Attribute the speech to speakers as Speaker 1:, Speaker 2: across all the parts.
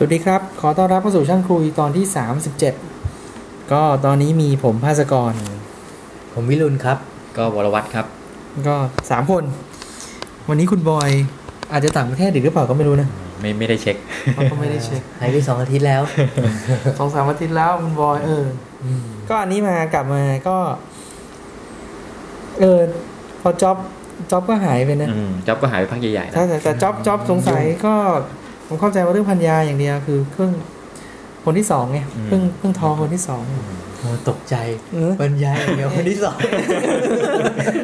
Speaker 1: สวัสดีครับ ขอต้อนรับเข้าสู่ช่างคุยตอนที่ 37 ก็ตอนนี้มีผมภาสกร
Speaker 2: ผมวิรุณครับ
Speaker 3: ก็วรวัตรครับ
Speaker 1: ก็ 3 คน วันนี้คุณบอยอาจจะต่างประเทศอีกหรือเปล่าก็ไม่รู้นะ
Speaker 3: ไม่ไม่ได้เช็ค
Speaker 1: เราก็ไม่ได้เช็ค
Speaker 2: หายไปสองอาทิตย์แล้ว
Speaker 1: สองสามอาทิตย์แล้วคุณบอยเออก็อันนี้มากลับมาก็ เออพอจ็อบจ็อบก็หายไปนะ
Speaker 3: อืมจ็อบก็หายไปพักใหญ่ๆ
Speaker 1: ถ้า
Speaker 3: นะ
Speaker 1: แต่แต่จ็อบจ็อบสงสัยก็ ผมเข้าใจว่าเรื่องพันยาอย่างเดียวคือเครื่องคนที่สองไงเพิ่งเพิ่งท้องคนที่สอง
Speaker 2: โอ้ตกใจ
Speaker 1: เออ
Speaker 2: บรรยายอย่างเดียวคนที่สอง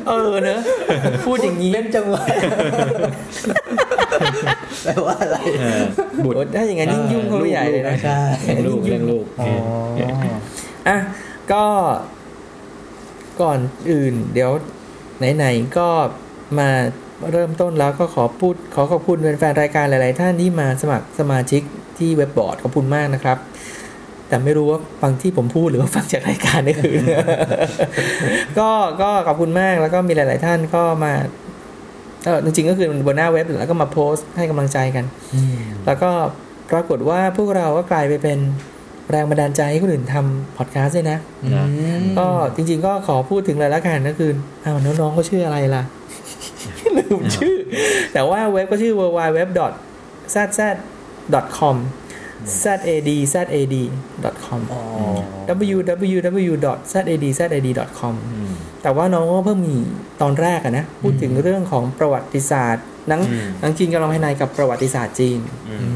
Speaker 1: เออเนอะพูดอย่างนี้
Speaker 2: เล่นจังหวะแปลว่าอะไร
Speaker 3: เออบุตร
Speaker 1: โอ้ถ้าอย่างนั้นยิ่งยุ่งเขาไปใหญ่เลยนะ
Speaker 2: ใช่
Speaker 3: เลี้ยงลูกเลี้ยงลูก
Speaker 2: อ๋อ
Speaker 1: อะก็ก่อนอื่น เดี๋ยวไหนๆก็มา เริ่มต้นแล้วก็ขอพูดขอขอบคุณแฟนๆรายการหลาย ๆ ท่านที่มาสมัครสมาชิกที่เว็บบอร์ดขอบคุณมากนะครับ แต่ไม่รู้ว่าฟังที่ผมพูดหรือว่าฟังจากรายการนี่คือก็ก็ขอบคุณมากแล้วก็มีหลาย ๆ ท่านก็มาเออจริง ๆ ก็คือบนหน้าเว็บแล้วก็มาโพสต์ให้กำลังใจกัน
Speaker 2: อืม
Speaker 1: แล้วก็ปรากฏว่าพวกเราก็กลายไปเป็นแรงบันดาลใจให้คนอื่นทำพอดแคสต์ด้วยนะ
Speaker 2: อืม
Speaker 1: ก็จริง ๆ ก็ขอพูดถึงเลยละกันก็คืออ้าวน้องๆเขาชื่ออะไรล่ะ ลืมชื่อ แต่ว่าเว็บก็ชื่อ w w w z z com z a d z a d com
Speaker 2: อ๋อ
Speaker 1: www.zaddzad.com
Speaker 3: อืม
Speaker 1: แต่ว่าน้องก็เพิ่งมีตอนแรกอะนะ พูดถึงเรื่องของประวัติศาสตร์หนัง
Speaker 3: อืม
Speaker 1: หนังจีนกำลังภายในกับประวัติศาสตร์จีน
Speaker 3: อื
Speaker 2: อื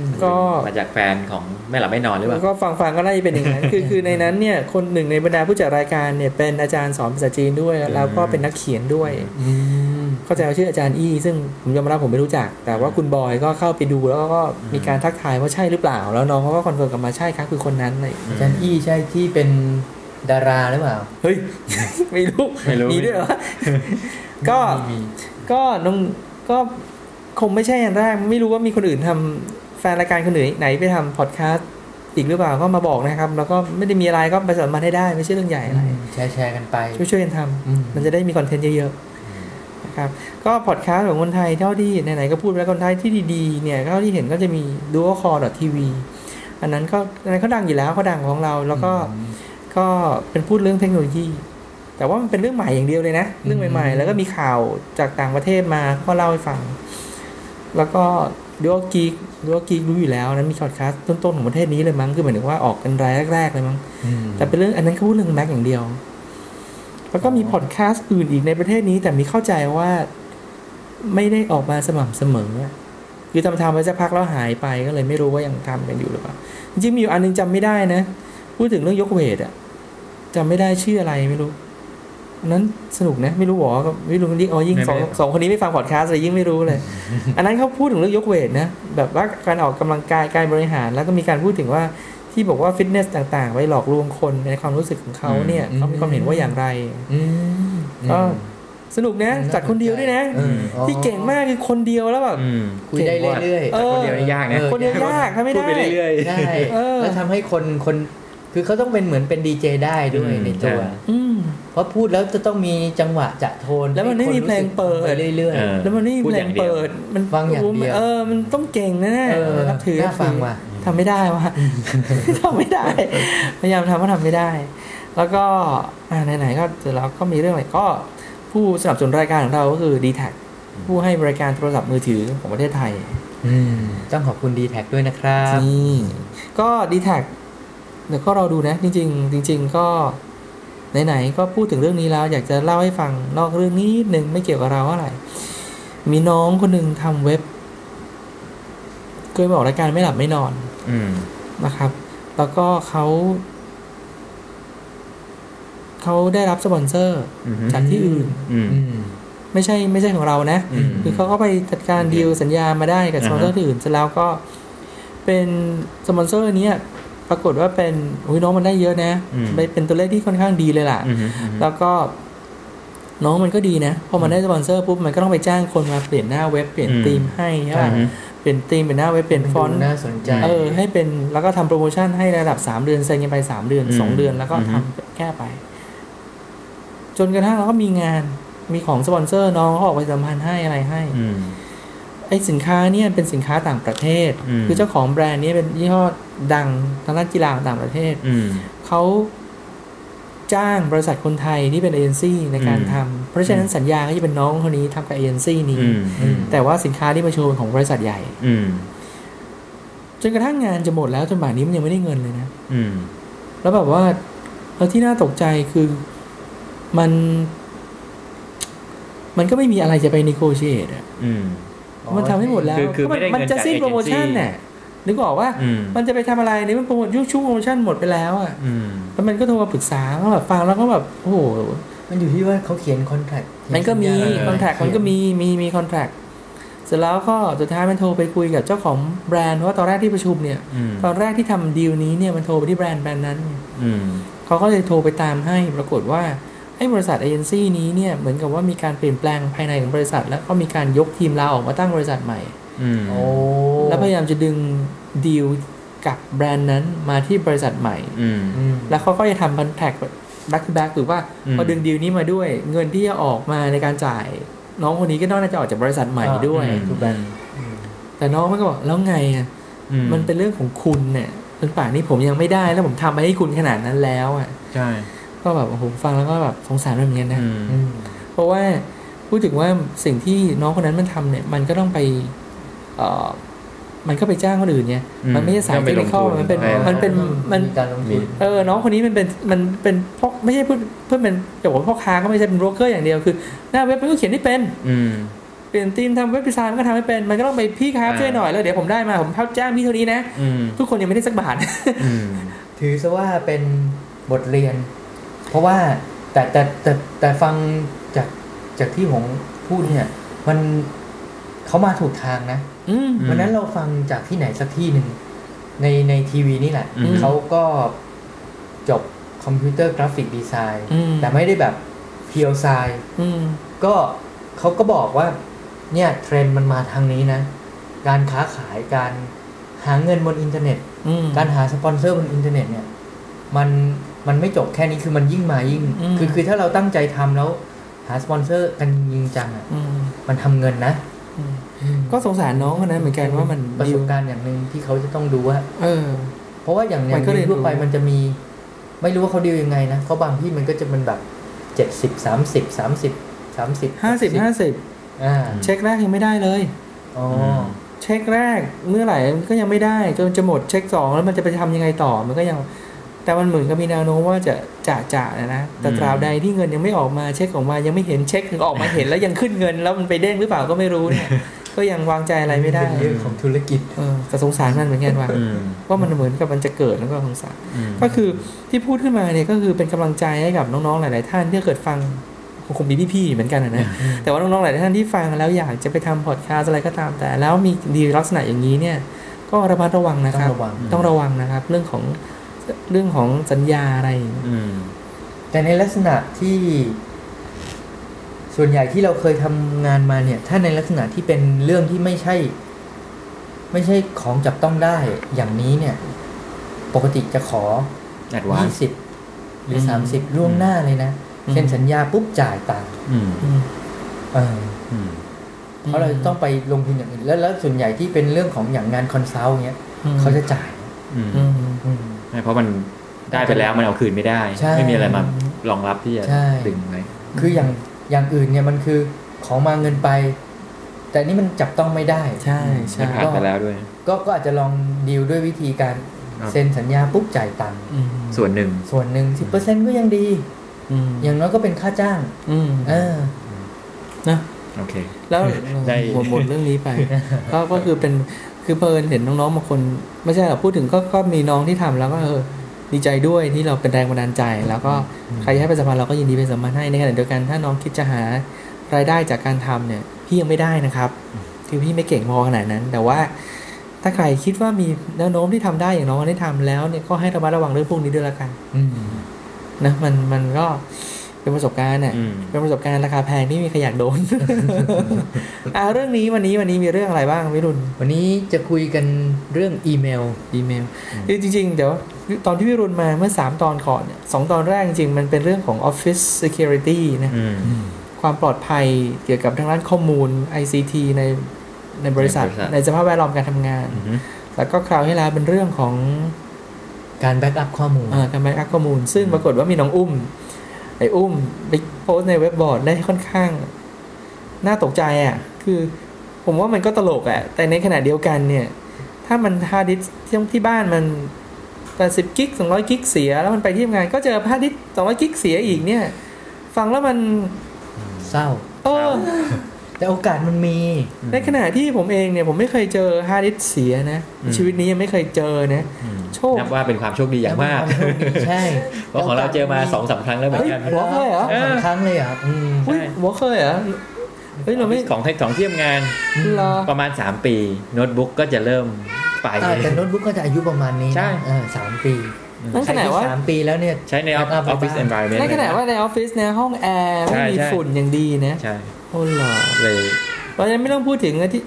Speaker 3: ม
Speaker 2: ม
Speaker 1: ก็
Speaker 3: มาจากแฟนของแม่หลับไม่นอนหรือเป
Speaker 1: แล้
Speaker 3: ว
Speaker 1: ก็ฟังฟังๆก็น่าจะเป็นอย่างนั้นคือคือในนั้นเนี่ยคนหนึ่งในบรรดาผู้จัดรายการเนี่ยเป็นอาจารย์สอนภาษาจีนด้วย แล้วก็เป็นนักเขียนด้วย
Speaker 2: อืม
Speaker 1: เข้าใจว่าชื่ออาจารย์อี้ซึ่งผมยอมรับผมไม่รู้จัก แต่ว่าคุณบอยก็เข้าไปดูแล้วก็มีการทักทายว่าใช่หรือเปล่า แล้วน้องเขาก็ confirm กลับมาใช่ครับคือคนนั้นเลย
Speaker 2: อาจารย์อี้ใช่ที่เป็นดาราหรือเปล่า
Speaker 1: เฮ้ย ไม่รู้
Speaker 3: ไม่รู้
Speaker 1: มีด้วยเหรอ ก็
Speaker 2: มี
Speaker 1: ก็น้อง ก็คงไม่ใช่อันแรก ไม่รู้ว่ามีคนอื่นทำแฟนรายการคนอื่นไหนไปทำพอดแคสต์อีกหรือเปล่า ก็มาบอกนะครับ แล้วก็ไม่ได้มีอะไรก็ประสานมาให้ได้ ไม่ใช่เรื่องใหญ่อะไร
Speaker 2: แชร์แชร์กันไป
Speaker 1: ช่วยช่วยๆกันทำ
Speaker 2: อืม
Speaker 1: มันจะได้มีคอนเทนต์เยอะๆนะ ครับก็พอดแคสต์ของคนไทยเท่าที่ไหนๆก็พูดไปแล้วคนไทยที่ดีๆเนี่ยเท่าที่เห็นก็จะมี DuoCore TV อันนั้นก็อันนั้นเขาดังอยู่แล้วเขาดังของเราแล้วก็ก็เป็นพูดเรื่องเทคโนโลยี แต่ว่ามันเป็นเรื่องใหม่อย่างเดียวเลยนะ เรื่องใหม่ๆ แล้วก็มีข่าวจากต่างประเทศมาก็เล่าให้ฟัง แล้วก็ dual geek dual geek รู้อยู่แล้วนั้นมีพอดแคสต์ต้นๆของประเทศนี้เลยมั้งคือหมายถึงว่าออกเป็นรายแรกๆเลยมั้ง
Speaker 2: อืม
Speaker 1: แต่เป็นเรื่องอันนั้นเขาพูดเรื่องแม็กอย่างเดียว แล้วก็มีพอดแคสต์อื่นอีกในประเทศนี้ แต่มีเข้าใจว่าไม่ได้ออกมาสม่ำเสมออะคือทำทำไปสักพักแล้วหายไปก็เลยไม่รู้ว่ายังทำกันอยู่หรือเปล่าจริงๆมีอยู่อันนึงจำไม่ได้นะ พูดถึงเรื่องยกเวทอะจำไม่ได้ชื่ออะไรไม่รู้อันนั้นสนุกนะไม่รู้หรอก็ไม่รู้ยิ่งอ๋อยิ่งสองสองคนนี้ไม่ฟังพอดแคสต์เลยยิ่งไม่รู้เลย อันนั้นเขาพูดถึงเรื่องยกเวทนะแบบว่าการออกกำลังกายการบริหารแล้วก็มีการพูดถึงว่า ที่บอกว่าฟิตเนสต่างๆ ไว้หลอกลวงคนในความรู้สึกของเขาเนี่ย
Speaker 2: อืม
Speaker 1: เขามีความเห็นว่าอย่างไร
Speaker 2: อืม
Speaker 1: ก็สนุกนะ
Speaker 2: อืม
Speaker 1: จัดคนเดียวด้วยนะ
Speaker 2: เอออ๋อ
Speaker 1: ที่เก่งมากคือคนเดียวแล้วแบบ
Speaker 3: อืม
Speaker 2: คุยได้เรื่อย
Speaker 1: เอ
Speaker 3: แต่
Speaker 1: อ
Speaker 3: คนเดียวนี่ยากนะ
Speaker 2: เออ
Speaker 1: คนเดียวยากทำไม่
Speaker 3: พูด
Speaker 1: ได้
Speaker 3: ไปเรื่อย
Speaker 2: ๆได้
Speaker 1: เออ
Speaker 2: แล้วทำให้คนคนคือเขาต้องเป็นเหมือนเป็นดีเจได้ด้วย
Speaker 3: อืม
Speaker 2: ในตัว
Speaker 3: ใช่
Speaker 1: อืม
Speaker 2: เพราะพูดแล้วจะต้องมีจังหวะจะโทน
Speaker 1: แล้วมันไม่มีเพลงเปิด
Speaker 2: ไปเรื่อย
Speaker 3: เออ
Speaker 1: แล้วมันไม่มี
Speaker 3: พูด
Speaker 1: เพล
Speaker 3: อย่างงเดียว
Speaker 1: เปิด มัน
Speaker 2: ฟังอย่างเดียว
Speaker 1: เออมันต้องเก่งแน่
Speaker 2: เออ
Speaker 1: ๆนับถือ
Speaker 2: น่าฟังว่ะ
Speaker 1: ทำไม่ได้ว่ะทำไม่ได้ พยายามทำก็ทำไม่ได้ แล้วก็อ่าไหนๆก็เสร็จแล้วก็มีเรื่องอะไรก็ผู้สนับสนุนรายการของเราก็คือ d t แทผู้ให้บริการโทรศัพท์มือถือของประเทศไทย
Speaker 2: ๆอืมต้องขอบคุณ d t แทด้วยนะครับ
Speaker 1: นี่ก็ d t แทเดี๋ยวก็เราดูนะ จริง ๆ จริง ๆ ก็ไหนๆก็พูดถึงเรื่องนี้แล้วอยากจะเล่าให้ฟังนอกเรื่องนี้หนึ่งไม่เกี่ยวกับเราอะไร มีน้องคนหนึ่งทำเว็บเคยบอกรายการไม่หลับไม่นอน
Speaker 3: ๆอืม
Speaker 1: นะครับ แล้วก็เขาเขาได้รับสปอนเซอร์
Speaker 3: อืม
Speaker 1: จากที่อื่น
Speaker 3: อืม
Speaker 2: อืม
Speaker 1: ไม่ใช่ไม่ใช่ของเรานะ
Speaker 3: อืม
Speaker 1: คือเขาก็ไปจัดการดีลสัญญามาได้กับสปอนเซอร์ อ่าฮะ ที่อื่นเสร็จแล้วก็เป็นสปอนเซอร์เนี้ยปรากฏว่าเป็นอุ้ยน้องมันได้เยอะนะ
Speaker 3: อืม
Speaker 1: ไปเป็นตัวเลขที่ค่อนข้างดีเลยล่ะ
Speaker 3: อืมอืม
Speaker 1: แล้วก็น้องมันก็ดีนะ พอมันได้สปอนเซอร์ปุ๊บมันก็ต้องไปจ้างคนมาเปลี่ยนหน้าเว็บเปลี่ยน
Speaker 3: อืม
Speaker 1: ธีมให้ใช่ป่ะ อื
Speaker 3: ม
Speaker 1: เปลี่ยนธีมเปลี่ยนหน้าเว็บเปลี่ยนฟอนต์
Speaker 2: ดูน่าสนใจ
Speaker 1: เออให้เป็นแล้วก็ทำโปรโมชั่นให้ระดับสามเดือนเซ็นกันไปสามเดือน
Speaker 3: อืม
Speaker 1: สองเดือนแล้วก็
Speaker 3: อืม
Speaker 1: ทำแก้ไป จนกระทั่งเราก็มีงานมีของสปอนเซอร์น้องเขาออกไปสัมพันธ์ให้อะไรให้
Speaker 3: อืม
Speaker 1: ไอ้สินค้าเนี่ยเป็นสินค้าต่างประเทศ
Speaker 3: อืม
Speaker 1: คือเจ้าของแบรนด์เนี้เป็นยี่ห้อดังทางด้านกีฬาของต่างประเทศ
Speaker 3: อืม
Speaker 1: เขาจ้างบริษัทคนไทยที่เป็นเอเจนซี่ในการ
Speaker 3: อืม
Speaker 1: ทำ เพราะฉะนั้นสัญญาก็จะเป็นน้องคนนี้ทำกับเอเจนซี่นี้
Speaker 3: อืมอืม
Speaker 1: แต่ว่าสินค้าที่มาโชว์เป็นของบริษัทใหญ่
Speaker 3: อืม
Speaker 1: จนกระทั่งงานจะหมดแล้วจนป่านนี้มันยังไม่ได้เงินเลยนะ
Speaker 3: อืม
Speaker 1: แล้วแบบว่าแล้วที่น่าตกใจคือมัน มันก็ไม่มีอะไรจะไป negotiate อะ
Speaker 3: อืม
Speaker 1: มันทำให้หมดแล้ว
Speaker 3: คือคือไม่ได้
Speaker 1: มัน
Speaker 3: เงิน
Speaker 1: จะ
Speaker 3: จาก
Speaker 1: สิ้นโปรโมชั่น
Speaker 3: agency
Speaker 1: เนี่ยนึกออกว่า
Speaker 3: อืม
Speaker 1: มันจะไปทำอะไรนี่มันโปรโมทยุคช่วงโปรโมชั่นหมดไปแล้วอะ
Speaker 3: อืม
Speaker 1: แล้วมันก็โทรมาปรึกษาก็แบบฟังแล้วก็แบบโอ้โห
Speaker 2: มันอยู่ที่ว่าเขาเขียนคอนแทค
Speaker 1: มันก็มี
Speaker 3: เออ
Speaker 1: คอนแทคมันก็มีมีมีคอนแทคเสร็จแล้วก็สุดท้ายมันโทรไปคุยกับเจ้าของแบรนด์เพราะว่าตอนแรกที่ประชุมเนี่ย
Speaker 3: อืม
Speaker 1: ตอนแรกที่ทำดีลนี้เนี่ยมันโทรไปที่แบรนด์แบรนด์นั้นไง
Speaker 3: อืม
Speaker 1: เขาก็เลยโทรไปตามให้ปรากฏว่าไอ้บริษัทเอเจนซี่นี้เนี่ยเหมือนกับว่ามีการเปลี่ยนแปลงภายในของบริษัท แล้วก็มีการยกทีมลาออกมาตั้งบริษัทใหม่
Speaker 3: อืม
Speaker 2: โอ้
Speaker 1: แล้วพยายามจะดึงดีลกับแบรนด์นั้นมาที่บริษัทใหม่
Speaker 3: อืม
Speaker 2: อืม
Speaker 1: แล้วเขาก็จะทำคอนแทค แบ็ก to แบ็กถือว่า
Speaker 3: อืม
Speaker 1: พอดึงดีลนี้มาด้วย เงินที่จะออกมาในการจ่าย น้องคนนี้ก็น่าจะออกจากบริษัทใหม่ด้วย
Speaker 2: ทุกแบรนด์
Speaker 1: แต่น้องมันก็บอกแล้วไงอะ
Speaker 3: อื
Speaker 1: มันเป็นเรื่องของคุณเนี่ยจนป่านนี้ผมยังไม่ได้ แล้วผมทำไปให้คุณขนาดนั้นแล้วอะ
Speaker 3: ใช่
Speaker 1: ก็แบบโอ้โหฟังแล้วก็แบบสงสารมันเหมือนกันนะ
Speaker 3: อืม
Speaker 2: อืม
Speaker 1: เพราะว่าพูดถึงว่าสิ่งที่น้องคนนั้นมันทำเนี่ย มันก็ต้องไปเอ่อ มันก็ไปจ้างคนอื่นไง
Speaker 3: อืม
Speaker 1: มันไม่ใช่สาย
Speaker 3: ต้อง
Speaker 1: เท
Speaker 3: ไป
Speaker 1: คนิคอล
Speaker 3: ลงทุน
Speaker 1: มันเป็น
Speaker 3: ใช่
Speaker 1: มันเป็นมัน
Speaker 2: มีการลงทุน
Speaker 1: เออน้องคนนี้มันเป็นมันเป็นพ่อไม่ใช่เพื่อนเพื่อนเป็นแต่ว่าพ่อค้าก็ไม่ใช่เป็นโบรกเกอร์อย่างเดียวคือหน้าเว็บมันก็เขียนไม่เป็น
Speaker 3: อืม
Speaker 1: เปลี่ยนทีมทำเว็บดีไซน์มันก็ทำไม่เป็นมันก็ต้องไปพี่ครับ
Speaker 3: อ่า
Speaker 1: ช่วยหน่อยแล้วเดี๋ยวผมได้มาผมเข้าจ้างพี่เท่านี้นะ
Speaker 3: อืม
Speaker 1: ทุกคนยังไม่ได้สักบาท
Speaker 3: อืม
Speaker 2: ถือซะว่าเป็นบทเรียน เพราะว่าแต่แต่แต่แต่ฟังจากจากที่ผมพูดเนี่ย มันเขามาถูกทางนะ
Speaker 1: อืม
Speaker 3: อืม
Speaker 2: วันนั้นเราฟังจากที่ไหนสักที่หนึ่งในในทีวีนี่แหละ
Speaker 3: อืม
Speaker 2: เขาก็จบคอมพิวเตอร์กราฟิกดีไซน์
Speaker 1: อืม
Speaker 2: แต่ไม่ได้แบบ pure science
Speaker 1: อืม
Speaker 2: ก็เขาก็บอกว่า เนี่ยเทรนด์มันมาทางนี้นะ การค้าขายการหาเงินบนอินเทอร์เน็ต
Speaker 1: อืม
Speaker 2: การหาสปอนเซอร์บนอินเทอร์เน็ตเนี่ย มันมันไม่จบแค่นี้คือมันยิ่งมายิ่ง
Speaker 1: อืม
Speaker 2: คือคือถ้าเราตั้งใจทำแล้ว หาสปอนเซอร์กันจริงจังอะ
Speaker 1: อืม
Speaker 2: มันทำเงินนะ
Speaker 1: อืม ก็สงสารน้องคนนั้นเหมือนกันว่ามัน
Speaker 2: ประ
Speaker 1: ดี
Speaker 2: ส
Speaker 1: ล
Speaker 2: บการณ์อย่างหนึ่งที่เขาจะต้องดูว่า
Speaker 1: เออ
Speaker 2: เพราะว่าอย่างอย่า
Speaker 1: มั
Speaker 2: ง
Speaker 1: นก็เรียน
Speaker 2: ทั่วไป
Speaker 1: รู้
Speaker 2: มันจะมี ไม่รู้ว่าเขาดีลยังไงนะเพราะบางที่มันก็จะเป็นแบบเจ็ดสิบสามสิบสามสิบสามสิบ
Speaker 1: ห้าสิบห้าสิบ
Speaker 2: อ่า
Speaker 1: เช็คแรกยังไม่ได้เลย
Speaker 2: อ๋อ
Speaker 1: เช็คแรกเมื่อไหร่มันก็ยังไม่ได้จนจะหมดเช็คสองแล้วมันจะไปทำยังไงต่อมันก็ยัง แต่มันเหมือนกับมีแนวโน้มว่าจะจะจะนะนะแต่
Speaker 3: อืม
Speaker 1: ตราบใดที่เงินยังไม่ออกมาเช็คออกมายังไม่เห็นเช็คถึงออกมาเห็นแล้วยังขึ้นเงิน แล้วมันไปเด้งหรือเปล่าก็ไม่รู้เนี่ย ก็ยังวางใจอะไรไม่ได้
Speaker 2: เป็นเรื่องของธุรกิจ
Speaker 1: เออแต่สงสารมันเหมือนกันว่า
Speaker 3: อืม
Speaker 1: ว่ามันเหมือนกับมันจะเกิดแล้วก็สงสาร
Speaker 3: อืม
Speaker 1: ก็คือที่พูดขึ้นมาเนี่ยก็คือเป็นกำลังใจให้กับน้องๆหลาย ๆ ท่านที่เกิดฟังคงมีพี่ๆเหมือนกันนะนะแต่ว่าน้องๆหลายท่านที่ฟังแล้วอยากจะไปทำพอดแคสต์อะไรก็ตามแต่ แล้วมีดีลลักษณะอย่างนี้เนี่ย ก็ระมัดระวังนะครับ
Speaker 2: ต้องระวัง
Speaker 1: ต้องระวังนะครับ เรื่องของเรื่องของสัญญาอะไรอย่างเงี้ย
Speaker 3: อืม
Speaker 2: แต่ในลักษณะที่ ส่วนใหญ่ที่เราเคยทำงานมาเนี่ย ถ้าในลักษณะที่เป็นเรื่องที่ไม่ใช่ ไม่ใช่ของจับต้องได้อย่างนี้เนี่ย ปกติจะขอ
Speaker 3: advance
Speaker 2: ยี่สิบหรือสามสิบล่วงหน้าเลยนะเซ็นสัญญาปุ๊บจ่ายตังค์
Speaker 3: อืม
Speaker 1: อืม
Speaker 2: เออ
Speaker 3: อืม
Speaker 2: เพราะเราต้องไปลงทุนอย่างอื่นแล้วแล้วส่วนใหญ่ที่เป็นเรื่องของอย่างงาน consult เงี้ย
Speaker 1: อืม
Speaker 2: เขาจะจ่าย
Speaker 3: อืม
Speaker 1: อืม
Speaker 2: อืม
Speaker 3: ไม่เพราะมันได้ไปแล้วมันเอาคืนไม่ได้
Speaker 2: ใช่
Speaker 3: ไม่มีอะไรมารองรับที่จะ
Speaker 2: ใช่
Speaker 3: ดึงไว้
Speaker 2: คืออย่าง อย่างอื่นเนี่ยมันคือของมาเงินไป แต่นี่มันจับต้องไม่ได้
Speaker 1: ใช่ใช่
Speaker 3: มันผ่านไปแล้วด้วย
Speaker 2: ก็ก็อาจจะลองดีลด้วยวิธีการ
Speaker 3: ครับ
Speaker 2: เซ็นสัญญาปุ๊บจ่ายตังค์
Speaker 1: อืม
Speaker 3: ส่วนหนึ่ง
Speaker 2: ส่วนหนึ่งสิบเปอร์เซ็นก็ยังดี
Speaker 1: อืม
Speaker 2: อย่างน้อยก็เป็นค่าจ้าง
Speaker 1: อืม
Speaker 2: เออ
Speaker 1: นะ
Speaker 3: โอเค
Speaker 1: แล้ว
Speaker 3: ได้
Speaker 1: หมดหมดเรื่องนี้ไปก็ก็คือเป็นคือเพลินเห็นน้องๆบางคน ไม่ใช่หรอกพูดถึงก็ก็มีน้องที่ทำแล้วก็เออ ดีใจด้วยที่เราเป็นแรงบันดาลใจ แล้วก็ใครให้ไปสัมพันธ์เราก็ยินดีไปสัมพันธ์ให้ในขณะเดียวกันถ้าน้องคิดจะหารายได้จากการทำเนี่ยพี่ยังไม่ได้นะครับคือพี่ไม่เก่งพอขนาดนั้น แต่ว่าถ้าใครคิดว่ามีแนวโน้มที่ทำได้อย่างน้องได้ทำแล้วเนี่ยก็ให้ระมัดระวังเรื่องพวกนี้ด้วยละกัน
Speaker 2: อืม
Speaker 1: นะมันมันก็เป็นประสบการณ์เนี่ย
Speaker 3: อืม
Speaker 1: เป็นประสบการณ์ราคาแพงที่ไม่มีใครอยากโดนอ่าเรื่องนี้วันนี้วันนี้มีเรื่องอะไรบ้างวิรุณ
Speaker 2: วันนี้จะคุยกันเรื่องอีเมล
Speaker 1: อีเมลคือจริงๆเดี๋ยว ตอนที่วิรุณมาเมื่อ 3 ตอนก่อนเนี่ยสองตอนแรกจริงๆมันเป็นเรื่องของ Office Security นะ
Speaker 3: อืม
Speaker 1: ความปลอดภัยเกี่ยวกับทางด้านข้อมูล ICT ในในบริษัท
Speaker 3: ในบริษัท
Speaker 1: ในสภาพแวดล้อมการทำงาน
Speaker 3: อือฮึ
Speaker 1: แล้วก็คราวที่แล้วเป็นเรื่องของ
Speaker 2: การ backup ข้อมูล
Speaker 1: เอ่อการ backup ข้อมูล ซึ่งปรากฏว่ามีน้องอุ้ม ไอ้อุ้มไปโพสต์ในเว็บบอร์ดได้ค่อนข้าง น่าตกใจอะ คือผมว่ามันก็ตลกอะ แต่ในขณะเดียวกันเนี่ย ถ้ามันฮาร์ดดิสก์ที่ที่บ้านมัน 80กิก200กิกเสียแล้วมันไปที่ทำงาน ก็เจอฮาร์ดดิสก์200กิกเสียอีกเนี่ย ฟังแล้วมัน
Speaker 2: เศร้า
Speaker 1: เออ
Speaker 2: แต่โอกาสมันมี
Speaker 1: ในขณะที่ผมเองเนี่ยผมไม่เคยเจอฮาร์ดดิสก์เสียนะ
Speaker 3: อืม
Speaker 1: ชีวิตนี้ยังไม่เคยเจอนะ
Speaker 3: อืม
Speaker 1: โชค
Speaker 3: นับว่าเป็นความโชคดีอย่างมาก
Speaker 2: แล้วนโชคดีใช่
Speaker 3: เพราะของเราเจอมาสองสามครั้งแล้วเหมือนกัน
Speaker 1: เฮ้ยหัวเคยเหรอ
Speaker 2: สองครั้งเลยเหรออืม
Speaker 1: อุ้ยหัวเคยเหรอเฮ้ยเราไม่
Speaker 3: ของให้ของเทียมงาน
Speaker 1: เหรอ
Speaker 3: ประมาณ 3 ปีโน้ตบุ๊กก็จะเริ่ม ไป
Speaker 2: อ่าแต่โน้ตบุ๊กก็จะอายุประมาณนี้นะ
Speaker 3: ใช่
Speaker 2: เออสามปี
Speaker 1: นั่นขนาดว่า
Speaker 2: ใครที่สามปีแล้วเนี่ย
Speaker 3: ใช้ในอ
Speaker 2: backup
Speaker 3: อฟฟิศ
Speaker 2: ไว้บ้าง
Speaker 3: environment
Speaker 1: ในขณะว่าในออฟฟิศเนี่ยห้องแอร์
Speaker 3: ใช่
Speaker 1: ไม่มี
Speaker 3: ใช่
Speaker 1: ฝุ่นอย่างดีนะ
Speaker 3: ใช่
Speaker 1: โอ้หรอ
Speaker 3: เลย
Speaker 1: เรายังไม่ต้องพูดถึงไอ้ที่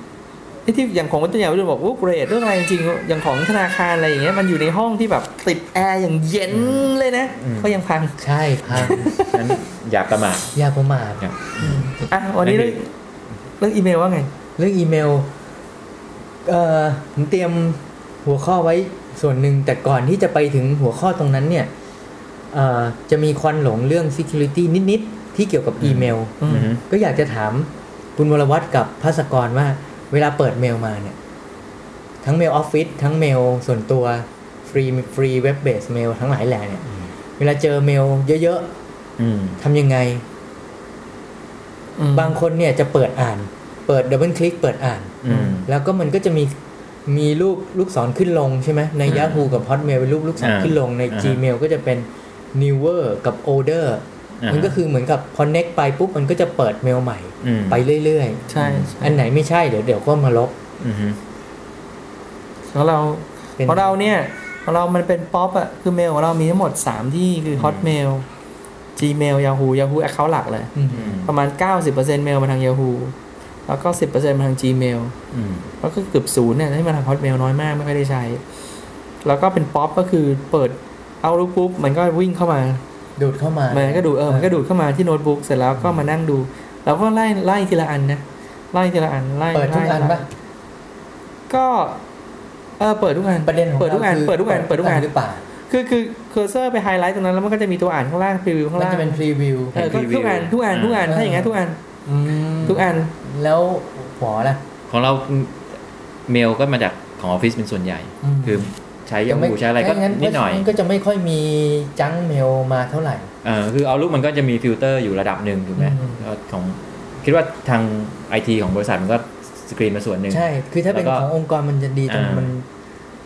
Speaker 1: ไอ้ที่อย่างของตัวอย่างเราบอกว่าเกรดเรื่องอะไรจริงๆอย่างของธนาคารอะไรอย่างเงี้ยมันอยู่ในห้องที่แบบติดแอร์อย่างเย็นเลยนะก็ยังพัง
Speaker 2: ใช่พัง
Speaker 3: นั้นอย่าประมาท
Speaker 2: ยากประมาท
Speaker 3: ครับ
Speaker 2: อืม
Speaker 1: อะวันนี้
Speaker 3: นั่
Speaker 1: เรื่อนง
Speaker 3: คือ
Speaker 1: เรื่องอีเมลว่าไง
Speaker 2: เรื่องอีเมล เอ่อผมเตรียมหัวข้อไว้ส่วนหนึ่งแต่ก่อนที่จะไปถึงหัวข้อตรงนั้นเนี่ยเอ่อจะมีควันหลงเรื่อง security นิด ๆ ที่เกี่ยวกับอีเมล
Speaker 1: อืม
Speaker 3: อือฮึ
Speaker 2: ก็อยากจะถามคุณวรวัตรกับภาสกรว่า เวลาเปิดเมลมาเนี่ย ทั้งเมลออฟฟิศทั้งเมลส่วนตัวฟรีฟรี web-based mail ทั้งหลายแหล่เนี่ย เวลาเจอเมลเยอะ
Speaker 3: อืม
Speaker 2: ๆทำยังไง
Speaker 1: อืม
Speaker 2: บางคนเนี่ยจะเปิดอ่าน เปิด double click เปิดอ่าน
Speaker 3: อืม
Speaker 2: แล้วก็มันก็จะมีมีรูปลูกศรขึ้นลงใช่ไหมใน
Speaker 3: อืม
Speaker 2: Yahoo กับ Hotmail เป็นรูปลูกศร
Speaker 3: อ่า
Speaker 2: ขึ้นลงใน
Speaker 3: อ่าฮะ
Speaker 2: Gmail ก็จะเป็น newer กับ older ามันก็คือเหมือนกับ connect ไปปุ๊บมันก็จะเปิดเมลใหม่ไปเรื่อย
Speaker 1: ใช่
Speaker 2: ๆอันไหนไม่ใช่เดี๋ยวเดี๋ยวก็มาลบ
Speaker 3: อือฮึ
Speaker 1: ของเรา
Speaker 2: เป็น
Speaker 1: ของเราเนี่ยของเรามันเป็นป๊อปอะคือเมลของเรามีทั้งหมด 3 ที่คือ Hotmail Gmail Yahoo Yahoo Account หลักเลย
Speaker 2: อืม
Speaker 3: อืม
Speaker 1: ประมาณ 90%เมลมาทาง Yahoo แล้วก็10%มาทาง Gmail
Speaker 3: อืม
Speaker 1: ก็คือเกือบศูนย์เนี่ยที่มาทาง Hotmail น้อยมากไม่ค่อยได้ใช้ แล้วก็เป็นป๊อปก็คือเปิด Outlook ปุ๊บมันก็วิ่งเข้ามา
Speaker 2: ดูดเข้ามา
Speaker 1: มันก็ดูดเออมันก็ดูดเข้ามาที่โน้ตบุ๊กเสร็จแล้วก็มานั่งดูแล้วก็ไล่ไล่ทีละอันนะไล่ทีละอันไล่
Speaker 2: เปิดทุกอัน
Speaker 1: ไล่
Speaker 2: ปะ
Speaker 1: ก็เออเปิดทุกอัน
Speaker 2: ประเด็นของ
Speaker 1: เปิดทุกอันเรา
Speaker 2: คือ
Speaker 1: เปิดทุกอันเปิดทุกอัน
Speaker 2: หรือเปล่า
Speaker 1: คือคือ cursor ไปไฮไลท์ตรงนั้นแล้วมันก็จะมีตัวอ่านข้างล่าง preview ข้างล่างมัน
Speaker 2: จะเป็น preview
Speaker 1: เออก็ทุกอันทุกอันทุกอันถ้าอย่างงั้นทุกอัน
Speaker 2: อืม
Speaker 1: ทุกอัน
Speaker 2: แล้วหัวล่ะ
Speaker 3: ของเราเมลก็มาจากของออฟฟิศเป็นส่วนใหญ่
Speaker 2: อืม
Speaker 3: คือใช้ยา
Speaker 2: ม่
Speaker 3: หูใช้อะไรก็
Speaker 2: ถ้างั้
Speaker 3: นิดหน่อย
Speaker 2: ก็จะไม่ค่อยมีจังเมลมาเท่าไหร่
Speaker 3: เออคือเอาลูกมันก็จะมีฟิลเตอร์อยู่ระดับหนึ่งถูกไหม
Speaker 2: อืม
Speaker 3: แล้วของคิดว่าทางไอทีของบริษัทมันก็สกรีนมาส่วนหนึ่ง
Speaker 2: ใช่ คือถ้าเป็น
Speaker 3: แล้วก็
Speaker 2: ขององค์กรมันจะดีตรง
Speaker 3: อ่ามั
Speaker 2: มัน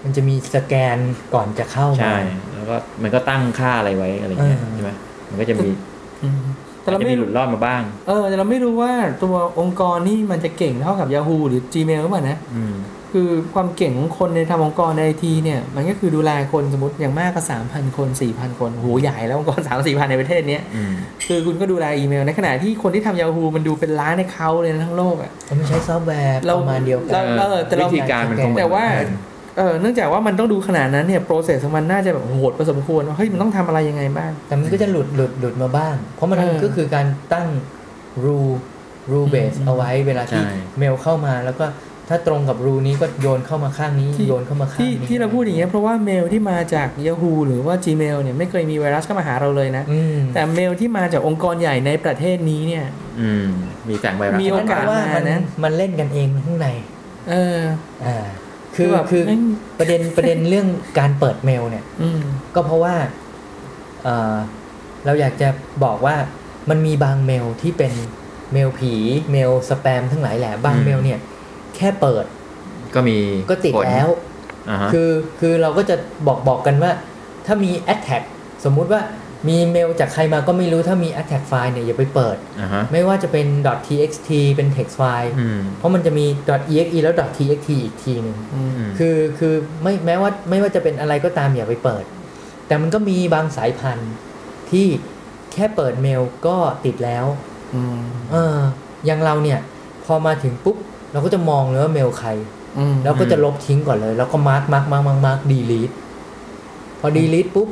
Speaker 2: มันจะมีสแกนก่อนจะเข้ามา
Speaker 3: ใช่ แล้วก็มันก็ตั้งค่าอะไรไว้อะไรเงี้ย
Speaker 2: เออ
Speaker 3: ใช่ไหมมันก็จะมี
Speaker 1: อืม แต่เรา
Speaker 3: จะ
Speaker 1: ไม่
Speaker 3: มีรู้หลุดรอดมาบ้าง
Speaker 1: เออ แต่เราไม่รู้ว่าตัวองค์กรนี่มันจะเก่งเท่ากับ Yahoo หรือ Gmail หรือเปล่านะ
Speaker 3: อืม
Speaker 1: คือความเก่งของคนในทำองค์กรในไอทีเนี่ย มันก็คือดูแลคนสมมติอย่างมากก็สามพันคนสี่พันคนโหใหญ่แล้วองค์กรสามสี่พันในประเทศเนี้ย
Speaker 3: อืม
Speaker 1: คือคุณก็ดูแลอีเมล ในขณะที่คนที่ทำ Yahoo มันดูเป็นล้านในเขาเลยนะทั้งโลกอะ
Speaker 2: เขาไม่ใช้ซอฟต์แวร์
Speaker 1: เรา
Speaker 2: ประมาณเดียวกัน
Speaker 1: เราเออแต่เรา
Speaker 3: วิธีการมันคง
Speaker 1: แต่ว่า
Speaker 3: เหมือนกัน
Speaker 1: เออเนื่องจากว่ามันต้องดูขนาดนั้นเนี่ย process ของมันน่าจะแบบโหดพอสมควรว่าเฮ้ยมันต้องทำอะไรยังไงบ้าง
Speaker 2: แต่มันก็จะหลุดหลุดหลุดมาบ้าง เพราะมัน
Speaker 1: เออ
Speaker 2: ก็คือการตั้ง rule rule base
Speaker 1: อืม
Speaker 2: เอาไว้เวลาที่
Speaker 3: ใช่
Speaker 2: เมลเข้ามาแล้วก็ถ้าตรงกับ rule นี้ก็โยนเข้ามาข้างนี้
Speaker 1: ที่
Speaker 2: โยนเข้ามาข้าง
Speaker 1: ที่
Speaker 2: นี้
Speaker 1: ที่เราพูดอย่างเงี้ยเพราะว่าเมลที่มาจาก Yahoo หรือว่า Gmail เนี่ยไม่เคยมีไวรัสเข้ามาหาเราเลยนะ
Speaker 2: อืม
Speaker 1: แต่เมลที่มาจากองค์กรใหญ่ในประเทศนี้เนี่ย
Speaker 3: อืมมีแฝงไวรัส
Speaker 1: มีโอกาส
Speaker 2: เพระว่ามัน
Speaker 1: มานะ
Speaker 2: มันเล่นกันเองข้างใน
Speaker 1: เออ
Speaker 2: อ่า คือ
Speaker 1: แบบ
Speaker 2: คือ
Speaker 1: แม่ง
Speaker 2: ประเด็นประเด็นเรื่องการเปิดเมลเนี่ย
Speaker 1: อืม
Speaker 2: ก็เพราะว่าเอ่อเราอยากจะบอกว่ามันมีบางเมลที่เป็นเมลผีเมลสแปมทั้งหลายแหละบางเมลเนี่ย แค่เปิด
Speaker 3: ก็มี
Speaker 2: ก็ติด
Speaker 3: ผ
Speaker 2: แล้ว
Speaker 3: อ่าฮะ
Speaker 2: คือคือเราก็จะบอกบอกกันว่า ถ้ามี attack สมมุติว่า มีเมลจากใครมาก็ไม่รู้ถ้ามี attach file เนี่ยอย่าไปเปิด
Speaker 3: อ่าฮะ
Speaker 2: ไม่ว่าจะเป็น .txt เป็น text file
Speaker 3: อืม
Speaker 2: เพราะมันจะมี .exe แล้ว .txt อีกทีหนึ่ง
Speaker 1: อืม
Speaker 3: อืม
Speaker 2: คือคือไม่แม้ว่าไม่ว่าจะเป็นอะไรก็ตามอย่าไปเปิด แต่มันก็มีบางสายพันธุ์ที่แค่เปิดเมลก็ติดแล้ว
Speaker 1: อืม
Speaker 2: เอออย่างเราเนี่ย พอมาถึงปุ๊บ เราก็จะมองเลยว่าเมลใคร
Speaker 1: อืม
Speaker 2: แล้วก็จะลบทิ้งก่อนเลย แล้วก็ mark mark mark mark mark deleteพอ delete ปุ๊บ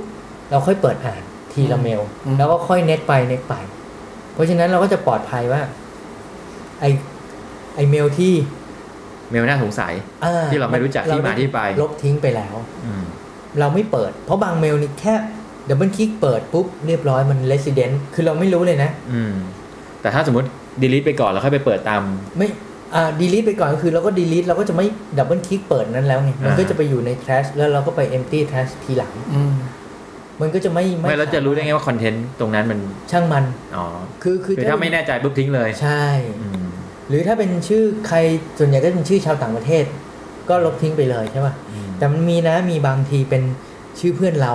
Speaker 2: เราค่อยเปิดอ่าน ทีละเมล แล้วก็ค่อย next ไป next ไป เพราะฉะนั้นเราก็จะปลอดภัยว่า ไอไอเมลที่
Speaker 3: เมลน่าสงสัย
Speaker 2: อ่ะ
Speaker 3: ที่เราไม่รู้จักที่มาที่ไป
Speaker 2: ลบทิ้งไปแล้ว
Speaker 3: อืม
Speaker 2: เราไม่เปิด เพราะบางเมลนี่แค่ double click เปิดปุ๊บเรียบร้อยมัน resident คือเราไม่รู้เลยนะ
Speaker 3: อืม แต่ถ้าสมมติ delete ไปก่อนแล้วค่อยไปเปิดตาม
Speaker 2: ไม่อ่า delete ไปก่อนก็คือเราก็ delete เราก็จะไม่ดับเบิลคลิกเปิดนั้นแล้วไงมันก็
Speaker 3: อ่า
Speaker 2: จะไปอยู่ใน trash แล้วเราก็ไป empty trash ทีหลัง
Speaker 1: อื ม
Speaker 2: มันก็จะไม่
Speaker 3: ไม่แล้วจะรู้ได้ไงว่าคอนเทนต์ตรงนั้นมัน
Speaker 2: ช่างมัน
Speaker 3: อ๋อ
Speaker 2: คือคือ
Speaker 3: คือถ้าไม่แน่ใจปุ๊บทิ้งเลย
Speaker 2: ใช่
Speaker 3: อืม
Speaker 2: หรือถ้าเป็นชื่อใครส่วนใหญ่ก็เป็นชื่อชาวต่างประเทศ ก็ลบทิ้งไปเลยใช่ป่ะ
Speaker 3: อืม
Speaker 2: แต่มันมีนะมีบางทีเป็นชื่อเพื่อนเรา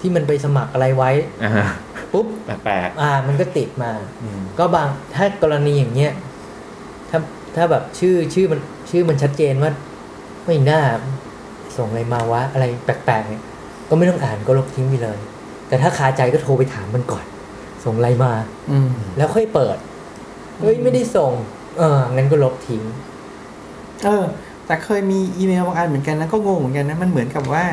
Speaker 2: ที่มันไปสมัครอะไรไว้
Speaker 3: อ่าฮะ
Speaker 2: ปุ๊บ
Speaker 3: แปลก
Speaker 2: อ่า มันก็ติดมา
Speaker 3: ๆอืม
Speaker 2: ก็บางถ้ากรณีอย่างเงี้ยถ้าถ้าแบบชื่อชื่อมันชื่อมันชัดเจนว่า ไม่น่าส่งอะไรมาวะอะไรแปลกๆเนี่ย ก็ไม่ต้องอ่านก็ลบทิ้งไปเลย แต่ถ้าคาใจก็โทรไปถามมันก่อน ส่งอะไรมา
Speaker 1: อืม
Speaker 2: แล้วค่อยเปิดเฮ้ยไม่ได้ส่ง เอองั้นก็ลบทิ้ง
Speaker 1: เออ แต่เคยมีอีเมลบางอันเหมือนกันนะก็งงเหมือนกันนะมันเหมือนกับว่า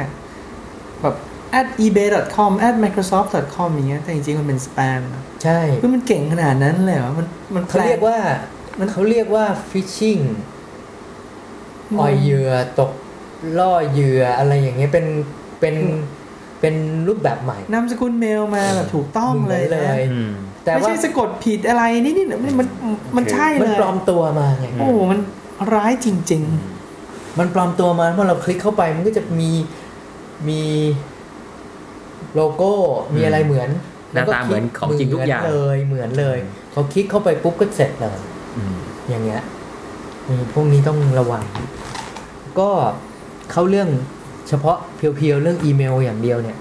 Speaker 1: แบบ at ebay.com at microsoft.com อย่างเงี้ยแต่จริงๆ มันเป็นสแปม
Speaker 2: ใช่
Speaker 1: เฮ้ยมันเก่งขนาดนั้นเลยเหรอมันมัน
Speaker 2: เขาเรียกว่ามันเขาเรียกว่า phishing อ่อยเหยื่อตกล่อเหยื่ออะไรอย่างเงี้ยเป็น เป็นเป็นรูปแบบใหม่
Speaker 1: นามสกุลเมลมาแบบถูกต้องเลย
Speaker 2: เหมือน
Speaker 1: นะ
Speaker 2: เลย
Speaker 3: อืม
Speaker 2: แต่
Speaker 1: ไม่
Speaker 2: ว่า
Speaker 1: ใช่สะกดผิดอะไรนี่นี่มันมันมันใช่
Speaker 2: มัน
Speaker 1: เลย
Speaker 2: ปลอมตัวมาไง
Speaker 1: โอ้โหมันร้ายจริง
Speaker 2: มันปลอมตัวมาเมื่อเราคลิกเข้าไปมันก็จะมีมีโลโก้มีอะไรเหมือน
Speaker 3: หน้าตาเหมือนของจริงทุกอย่าง
Speaker 2: เหมืนเลยเหมือนเลยพอคลิกเข้าไปปุ๊บก็เสร็จเลย
Speaker 3: อืม
Speaker 2: อย่างเงี้ยมีพวกนี้ต้องระวัง ก็เข้าเรื่อง เฉพาะเพียวๆเรื่องอีเมลอย่างเดียวเนี่ย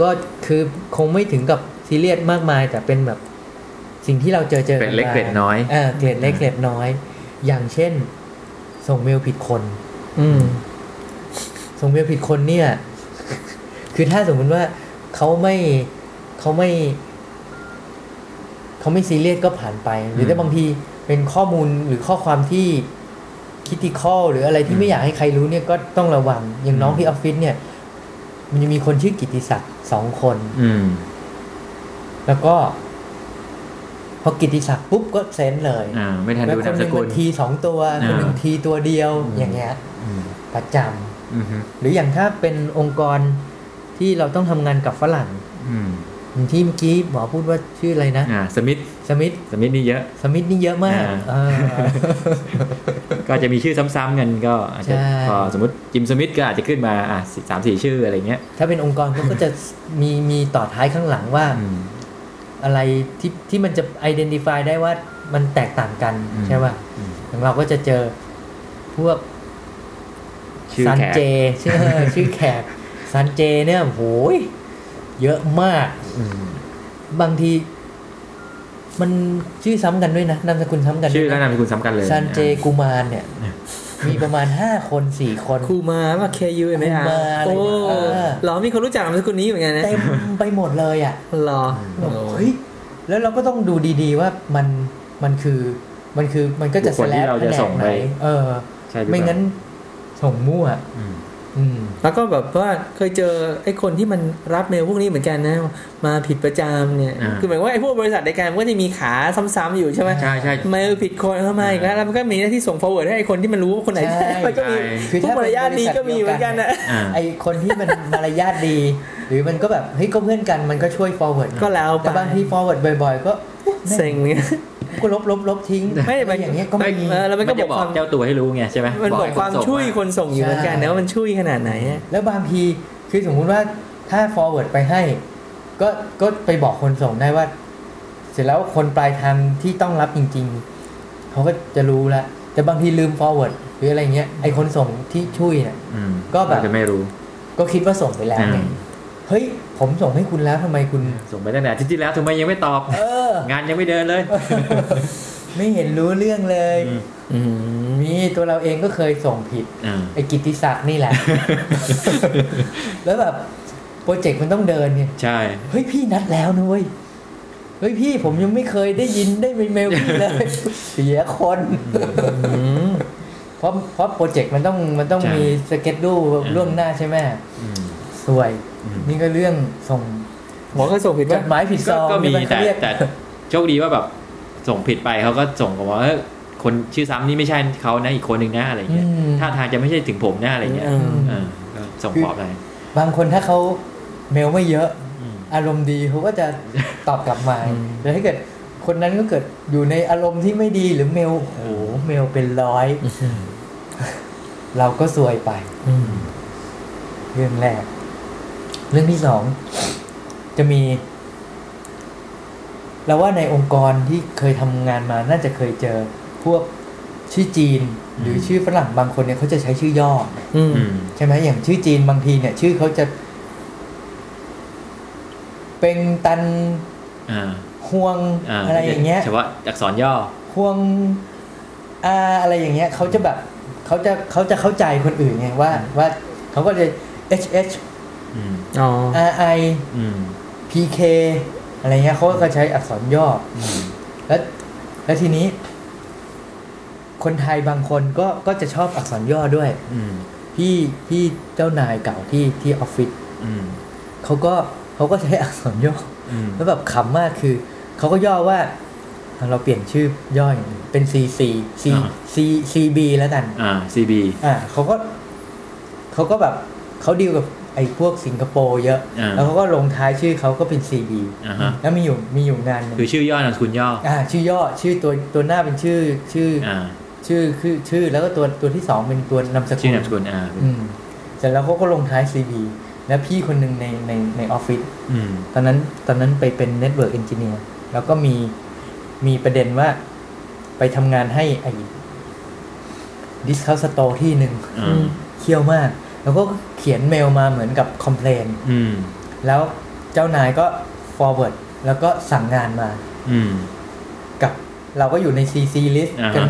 Speaker 2: ก็คือคงไม่ถึงกับซีเรียสมากมาย แต่เป็นแบบสิ่งที่เราเจอเจอ
Speaker 3: เกร็ดเล็กเกร็ดน้อย
Speaker 2: เออเกรดเล็กเกรดน้อย อย่างเช่น ส่งเมลผิดคน
Speaker 1: ๆอืม
Speaker 2: ส่งเมลผิดคนเนี่ย คือถ้าสมมติว่าเขาไม่เขาไม่เขาไม่ซีเรียสก็ผ่านไป หรือถ้าบางทีเป็นข้อมูลหรือข้อความที่ คิด i คอลหรืออะไรที่ไม่อยากให้ใครรู้เนี่ยก็ต้องระวัง อย่างน้องที่ออฟฟิศเนี่ย มันจะมีคนชื่อกิติศักดิ์สองคน
Speaker 3: อืม
Speaker 2: แล้วก็ พอกิติศักดิ์ปุ๊บก็เซ็นเลย
Speaker 3: อ่าไม่ทัน
Speaker 2: แล้ว
Speaker 3: ดู
Speaker 2: คน
Speaker 3: นาม
Speaker 2: ห
Speaker 3: ส
Speaker 2: นึ่ง
Speaker 3: กุ
Speaker 2: มั
Speaker 3: ล
Speaker 2: นทีสองตัว
Speaker 3: อ่า
Speaker 2: คนหนึ่งทีตัวเดียว
Speaker 3: อืม
Speaker 2: อย่างเงี้ย
Speaker 3: อืม
Speaker 2: ประจำ
Speaker 3: อืมฮึ
Speaker 2: หรืออย่างถ้าเป็นองค์กรที่เราต้องทำงานกับฝรั่ง
Speaker 3: อืม
Speaker 2: อย่างที่เมื่อกี้หมอพูดว่าชื่ออะไรนะ
Speaker 3: อ่าสมิธ
Speaker 2: สมิธ
Speaker 3: สมิธนี่เยอะ
Speaker 2: สมิธนี่เยอะมาก
Speaker 3: อ่า
Speaker 2: อ่า
Speaker 3: ก็จะมีชื่อซ้ำๆกันก็อาจจะ
Speaker 2: ใช่
Speaker 3: พอสมมติจิมสมิธก็อาจจะขึ้นมาอะสามสี่ชื่ออะไรเงี้ย
Speaker 2: ถ้าเป็นองค์กรเขาก็จะมีมีต่อท้ายข้างหลังว่า
Speaker 3: อืม
Speaker 2: อะไรที่ที่มันจะ identify ได้ว่ามันแตกต่างกัน
Speaker 3: อืม
Speaker 2: ใช่ป่ะ
Speaker 3: อืม
Speaker 2: อย่างเราก็จะเจอพวก
Speaker 3: ชื่อ
Speaker 2: ซัน
Speaker 3: แขก
Speaker 2: เจชื่อชื่อแขกซันเจเนี่ยโหย เยอะมาก
Speaker 3: อืม
Speaker 2: บางที มันชื่อซ้ำกันด้วยนะนามสกุลซ้ำกัน
Speaker 3: ชื่อ
Speaker 2: ด้
Speaker 3: และ
Speaker 2: วย
Speaker 3: นา
Speaker 2: นะ
Speaker 3: มสกุลซ้ำกันเลย
Speaker 2: ซันเจกูมารเนี่ย มีประมาณห้าคนสี่คน
Speaker 1: ครูมาว่า K U M A
Speaker 2: ครู
Speaker 1: R
Speaker 2: มาอะไร
Speaker 1: โอ้
Speaker 2: เนี่ยเออ
Speaker 1: เหรอมีคนรู้จักนามสกุลนี้เหมือนกันนะ
Speaker 2: เต็มไปหมดเลยอะ
Speaker 1: เหรอ
Speaker 2: แบบเฮ้ยแล้วเราก็ต้องดูดีๆว่ามันมันคือมันคือมันก็จะ
Speaker 3: บุคคลที่เราจะส่งไป
Speaker 2: แผนกหนเออ
Speaker 3: ใช่หรือเปล่า
Speaker 2: ไม่งั้นส่งมั่ว
Speaker 3: อืม
Speaker 2: อืม
Speaker 1: แล้วก็แบบว่าเคยเจอไอ้คนที่มันรับเมลพวกนี้เหมือนกันนะ มาผิดประจำเนี่ย
Speaker 3: อ่า
Speaker 1: คือหมายว่าไอ้พวกบริษัทในการมันก็จะมีขาซ้ำๆอยู่ใช่ไหม
Speaker 3: ใช่ใช่
Speaker 1: เมลผิดคนเข้ามาอีกแล้วแล้วมันก็มีหน้าที่ส่ง forward ให้ไอ้คนที่มันรู้ว่าคนไหน
Speaker 2: ใช่
Speaker 1: แท้มันก็มี
Speaker 2: คือ
Speaker 1: พวก
Speaker 2: ถ้ามา
Speaker 1: รยาทดีก็มีเหมือนกันนะ
Speaker 3: อ่า
Speaker 2: ไอคนที่มันมารยาทดี หรือมันก็แบบเฮ้ยก็เพื่อนกันมันก็ช่วย forward
Speaker 1: ก็แล้วไป
Speaker 2: แต่บางที forward บ่อย ๆ ก็
Speaker 1: เซ็งเนี่ย
Speaker 2: ก็ลบลบลบทิ้ง
Speaker 1: ไม่
Speaker 2: อะไรอย่างเงี้ยก็ไม่มี
Speaker 1: เออแล้วมันก็
Speaker 3: จะ
Speaker 1: บบอ
Speaker 3: อกก
Speaker 1: ความ
Speaker 3: เจ้าตัวให้รู้ไงใช่ไหม
Speaker 1: มันบอก
Speaker 3: ให้
Speaker 1: ความ
Speaker 3: ส่ง
Speaker 1: ช่วยคนส่งอยู่เหมือนกันนะว่ามันช่วยขนาดไหนอะ
Speaker 2: แล้วบางทีคือสมมุติว่าถ้า forward ไปให้ ก็ก็ไปบอกคนส่งได้ว่า เสร็จแล้วคนปลายทางที่ต้องรับจริง ๆเขาก็จะรู้แล้วแต่บางทีลืม forward หรืออะไรเงี้ยไอคนส่งที่ช่วยเนี่ย
Speaker 3: อืม
Speaker 2: ก็แบบ
Speaker 3: เราจะไม่รู้
Speaker 2: ก็คิดว่าส่งไปแล้วไง
Speaker 3: อืม
Speaker 2: เฮ้ย ผมส่งให้คุณแล้วทำไมคุณ
Speaker 3: ส่งไปตั้งแต่อาที่ที่แล้วทำไมยังไม่ตอบ
Speaker 2: เออ
Speaker 3: งานยังไม่เดินเลย
Speaker 2: ไม่เห็นรู้เรื่องเลย
Speaker 3: อืม
Speaker 1: อืม
Speaker 2: มีตัวเราเองก็เคยส่งผิด
Speaker 3: อ่า
Speaker 2: ไอ้กิตติศักดิ์นี่แหละ แล้วแบบโปรเจกต์มันต้องเดินไง
Speaker 3: ใช่
Speaker 2: เฮ้ยพี่นัดแล้วนะเว้ยเฮ้ยพี่ผมยังไม่เคยได้ยินได้เมลพี่เลยเสียคน
Speaker 1: อืม
Speaker 2: เพราะเพราะโปรเจกต์มันต้องมันต้อง
Speaker 3: ใช่
Speaker 2: มีสเก็ตดูล่วงหน้าใช่ไหม
Speaker 3: อืม
Speaker 2: สวย
Speaker 3: อืม
Speaker 2: นี่ก็เรื่องส่ง
Speaker 1: หมอเคยส่งผิด
Speaker 2: จ
Speaker 1: ป่ะ
Speaker 2: ดหมายผิดซ
Speaker 3: ก็
Speaker 2: อง
Speaker 3: ก็มี
Speaker 2: นี่น
Speaker 3: แต่
Speaker 2: เขาเรียก
Speaker 3: แต่โชคดีว่าแบบส่งผิดไปเขาก็ส่งกับว่าเอ้ยคนชื่อซ้ำนี่ไม่ใช่เขานะอีกคนหนึ่งนะอะไรเงี้ย
Speaker 2: อืม
Speaker 3: ท่าทางจะไม่ใช่ถึงผมนะอะไรเงี้ย
Speaker 1: เออ
Speaker 3: เออก็ส่งตอบไป
Speaker 2: บางคนถ้าเขาเมลไม่เยอะ
Speaker 3: อืม
Speaker 2: อารมณ์ดีเขาก็จะตอบกลับมา
Speaker 1: อืม
Speaker 2: แต่ถ้าเกิดคนนั้นก็เกิดอยู่ในอารมณ์ที่ไม่ดีหรือเมลโอ้โหเมลเป็นร้อย เราก็ซวยไป
Speaker 1: อืม
Speaker 2: เรื่องแรก เรื่องที่สองจะมีเราว่าในองค์กรที่เคยทำงานมาน่าจะเคยเจอพวกชื่อจีน หรือชื่อฝรั่งบางคนเนี่ยเขาจะใช้ชื่อย่อ
Speaker 1: อืม
Speaker 3: อืม
Speaker 2: ใช่ไหมอย่างชื่อจีนบางทีเนี่ย ชื่อเขาจะ เป็งตัน
Speaker 3: อ่า
Speaker 2: ฮวง
Speaker 3: อ่า
Speaker 2: อะไรอย่างเงี้ย
Speaker 3: เฉพาะอักษรย่อ
Speaker 2: ฮวงอาอะไรอย่างเงี้ยเขาจะแบบเขาจะเขาจะเข้าใจคนอื่นไงว่าว่าเขาก็จะ H H
Speaker 3: อืม
Speaker 1: อ๋อ
Speaker 2: R I
Speaker 3: อืม
Speaker 2: P K อะไรเงี้ยเขาก็ใช้อักษรย่อ
Speaker 3: อืม
Speaker 2: แล้วแล้วทีนี้ คนไทยบางคนก็ก็จะชอบอักษรย่อด้วย
Speaker 3: อืม
Speaker 2: พี่พี่เจ้านายเก่าที่ที่ออฟฟิศ
Speaker 3: อืม
Speaker 2: เขาก็เขาก็ใช้อักษรย่อ
Speaker 3: อืม
Speaker 2: แล้วแบบขำมากคือเขาก็ย่อว่าอะเราเปลี่ยนชื่อย่ออย่างนี้เป็น C C C C C B แล้วกัน
Speaker 3: อ่า CB
Speaker 2: อ่าเขาก็เขาก็แบบเขาดีลกับ ไอ้พวกสิงคโปร์เยอะ
Speaker 3: อ่า
Speaker 2: แล้วเขาก็ลงท้ายชื่อเขาก็เป็น C B
Speaker 3: อ่าฮะ
Speaker 2: แล้วมีอยู่มีอยู่งานหนึ่ง
Speaker 3: คือชื่อย่อนามสกุลย่อ
Speaker 2: อ่าชื่อย่อชื่อตัวตัวหน้าเป็นชื่อชื่อ
Speaker 3: อ่า
Speaker 2: ชื่อคือชื่อแล้วก็ตัวตัวที่สองเป็นตัวนามสกุล
Speaker 3: ชื่อนามสกุลอ่า
Speaker 2: อืมเสร็จแล้วเขาก็ลงท้าย CB แล้วพี่คนหนึ่งในในในออฟฟิศ
Speaker 3: อืม
Speaker 2: ตอนนั้นตอนนั้นไปเป็น network engineer แล้วก็มีมีประเด็นว่าไปทำงานให้ไอ้ดิสค u สโตที่หนึ่ง
Speaker 3: อ่า
Speaker 2: เคี่ยวมาก แล้วก็เขียนเมลมาเหมือนกับคอมเพลน
Speaker 3: อืม
Speaker 2: แล้วเจ้านายก็ forward แล้วก็สั่งงานมา
Speaker 3: อืม
Speaker 2: กับเราก็อยู่ใน CC list
Speaker 3: อ่าฮะ
Speaker 2: กัน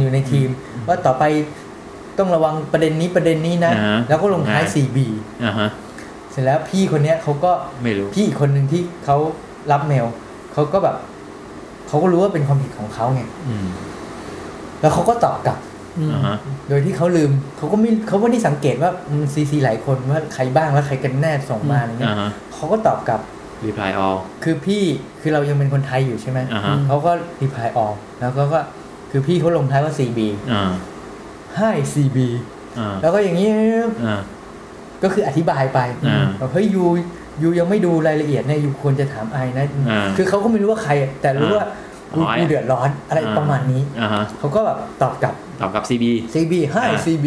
Speaker 2: อยู่ในทีม ว่าต่อไปต้องระวังประเด็นนี้ประเด็นนี้นะ
Speaker 3: อ่าฮะ
Speaker 2: แล้วก็ลงท้าย
Speaker 3: อ่า
Speaker 2: 4B
Speaker 3: อ่าฮะ
Speaker 2: เสร็จแล้วพี่คนเนี้ยเขาก็
Speaker 3: ไม่รู้
Speaker 2: พี่อีกคนหนึ่งที่เขารับเมลเขาก็แบบเขาก็รู้ว่าเป็นความผิดของเขาไง
Speaker 3: อืม
Speaker 2: แล้วเขาก็ตอบกลับ
Speaker 1: อืม
Speaker 3: อ่าฮะ
Speaker 2: โดยที่เขาลืมเขาก็ไม่เขาไม่ได้สังเกตว่าซีซีหลายคนว่าใครบ้างแล้วใครกันแน่ส่งมาอะไรเงี้
Speaker 3: อ่ายฮะ
Speaker 2: เขาก็ตอบกลับ
Speaker 3: reply all
Speaker 2: คือพี่คือเรายังเป็นคนไทยอยู่ใช่ไหม
Speaker 3: อ่าฮะ
Speaker 2: เขาก็รีพายออกแล้วก็ก็คือพี่เขาลงท้ายว่า CB
Speaker 3: อ่า
Speaker 2: ให้ CB
Speaker 3: อ่า
Speaker 2: แล้วก็อย่างนี้
Speaker 3: อ่า
Speaker 2: ก็คืออธิบายไป
Speaker 3: อ่า
Speaker 2: บอกเฮ้ยยูยูยังไม่ดูรายละเอียดเนี่ยยูควรจะถามไอนะ
Speaker 3: อ่า
Speaker 2: คือเขาก็ไม่รู้ว่าใคร แต่รู้ว่ากู
Speaker 3: อ๋อ ไอ้
Speaker 2: กูเดือดร้อนอะไรประมาณนี้
Speaker 3: อ่าฮะ
Speaker 2: เขาก็แบบตอบกลับ
Speaker 3: ตอบกับ CB
Speaker 2: CB ให้
Speaker 3: อ่า
Speaker 2: CB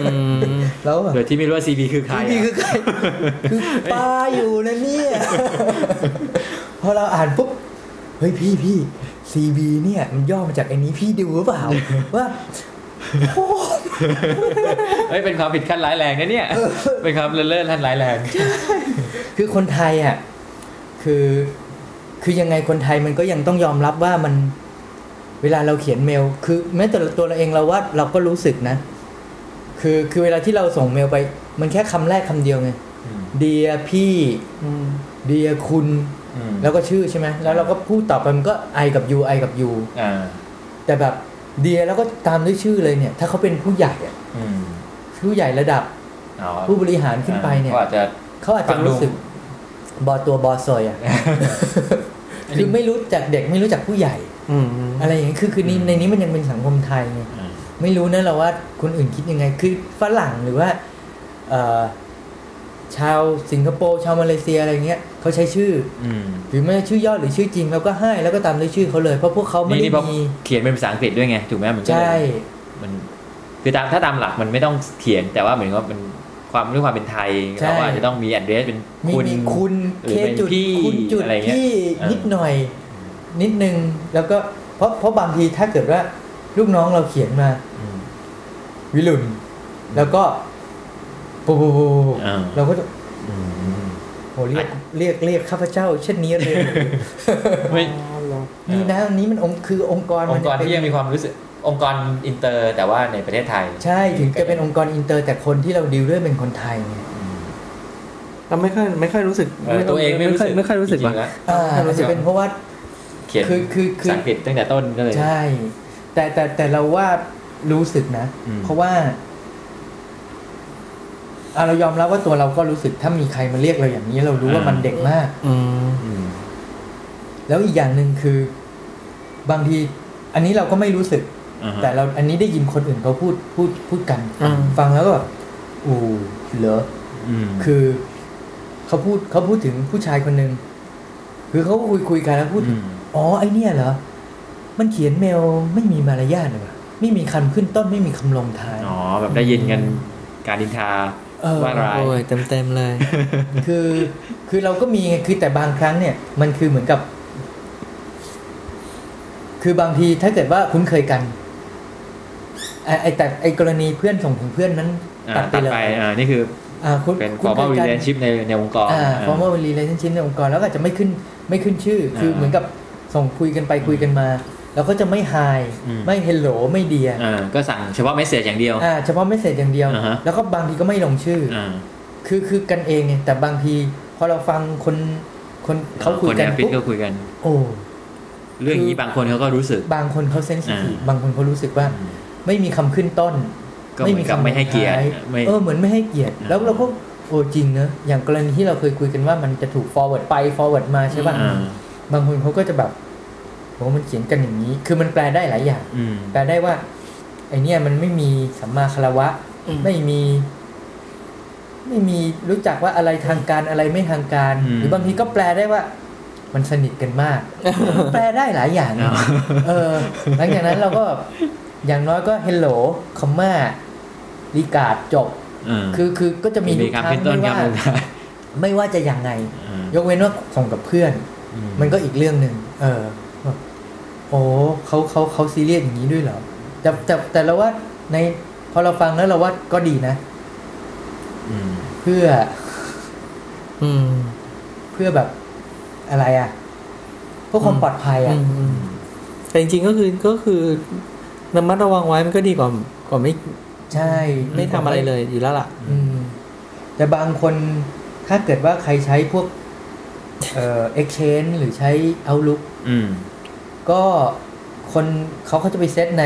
Speaker 1: อืม
Speaker 2: แล้วแบบ
Speaker 3: โดยที่ไม่รู้ว่า CB คือใคร
Speaker 2: CB คือใครคือปลาอยู่นะเนี่ยพอเราอ่านปุ๊บเฮ้ยพี่พี่ CB เนี่ยมันย่อมาจากไอ้นี้พี่ดูหรือเปล่าว่าโอ้
Speaker 3: เฮ้ยเป็นความผิดขั้นร้ายแรงนะเนี่ยเป็นความเลิศเล่อขั้นร้ายแรง
Speaker 2: คือคนไทยอะคือ คือยังไงคนไทยมันก็ยังต้องยอมรับว่ามันเวลาเราเขียนเมล คือแม้แต่ตัวเราเองเราว่าเราก็รู้สึกนะ คือคือเวลาที่เราส่งเมลไป มันแค่คำแรกคำเดียวไงเดียพี่
Speaker 1: อืม
Speaker 2: เดียคุณ
Speaker 3: อืม
Speaker 2: แล้วก็ชื่อใช่ไหมแล้วเราก็พูดต่อไปมันก็ไอกับยูไอกับยู
Speaker 3: อ่า
Speaker 2: แต่แบบเดียแล้วก็ตามด้วยชื่อเลยเนี่ย ถ้าเขาเป็นผู้ใหญ่อะ
Speaker 3: อืม
Speaker 2: ผู้ใหญ่ระดับ
Speaker 3: อ๋อ
Speaker 2: ผู้บริหารขึ้นไปเนี่ย
Speaker 3: ก็อาจจะ
Speaker 2: เขาอาจจะรู้สึกบอตัวบอซอยอะ
Speaker 3: อันนี้
Speaker 2: คือไม่รู้จักเด็กไม่รู้จักผู้ใหญ่
Speaker 1: อืม
Speaker 2: อะไรอย่างนี้คือคือนี่ในนี้มันยังเป็นสังคมไทยไง
Speaker 3: อ่า
Speaker 2: ไม่รู้นะเราว่าคนอื่นคิดยังไง คือฝรั่งหรือว่าเอ่อชาวสิงคโปร์ชาวมาเลเซียอะไรเงี้ยเขาใช้ชื่อ
Speaker 3: อืม
Speaker 2: หรือไม่ชื่อย่อหรือชื่อจริงเราก็ให้แล้วก็ตามด้วยชื่อเขาเลยเพราะพวกเขาไม่
Speaker 3: นี่
Speaker 2: ได้
Speaker 3: นี่เพราะ
Speaker 2: มี
Speaker 3: เขียนเป็นภาษาอังกฤษด้วยไงถูกไหมมันก็เลย
Speaker 2: ใช่
Speaker 3: มันคือตามถ้าตามหลักมันไม่ต้องเขียนแต่ว่าเหมือนว่ามัน ความด้วยความเป็นไทย
Speaker 2: ใช่
Speaker 3: เราอาจจะต้องมี address เป็น
Speaker 2: มี
Speaker 3: คุณ
Speaker 2: มีคุณ
Speaker 3: หรือ
Speaker 2: เค
Speaker 3: เป็น
Speaker 2: จุด
Speaker 3: พี่
Speaker 2: คุณจุด
Speaker 3: อะไรเงี้ย
Speaker 2: พี่
Speaker 3: เออ
Speaker 2: นิดหน่อย นิดนึงแล้วก็เพราะเพราะบางทีถ้าเกิดว่า ลูกน้องเราเขียนมา
Speaker 3: อืม
Speaker 2: วิลุนแล้วก็ปูปูปูปู
Speaker 3: อ่า
Speaker 2: เราก็จะ
Speaker 3: อืม
Speaker 2: โหเรียกเรียกเรียกข้าพเจ้า เช่นนี้เลย
Speaker 3: ไม่
Speaker 1: อ๋อเหรอ
Speaker 2: นี่นะอันนี้มันองค์คือองค์กรมันอ
Speaker 3: งค์กร
Speaker 2: เป็น
Speaker 3: ที่ยังมีความรู้สึก องค์กรอินเตอร์แต่ว่าในประเทศไทย
Speaker 2: ใช่ถึงจะเป็นองค์กรอินเตอร์ แต่คนที่เราดีลด้วยเป็นคนไทยไง
Speaker 3: อืม
Speaker 1: เราไม่ค่อยไม่ค่อยรู้สึก
Speaker 3: เออตัวเองไม่รู้สึก
Speaker 1: ค่อยไม่ค่อยรู้สึก
Speaker 3: จริ
Speaker 1: ว่ะ
Speaker 3: แล้ว
Speaker 2: อ่าอาจจะเป็นเพราะว่า
Speaker 3: เขียน
Speaker 2: คือคือคือ
Speaker 3: ภาษาอังกฤษตั้งแต่ต้นก็เลย
Speaker 2: ใช่ แต่แต่แต่เราว่ารู้สึกนะ
Speaker 3: อืม
Speaker 2: เพราะว่าอะเรายอมรับว่าตัวเราก็รู้สึกถ้ามีใครมาเรียกเราอย่างนี้ เรารู้ว่ามันเด็กมาก
Speaker 1: อืม
Speaker 3: อืม
Speaker 2: แล้วอีกอย่างหนึ่งคือบางที อันนี้เราก็ไม่รู้สึก
Speaker 3: อ่าฮะ
Speaker 2: แต่เราอันนี้ได้ยินคนอื่นเขาพูดพูดพูดกัน
Speaker 1: อืม
Speaker 2: ฟังแล้วก็แบบอู้เหรอ
Speaker 3: อืม
Speaker 2: คือเขาพูดเขาพูดถึงผู้ชายคนหนึ่งคือเขาคุยคุยกันแล้วพูด
Speaker 3: อืม
Speaker 2: อ๋อไอเนี่ยเหรอมันเขียนเมลไม่มีมารยาทเลยวะไม่มีคำขึ้นต้นไม่มีคำลงท้าย
Speaker 3: อ๋อแบบได้ยินกันการดินทา
Speaker 2: เออ
Speaker 3: ว่าร้าย
Speaker 1: โอ้ยเต็มเต็มๆเลย
Speaker 2: คือคือเราก็มีไงคือแต่บางครั้งเนี่ย มันคือเหมือนกับ คือบางทีถ้าเกิดว่าคุ้นเคยกัน ไอไอแต่ไอกรณีเพื่อนส่งถึงเพื่อนนั้น
Speaker 3: อ่า
Speaker 2: ตัดไป
Speaker 3: ตัด
Speaker 2: เลย
Speaker 3: ไปอ่านี่คือ
Speaker 2: อ่าคุ้น
Speaker 3: เป็น
Speaker 2: คุ้น
Speaker 3: formal
Speaker 2: เคยกัน
Speaker 3: relationship ในในองค์กร
Speaker 2: อ่า
Speaker 3: อ่า
Speaker 2: formal relationship ในองค์กรแล้วก็อาจจะไม่ขึ้นไม่ขึ้นชื่อ คือ
Speaker 3: อ่า
Speaker 2: เหมือนกับส่งคุยกันไปคุยกันมา แล้วก็จะไม่ hi
Speaker 3: อืม
Speaker 2: ไม่ hello ไม่เดีย
Speaker 3: อ่าก็สั่งเฉพาะเมสเซจอย่างเดียว
Speaker 2: อ่าเฉพาะไม่เสร็จอย่างเดียว
Speaker 3: อ่าฮะ
Speaker 2: แล้วก็บางทีก็ไม่ลงชื่ออ
Speaker 3: อ่า
Speaker 2: คือคือกันเองไงแต่บางทีพอเราฟังคนคนเขาคุย
Speaker 3: คน
Speaker 2: กัน
Speaker 3: ในออฟฟิศ
Speaker 2: ปุ๊บ
Speaker 3: ก็คุยกัน
Speaker 2: โอ้
Speaker 3: เรื่องนี้บางคนเขาก็รู้สึก
Speaker 2: บางคนเขาเซนซิทีฟ
Speaker 3: อ่า
Speaker 2: บางคนเขารู้สึกว่า ไม่มีคำขึ้นต้น
Speaker 3: ก็เหมือนกับไม่ให้เกียรติ
Speaker 2: ท้าย
Speaker 3: ไม่
Speaker 2: เออเหมือนไม่ให้เกียรติ
Speaker 3: อ่า
Speaker 2: แล้วเราก็โอ้จริงเนอะอย่างกรณีที่เราเคยคุยกันว่ามันจะถูก forward ไป forward มาใช่ป่ะ
Speaker 3: อ่า
Speaker 2: บางคนเขาก็จะแบบโอ้มันเขียนกันอย่างนี้ คือมันแปลได้หลายอย่าง
Speaker 3: อืม
Speaker 2: แปลได้ว่าไอเนี่ยมันไม่มีสัมมาคารวะ
Speaker 1: อืม
Speaker 2: ไม่มี ไม่มีรู้จักว่าอะไรทางการอะไรไม่ทางการ
Speaker 3: อืม
Speaker 2: หรือบางทีก็แปลได้ว่า มันสนิทกันมาก แปลได้หลายอย่าง
Speaker 3: อ๋อ
Speaker 2: เออ หลังจากนั้นเราก็ อย่างน้อยก็ hello คอมมารีการ์ดจบ
Speaker 3: อ่า
Speaker 2: คือคือก็จะมี
Speaker 3: มี
Speaker 2: ทุกค
Speaker 3: คำ
Speaker 2: รั้ง
Speaker 3: ขึ้นต้น
Speaker 2: ไม่ว่า
Speaker 3: คำลงท้าย
Speaker 2: ไม่ว่าจะยังไง
Speaker 3: อ่าย
Speaker 2: กเว้นว่าส่งกับเพื่อน
Speaker 3: อื
Speaker 2: มันก็อีกเรื่องหนึ่งเออแบบโอ้เขาเขาเขาซีเรียสอย่างนี้ด้วยเหรอแต่แต่แต่เราว่าในพอเราฟังแล้วเราว่าก็ดีนะ
Speaker 3: อืม
Speaker 2: เพื่อ
Speaker 1: อืม
Speaker 2: เพื่อแบบอะไรอะเพื่อความปลอดภัย
Speaker 1: อื
Speaker 2: อะ
Speaker 1: มอืมแต่จริงๆก็คือก็คือ ระมัดระวังไว้มันก็ดีกว่ากว่าไม่
Speaker 2: ใช่
Speaker 1: ไม่ทำอะไรเลยอยู่แล้วล่ะ
Speaker 2: อืม แต่บางคนถ้าเกิดว่าใครใช้พวก เอ่อ exchange หรือใช้ outlook
Speaker 3: อืม
Speaker 2: ก็คนเขาเขาจะไปเซตใน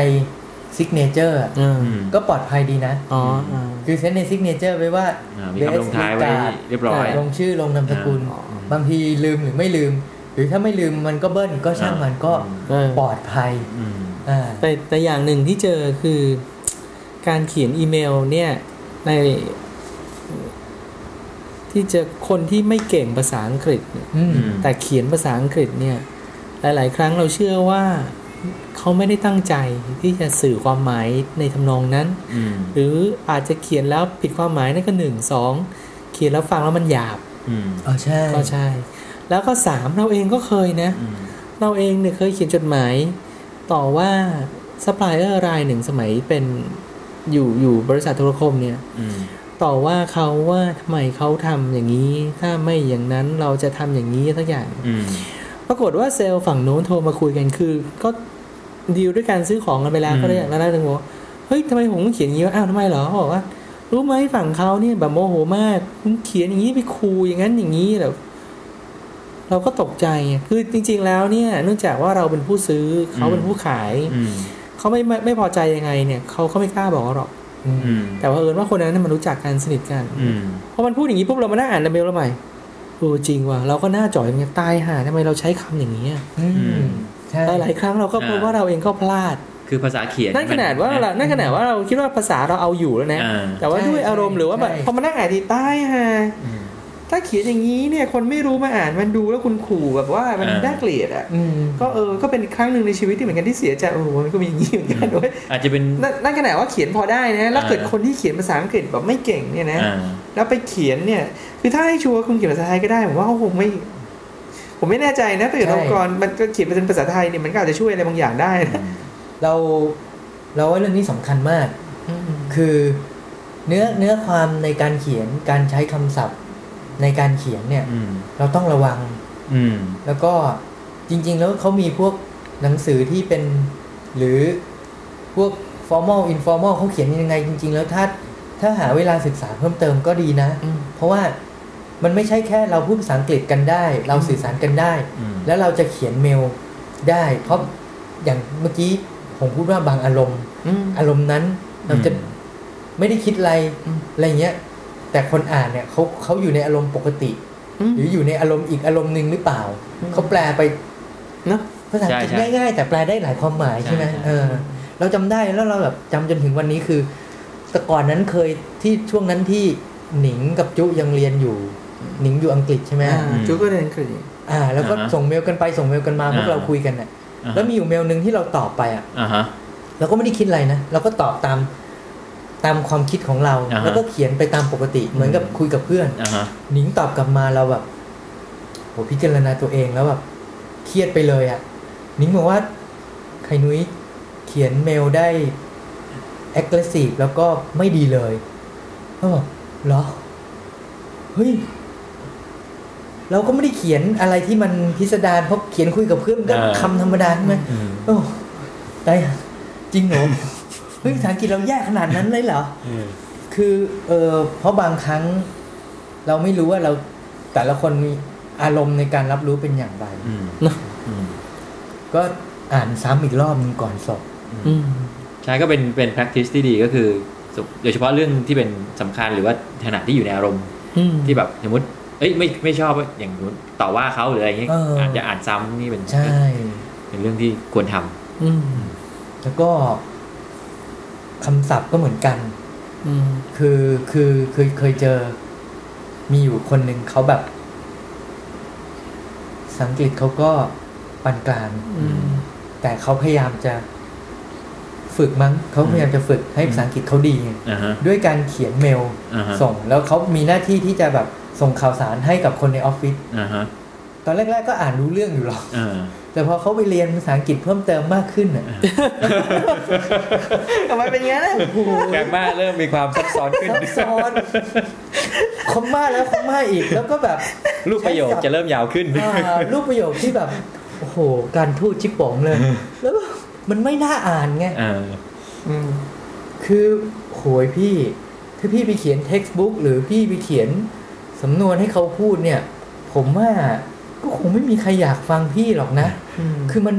Speaker 2: signature อะ
Speaker 1: อืม
Speaker 3: อืม
Speaker 2: ก็ปลอดภัยดีนะ
Speaker 1: อ๋ออ่า
Speaker 2: คือเซตใน signature ไว้ว่า
Speaker 3: อ่ามีคำลงท้ายไว้
Speaker 2: Best
Speaker 3: เรียบร้อย
Speaker 2: ลงชื่อลงนามสกุล
Speaker 1: อ๋อ
Speaker 2: บางทีลืมหรือไม่ลืม หรือถ้าไม่ลืมมันก็เบิ้ลก็ช่างมันก็
Speaker 1: เออ
Speaker 2: ปลอดภัย
Speaker 3: อืม
Speaker 2: อ่า
Speaker 1: แต่แต่อย่างหนึ่งที่เจอคือการเขียนอีเมลเนี่ยในที่เจอคนที่ไม่เก่งภาษาอังกฤษเนี่ย
Speaker 2: อืม
Speaker 3: อืม
Speaker 1: แต่เขียนภาษาอังกฤษเนี่ย หลาย ๆ ครั้งเราเชื่อว่าเขาไม่ได้ตั้งใจที่จะสื่อความหมายในทำนองนั้น
Speaker 3: อืม
Speaker 1: หรืออาจจะเขียนแล้วผิดความหมายนั่นก็หนึ่งสองเขียนแล้วฟังแล้วมันหยาบ
Speaker 3: อืม
Speaker 2: อ๋อใช่
Speaker 1: ก็ใช่ แล้วก็สามเราเองก็เคยนะ
Speaker 3: อืม
Speaker 1: เราเองเนี่ยเคยเขียนจดหมาย ต่อว่าซัพพลายเออร์รายหนึ่งสมัยเป็นอยู่อยู่บริษัทโทรคมเนี่ย
Speaker 3: อืม
Speaker 1: ต่อว่าเขาว่าทำไมเขาทำอย่างนี้ ถ้าไม่อย่างนั้นเราจะทำอย่างนี้สักอย่าง
Speaker 3: อืม
Speaker 1: ปรากฏว่าเซลล์ฝั่งโน้นโทรมาคุยกันคือ ก็ดีลด้วยการซื้อของกันไปแล้ว
Speaker 3: อืม
Speaker 1: ก็ได้แล้วได้ถึงบอกว่าเฮ้ยทำไมผมต้องเขียนอย่างนี้วะอ้าวทำไมเหรอเขาบอกว่า รู้ไหมฝั่งเขาเนี่ยแบบโมโหมากคุณเขียนอย่างนี้ไปคูอย่างนั้นอย่างนี้แบบ เราก็ตกใจไงคือจริง ๆ แล้วเนี่ยเนื่องจากว่าเราเป็นผู้ซื้อเขาเป็นผู้ขาย
Speaker 3: อืม
Speaker 1: เขาไม่ไม่ไม่พอใจยังไงเนี่ยเขาเขาไม่กล้าบอกเราหรอก
Speaker 2: อืม
Speaker 3: อืม
Speaker 1: แต่ว่าเอิญว่าคนนั้นนะมันรู้จักกันสนิทกัน
Speaker 3: อืม
Speaker 1: พอมันพูดอย่างนี้ปุ๊บเรามานั่งอ่านในเมลเราใหม่โอ้จริงว่ะเราก็หน้าจ่อยเนี่ยตายห่าทำไมเราใช้คำอย่างนี้อะ
Speaker 2: อืมใช่
Speaker 1: หลายๆครั้งเราก็พบ
Speaker 3: อ่า
Speaker 1: ว่าเราเองก็พลาด
Speaker 3: คือภาษาเขียน
Speaker 1: นั่นขนาดว่าเรานั่นขนาดว่าเราคิดว่าภาษาเราเอาอยู่แล้วนะ
Speaker 3: อ่า
Speaker 1: แต่ว่าด้วยอารมณ์หรือว่าแบบพอมานั่งอ่านทีใต้ฮะ
Speaker 3: อืม
Speaker 1: ถ้าเขียนอย่างนี้เนี่ยคนไม่รู้มาอ่านมันดูแล้วคุณขู่แบบว่ามัน
Speaker 3: อ่า
Speaker 1: น่าเกลียดอะ
Speaker 2: อืม
Speaker 1: ก็เออก็เป็นอีกครั้งหนึ่งในชีวิตที่เหมือนกันที่เสียใจโอ้โหมันก็มีอย่างนี้เหมือนกันด้วย
Speaker 3: อาจจะเป็น
Speaker 1: นั่นนั่นขนาดว่าเขียนพอได้นะแล้ว
Speaker 3: อ่า
Speaker 1: เกิดคนที่เขียนภาษาอังกฤษแบบไม่เก่งเนี่ยนะ
Speaker 3: อ่า
Speaker 1: แล้วไปเขียนเนี่ย คือถ้าให้ชัวร์คุณเขียนภาษาไทยก็ได้ผมว่าเขาคงไม่ ผมไม่แน่ใจนะแต่เกิดองค์กรมันก็เขียนเป็นภาษาไทยเนี่ยมันก็อาจจะช่วยอะไรบางอย่างได้นะ
Speaker 2: เราเราว่าเรื่องนี้สำคัญมาก คือเนื้อเนื้อความในการเขียนการใช้คำศัพท์ ในการเขียนเนี่ย
Speaker 3: อืม
Speaker 2: เราต้องระวัง
Speaker 3: อืม
Speaker 2: แล้วก็จริง ๆ แล้วเขามีพวกหนังสือที่เป็น หรือพวก formal informal เขาเขียนยังไงจริง ๆ แล้วถ้าถ้าหาเวลาศึกษาเพิ่มเติมก็ดีนะ
Speaker 1: อืม
Speaker 2: เพราะว่ามันไม่ใช่แค่เราพูดภาษาอังกฤษกันได้ เราสื่อสารกันได้
Speaker 3: อืม
Speaker 2: แล้วเราจะเขียนเมลได้ เพราะอย่างเมื่อกี้ผมพูดว่าบางอารมณ์
Speaker 1: อืม
Speaker 2: อารมณ์นั้นเราจะ
Speaker 3: อืม
Speaker 2: ไม่ได้คิดอะไร
Speaker 1: อืม
Speaker 2: อะไรเงี้ย แต่คนอ่านเนี่ยเขาเขาอยู่ในอารมณ์ปกติ
Speaker 1: อืม
Speaker 2: หรืออยู่ในอารมณ์อีกอารมณ์หนึ่งหรือเปล่า
Speaker 1: อืม
Speaker 2: เขาแปลไป
Speaker 1: เนอะ
Speaker 2: ภาษาอังกฤษ
Speaker 3: ใช่ใช่
Speaker 2: ง่ายๆ แต่แปลได้หลายความหมายใช่ไหม
Speaker 3: ใช่ใช่
Speaker 2: เออ เราจำได้แล้วเราแบบจำจนถึงวันนี้คือแต่ก่อนนั้นเคยที่ช่วงนั้นที่หนิงกับจุยังเรียนอยู่หนิงอยู่อังกฤษใช่ไหม
Speaker 1: อ่าจุ๊กก็เรียนอังกฤษ
Speaker 2: อ่า แล้วก็
Speaker 3: อ่าฮะ
Speaker 2: ส่งเมลกันไปส่งเมลกันมาพวก
Speaker 3: อ่า
Speaker 2: เราคุยกันน่ะ
Speaker 3: อ่าฮะ
Speaker 2: แล้วมีอยู่เมลหนึ่งที่เราตอบไปอะ
Speaker 3: อ่าฮะ
Speaker 2: เราก็ไม่ได้คิดอะไรนะเราก็ตอบตาม ตามความคิดของเรา
Speaker 3: อ่าฮะ
Speaker 2: แล้วก็เขียนไปตามปกติ เหมือนกับคุยกับเพื่อน
Speaker 3: อ่าฮะ
Speaker 2: หนิงตอบกลับมาเราแบบโหพิจารณาตัวเองแล้วแบบเครียดไปเลยอะ่ะหนิงบอกว่าไข่นุ้ยเขียนเมลได้ aggressive แล้วก็ไม่ดีเลยก็บอกเหรอเฮ้ยเราก็ไม่ได้เขียนอะไรที่มันพิสดารเพราะเขียนคุยกับเพื่อนมันก็
Speaker 3: อ่า
Speaker 2: คำธรรมดาใช่ไหม
Speaker 3: อืม
Speaker 2: โอ้ได้อะจริงเหรอ เฮ้ยภาษาอังกฤษเราแย่ขนาดนั้นเลยเหรอ
Speaker 3: อืม
Speaker 2: คือเออเพราะบางครั้งเราไม่รู้ว่าเราแต่ละคนมีอารมณ์ในการรับรู้เป็นอย่างไร
Speaker 3: อืม
Speaker 1: เนอะ
Speaker 3: อืม
Speaker 2: ก็อ่านซ้ำอีกรอบหนึงก่อนสอบ
Speaker 1: อืม
Speaker 3: ใช่ก็เป็นเป็น practice ที่ดีก็คือโดยเฉพาะเรื่องที่เป็นสำคัญหรือว่าขณะที่อยู่ในอารมณ์
Speaker 1: อืม
Speaker 3: ที่แบบสมมติเอ้ยไม่ไม่ชอบอย่างนู้นต่อว่าเขาหรืออะไรอย่างเงี้ย
Speaker 2: เอออ
Speaker 3: อาจจะอ่านซ้ำนี่เป็น
Speaker 2: ใช่
Speaker 3: เป็นเรื่องที่ควรทำ
Speaker 1: อืม
Speaker 2: แล้วก็ คำศัพท์ก็เหมือนกัน
Speaker 1: อืม
Speaker 2: คือคือเคยเคยเจอ มีอยู่คนหนึ่งเขาแบบภาษาอังกฤษเขาก็ปานกลาง
Speaker 1: อืม
Speaker 2: แต่เขาพยายามจะฝึกมั้งเขาพยายามจะฝึกให้ภาษาอังกฤษเขาดีไง
Speaker 3: อ่าฮะ
Speaker 2: ด้วยการเขียนเมล
Speaker 3: อ่าฮะ
Speaker 2: ส่ง แล้วเขามีหน้าที่ที่จะแบบส่งข่าวสารให้กับคนในออฟฟิศ
Speaker 3: อ่าฮะ
Speaker 2: ตอนแรก ๆ ก็อ่านรู้เรื่องอยู่หรอก
Speaker 3: อ่า
Speaker 2: แต่พอเขาไปเรียนภาษาอังกฤษเพิ่มเติมมากขึ้นอะ
Speaker 1: ทำไมเป็นงั้นอะ
Speaker 3: แกรมมาเริ่มมีความซับซ้อนขึ้น
Speaker 2: ซับซ้อนคอมมาแล้วคอมมาอีกแล้วก็แบบ
Speaker 3: รูปประโยคจะเริ่มยาวขึ้น
Speaker 2: อ่ารูปประโยคที่แบบโอ้โหการทูดชิปป๋องเลย แล้วก็มันไม่น่าอ่านไง
Speaker 3: อ่า
Speaker 1: อืม
Speaker 2: คือโหยพี่ ถ้าพี่ไปเขียน textbook หรือพี่ไปเขียนสำนวนให้เขาพูดเนี่ย ผมว่า ก็คงไม่มีใครอยากฟังพี่หรอกนะ
Speaker 1: อืม
Speaker 2: คือมัน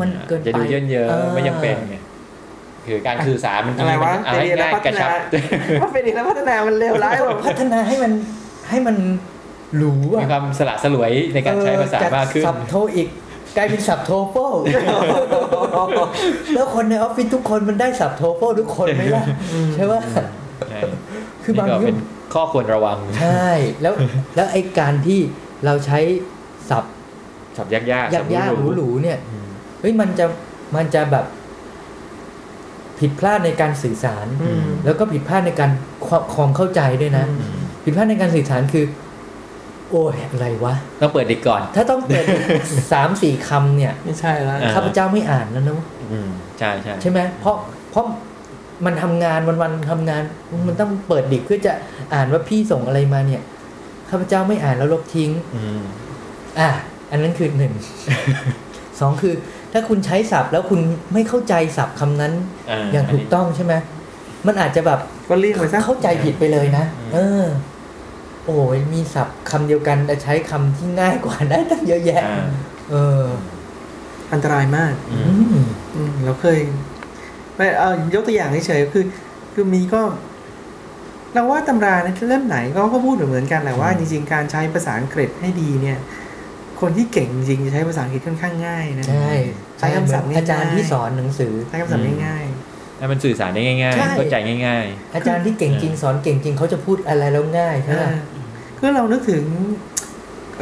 Speaker 2: มันเกินไป
Speaker 3: จะดูเยินเยอะ
Speaker 2: ออ
Speaker 3: ไม่ยังเป็นไงคือการสื่อสารมัน
Speaker 1: อะไรวะ
Speaker 3: เอาให้ง่ายกระชับ
Speaker 1: ว่าเป็นอีกแล้วพัฒนามันเร็วร้ายกว่า
Speaker 2: พัฒนาให้มันให้มันหรู
Speaker 3: มี
Speaker 2: อะ
Speaker 3: ความสละสลวยในการใช้ภาษามากขึ้น
Speaker 2: เออจสับโทอีกกลายเป็นสับโทโฟแล้วคนในออฟฟิศทุกคนมันได้สับโทโฟทุกคนไหมล่ะใช่ว่า
Speaker 3: ใช่
Speaker 2: คือบาง
Speaker 3: นี่ก็
Speaker 2: ที
Speaker 3: เป็นข้อควรระวัง
Speaker 2: ใช่ แล้วแล้วไอ้การที่เราใช้ สับ
Speaker 3: สับยากๆ
Speaker 2: ยาก
Speaker 3: สับ
Speaker 2: ยาก
Speaker 3: หรู
Speaker 2: หรูๆเนี่ย
Speaker 3: อืม
Speaker 2: เฮ้ยมันจะมันจะแบบผิดพลาดในการสื่อสาร
Speaker 1: อืม
Speaker 2: แล้วก็ผิดพลาดในการความความเข้าใจด้วยนะ
Speaker 1: อืม
Speaker 2: ผิดพลาดในการสื่อสารคือ โอ้ยอะไรวะ
Speaker 3: ต้องเปิดดิกก่อน
Speaker 2: ถ้าต้องเปิดสามสี่คำเนี่ย
Speaker 1: ไม่ใช่แล้ว
Speaker 3: อ่า
Speaker 2: ข้าพเจ้าไม่อ่านแล้วนะ
Speaker 3: อืมใช่ใช่
Speaker 2: ใช่ไหมเพราะเพราะมันทำงานวันวันๆทำงาน มันต้องเปิดดิกเพื่อจะอ่านว่าพี่ส่งอะไรมาเนี่ยข้าพเจ้าไม่อ่านแล้วลบทิ้ง
Speaker 3: อืม
Speaker 2: อะอันนั้นคือหนึ่งสองคือ ถ้าคุณใช้ศัพท์แล้วคุณไม่เข้าใจศัพท์คำนั้น อย่างถูกต้องใช่ไหมมันอาจจะแบบ
Speaker 1: ก็เลี่ยงไปซะ
Speaker 2: เข้าใจผิดไปเลยนะเออ โอ้ยมีศัพท์คำเดียวกันแต่ใช้คำที่ง่ายกว่าได้ตั้งเยอะแยะ
Speaker 3: อ่า
Speaker 2: เออ
Speaker 1: อันตรายมาก
Speaker 3: อื
Speaker 2: อื
Speaker 3: ม
Speaker 2: ม
Speaker 1: อืมเราเคยไม่เอายกตัวอย่างเฉยๆคือ คือมีก็เราว่าตำราในเล่มไหนก็ก็พูดเหมือนกันแหละว่าจริงๆการใช้ภาษาอังกฤษให้ดีเนี่ย คนที่เก่งจริงๆจะใช้ภาษาอังกฤษค่อนข้างง่ายนะ
Speaker 2: ใช่
Speaker 1: ใช้คำศัพท์
Speaker 2: เหมือนอาจารย์
Speaker 1: ง่ายๆ
Speaker 2: ที่สอนหนังสือ
Speaker 1: ใช้คำศัพท์ง่าย
Speaker 3: ให้มันสื่อสารได้ง่าย
Speaker 2: ใช่
Speaker 3: ๆเข้าใจง่าย
Speaker 2: อาจารย์ที่เก่งจริงสอนเก่งจริงเขาจะพูดอะไรแล้วง่าย
Speaker 1: ๆ
Speaker 2: ใช่ไหม
Speaker 1: อ่าคือเรานึกถึง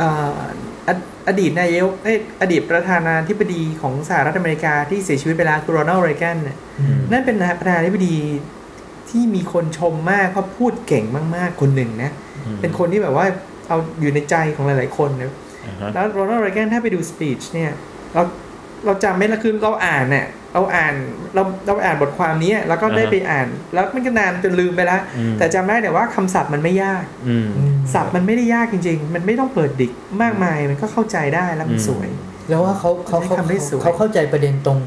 Speaker 1: อ่าอดอดีตนายกเอ้ยอดีตประธานาธิบดีของสหรัฐอเมริกาที่เสียชีวิตไปแล้วคือโรนัลด์เรแกนเนี่ย
Speaker 2: อืม
Speaker 1: นั่นเป็นประธานาธิบดีที่มีคนชมมากเพราะพูดเก่งมาก ๆ คนหนึ่งนะ
Speaker 3: ๆอืม
Speaker 1: เป็นคนที่แบบว่าเอาอยู่ในใจของหลาย ๆ คนนะ
Speaker 3: อ่าฮะ
Speaker 1: แล้วโรนัลด์เรแกนถ้าไปดูสปีชเนี่ยเราเราจำไม่ละคือเราอ่านเนี่ยเราอ่านเราเราอ่านบทความนี้แล้วก็ได้ไปอ่าน แล้วมันก็นานจนลืมไปแล้ว
Speaker 3: อืม
Speaker 1: แต่จำได้แต่ว่าคำศัพท์มันไม่ยาก
Speaker 3: อืม
Speaker 2: อืม
Speaker 1: ศัพท์มันไม่ได้ยากจริง ๆ มันไม่ต้องเปิดดิกมากมายมันก็เข้าใจได้แล้วมัน
Speaker 3: อืม
Speaker 1: สวย
Speaker 2: แล้วว่าเขาเขา
Speaker 1: ใช้
Speaker 2: เขา
Speaker 1: คำได้สวย
Speaker 2: เขาเข้าใจประเด็นตรง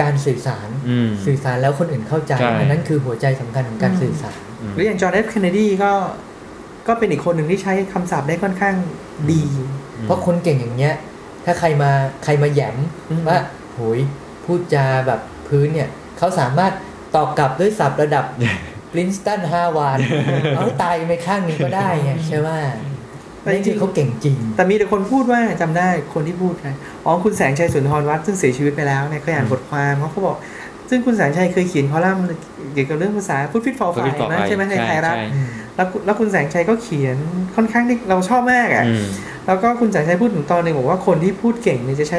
Speaker 2: การสื่อสาร
Speaker 3: อืม
Speaker 2: สื่อสารแล้วคนอื่นเข้าใจ
Speaker 3: ใช่
Speaker 2: อันนั้นคือหัวใจสำคัญของการสื่อสาร
Speaker 1: หรืออย่างจอห์นเอฟเคนเนดีก็ ก็เป็นอีกคนหนึ่งที่ใช้คำศัพท์ได้ค่อนข้างดี
Speaker 2: เพราะคนเก่งอย่างเงี้ย ถ้าใครมาใครมาแหยม
Speaker 1: อืม
Speaker 2: ว่าโหยพูดจาแบบพื้นเนี่ย เขาสามารถตอบกลับด้วยศัพท์ระดับปรินสตันฮาวาดเอาให้ตายไปข้างหนึงก็ได้ไงใช่ไหม
Speaker 1: แต่จ
Speaker 2: นี่
Speaker 1: ริ
Speaker 2: คืองเขาเก่งจริง
Speaker 1: ๆแต่มีแต่คนพูดว่าจำได้คนที่พูดใครอ๋อคุณแสงชัยสุนทรวัฒน์ซึ่งเสียชีวิตไปแล้วเนี่ยเคยอ่านบทความเขาก็บอก ซึ่งคุณแสงชัยเคยเขียนคอลัมน์เกี่ยวกับเรื่องภาษาพูดฟิตฟอร์ไฟ
Speaker 3: Food Fit for
Speaker 1: นะ
Speaker 3: Five
Speaker 1: ใช่ไหมในไทยรัฐ
Speaker 3: ใช่
Speaker 1: แล้วแล้วคุณแสงชัยก็เขียนค่อนข้างที่เราชอบมากอะ
Speaker 3: อืม
Speaker 1: แล้วก็คุณแสงชัยพูดถึงตอนหนึ่งบอกว่าคนที่พูดเก่งเนี่ยจะใช้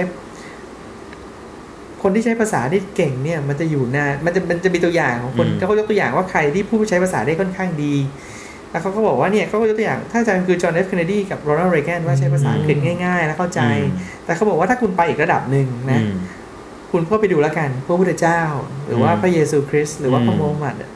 Speaker 1: คนที่ใช้ภาษาได้เก่งเนี่ย มันจะอยู่นานมันจะมันจะมีตัวอย่างของคน
Speaker 3: อืม
Speaker 1: เขาก็ยกตัวอย่างว่าใครที่พูดใช้ภาษาได้ค่อนข้างดีแล้วเขาก็บอกว่าเนี่ยเขาก็ยกตัวอย่างถ้าอาจารย์คือจอห์นเอฟเคนเนดีกับโรนัลด์เรแกนว่าใช้ภาษาอังกฤษง่ายๆ แล้วเข้าใจ แต่เขาบอกว่าถ้าคุณไปอีกระดับหนึ่งนะ
Speaker 3: อืม
Speaker 1: คุณก็ไปดูแล้วกัน พระพุทธเจ้า หรือว่า
Speaker 3: อืม
Speaker 1: พระเยซูคริสต์หรือว่าพระ
Speaker 3: อืม
Speaker 1: โมฮัมหมัดอะ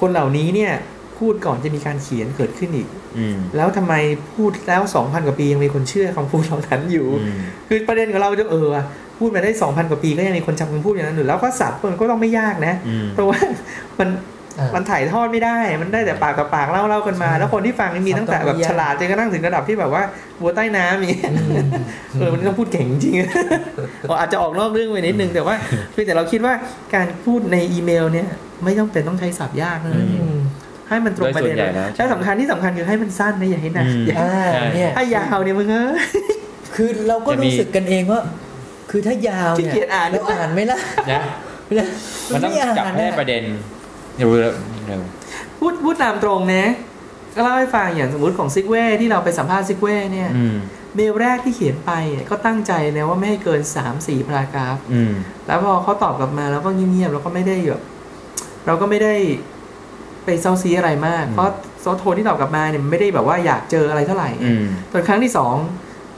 Speaker 1: คนเหล่านี้เนี่ยพูดก่อนจะมีการเขียนเกิดขึ้นอีก
Speaker 3: อืม
Speaker 1: แล้วทำไมพูดแล้วสองพันกว่าปียังมีคนเชื่อคำพูดเหล่านั้นอยู่
Speaker 3: อืม
Speaker 1: คือประเด็นของเราจะเออว่ะพูดมาได้สองพันกว่าปีก็ยังมีคนจำคำพูดอย่างนั้นอยู่แล้วก็สับมันก็ต้องไม่ยากนะ
Speaker 3: อืม
Speaker 1: เพราะว่ามัน
Speaker 2: อ่า มั
Speaker 1: มันถ่ายทอดไม่ได้ มันได้แต่ปากต่อปากเล่าเล่ากันมา
Speaker 2: ใช่
Speaker 1: แล้วคนที่ฟังนี่มีตั้งแต่แบบ
Speaker 2: มันต้องไม่ยาก
Speaker 1: ฉลาดจนกระทั่งถึงระดับที่แบบว่าบัวใต้น้ำอย่างเงี้ย
Speaker 2: อืม
Speaker 1: เออมันต้องพูดเก่งจริงๆอาจจะออกนอกเรื่องไปนิดนึงแต่ว่าเพียงแต่เราคิดว่าการพูดในอีเมล เนี่ย ไม่ต้องเป็นต้องใช้ศัพท์ยากนะ
Speaker 3: อืม
Speaker 1: ให้มันตรงประเด็น
Speaker 3: โดยส่วนใหญ่แล้ว
Speaker 1: ใช่สำคัญที่สำคัญคือให้มันสั้นนะอย่าให้หนัก
Speaker 3: อืม
Speaker 1: อย่า
Speaker 2: อ่า
Speaker 3: ใช่
Speaker 2: เนี่ย
Speaker 1: ให้ยาวเนี่ยมึงเอ้ย
Speaker 2: คือเราก็
Speaker 3: จะมี
Speaker 2: รู้สึกกันเองว่า คือถ้ายาว
Speaker 1: ขี้
Speaker 2: เนี่ย
Speaker 1: เกียจอ่าน
Speaker 2: เราอ่านไหม่ละ
Speaker 3: นะ
Speaker 2: ไม่ได้
Speaker 3: มันต้อง
Speaker 2: ไอ่า
Speaker 3: จับให้ได้
Speaker 2: อะ
Speaker 3: ประเด็นเร็วเร็ว
Speaker 1: พูดพูดตามตรงนะก็เล่าให้ฟังอย่างสมมติของซิกเว่ที่เราไปสัมภาษณ์ซิกเว่เนี่ย
Speaker 3: อืม
Speaker 1: เมลแรกที่เขียนไปเนี่ยก็ตั้งใจนะว่าไม่ให้เกิน3 4 paragraph
Speaker 3: อืม
Speaker 1: แล้วพอเขาตอบกลับมาแล้วก็เงียบๆเราก็ไม่ได้แบบเราก็ไม่ได้ไปเซ้าซี้อะไรมาก
Speaker 3: อืม
Speaker 1: เพราะโซโทนที่ตอบกลับมาเนี่ยมันไม่ได้แบบว่าอยากเจออะไรเท่าไหร่
Speaker 3: อืม
Speaker 1: ตอนครั้งที่สอง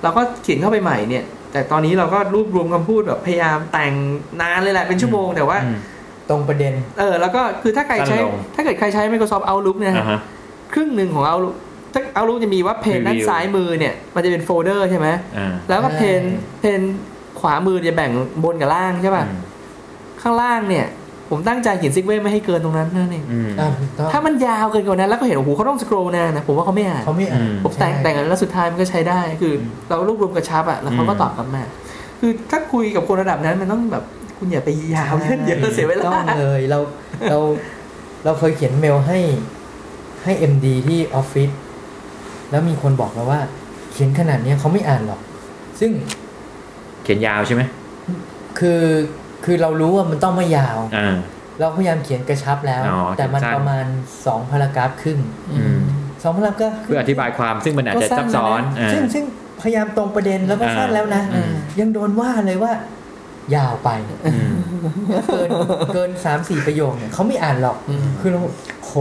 Speaker 1: เราก็เขียนเข้าไปใหม่เนี่ย แต่ตอนนี้เราก็รวบรวมคำพูดแบบพยายามแต่งนานเลยแหละเป็นชั่วโมงแต่ว่า
Speaker 3: อืม
Speaker 2: ตรงประเด็น
Speaker 1: เออ แล้วก็คือถ้าใครใช้
Speaker 3: สั้นลง
Speaker 1: ถ้าเกิดใครใช้ Microsoft Outlook เนี่ยนะ
Speaker 3: อ่า
Speaker 1: ฮะ
Speaker 3: ฮะ
Speaker 1: ครึ่งหนึ่งของ Outlook ถ้า Outlook จะมีว่าเพน
Speaker 3: Preview
Speaker 1: ด้านซ้ายมือเนี่ย มันจะเป็นโฟลเดอร์ใช่ไหม
Speaker 3: อ่า
Speaker 1: แล้วก็
Speaker 2: ใช่
Speaker 1: pane pane ขวามือจะแบ่งบนกับล่างใช่ป่ะ
Speaker 3: อืม
Speaker 1: ข้างล่างเนี่ย ผมตั้งใจเขียนซิกเว่ไม่ให้เกินตรงนั้นนั่นเอง
Speaker 3: อืม
Speaker 2: อ่าถูกต้อง
Speaker 1: ถ้ามันยาวเกินกว่านั้นแล้วก็เห็นโอ้โหเขาต้อง scroll นานนะ ผมว่าเขาไม่อ่าน
Speaker 2: เขาไม่อ่าน
Speaker 3: อืม
Speaker 1: ผมแต่ง
Speaker 2: ใช่
Speaker 1: แต่งแล้วสุดท้ายมันก็ใช้ได้ คืออื
Speaker 3: ม
Speaker 1: เรารวบรวมกระชับอะแล้วเขาก็
Speaker 3: อืม
Speaker 1: ตอบกลับมา คือถ้าคุยกับคนระดับนั้นมันต้องแบบ คุณอย่าไปยาวเยอะเยอะเสียเวลา
Speaker 2: ต้องเลยเราเราเราเคยเขียนเมลให้ให้ MD ที่ออฟฟิศแล้วมีคนบอกเราว่า เขียนขนาดเนี้ยเขาไม่อ่านหรอก ซึ่ง
Speaker 3: เขียนยาวใช่ไหม
Speaker 2: คือคือเรารู้ว่ามันต้องไม่ยาว
Speaker 3: อ่า
Speaker 2: เราพยายามเขียนกระชับแล้ว
Speaker 3: อ๋อ
Speaker 2: แต่มัน
Speaker 3: สั้น
Speaker 2: ประมาณสองพารากราฟครึ่ง
Speaker 3: อืม
Speaker 2: สองพารากราฟค
Speaker 3: เพื่ออธิบายความซึ่งมันอาจจะซับซ้อน
Speaker 2: ก็
Speaker 3: อ่า
Speaker 2: สั้นแล้วนะซึ่งซึ่งพยายามตรงประเด็นแล้วก็
Speaker 3: อ่า
Speaker 2: สั้นแล้วนะ
Speaker 3: อืม
Speaker 2: ยังโดนว่าเลยว่า ยาวไป
Speaker 3: อืม
Speaker 2: เกินเกินสามสี่ประโยคเนี่ยเขาไม่อ่านหรอก
Speaker 1: อืม
Speaker 2: คือเราโห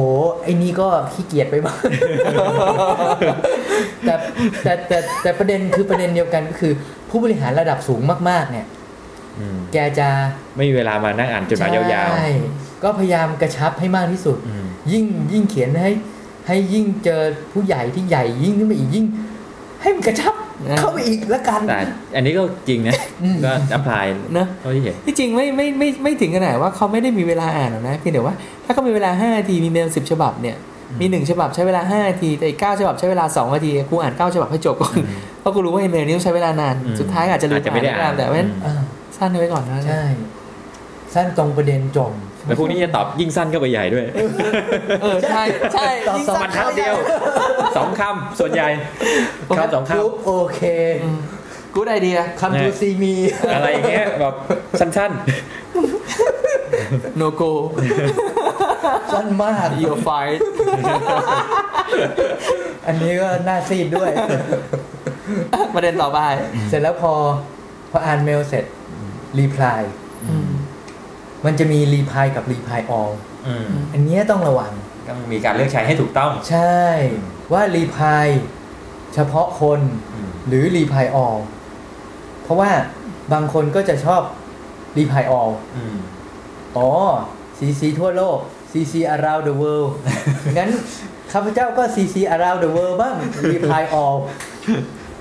Speaker 2: ไอ้นี่ก็ขี้เกียจไปบ้างแต่แต่แต่แต่ประเด็นคือประเด็นเดียวกันก็คือ ผู้บริหารระดับสูงมาก ๆ เนี่ย
Speaker 3: อืม
Speaker 2: แกจะ
Speaker 3: ไม่มีเวลามานั่งอ่านจดหมายยาว
Speaker 2: ใช่ก็พยายามกระชับให้มากที่สุด
Speaker 3: ๆอืม
Speaker 2: ยิ่งยิ่งเขียนให้ ให้ยิ่งเจอผู้ใหญ่ที่ใหญ่ยิ่งขึ้นไปอีกยิ่ง ให้มันกระชับ
Speaker 1: อ่า
Speaker 2: เข้าไปอีกละกัน
Speaker 3: แต่อันนี้ก็จริงนะ
Speaker 2: อืม
Speaker 3: ก็ apply
Speaker 1: เนอะ
Speaker 3: เท่าที่เห็น
Speaker 1: ที่จริงไม่ไม่ไม่ไม่ถึงขนาดว่าเขาไม่ได้มีเวลาอ่านหรอกนะเพียงแต่ว่าถ้าเขามีเวลาห้านาทีมีเมลสิบฉบับเนี่ยมีหนึ่งฉบับใช้เวลาห้านาทีแต่อีกเก้าฉบับใช้เวลาสองนาทีกูอ่านเก้าฉบับให้จบก่อนเพราะกูรู้ว่าอีเมลนี้ต้องใช้เวลานาน
Speaker 3: อืม
Speaker 1: สุดท้ายอาจจะลืม
Speaker 3: อาจจะไม่ได้
Speaker 1: อ่าน
Speaker 3: อ่าน
Speaker 1: แต่ว่า
Speaker 3: อืม
Speaker 2: อ่า
Speaker 1: สั้นไว้ก่อนนะ
Speaker 2: ใช่สั้นตรงประเด็นจบ
Speaker 3: แล้วพวกนี้จะตอบยิ่งสั้นก็ไปใหญ่ด้วย
Speaker 1: เออใช่ใช่
Speaker 2: ต่อ
Speaker 1: ยิ่ง
Speaker 2: สอง
Speaker 1: สั้
Speaker 3: มัน นทับเดียว สองคำส่วนใหญ่คำสองค
Speaker 2: รูปโอเค
Speaker 1: กูดไอเดีย
Speaker 2: คำทูซีมี ำ
Speaker 3: อะไรอย่างเงี้ยแบบสั้น
Speaker 1: โนโก
Speaker 2: สั้นมาก
Speaker 1: ยูไฟ
Speaker 2: อันนี้ก็น่าซีดด้วย
Speaker 1: ประเด็นต่อไป
Speaker 2: เสร็จแล้วพอพออ่านเมลเสร็จรีプライ
Speaker 1: อืม
Speaker 2: มันจะมี reply กับ reply all
Speaker 3: ๆอืม
Speaker 2: อันเนี้ยต้องระวัง
Speaker 3: ต้องมีการเลือกใช้ให้ถูกต้อง
Speaker 2: ใช่ ว่า reply เฉพาะคน
Speaker 3: อืม
Speaker 2: หรือ reply all เพราะว่าบางคนก็จะชอบ reply all อื
Speaker 3: ม
Speaker 2: อ๋อ CC ทั่วโลก CC around the world งั้นข้าพเจ้าก็ CC around the world บ้าง reply all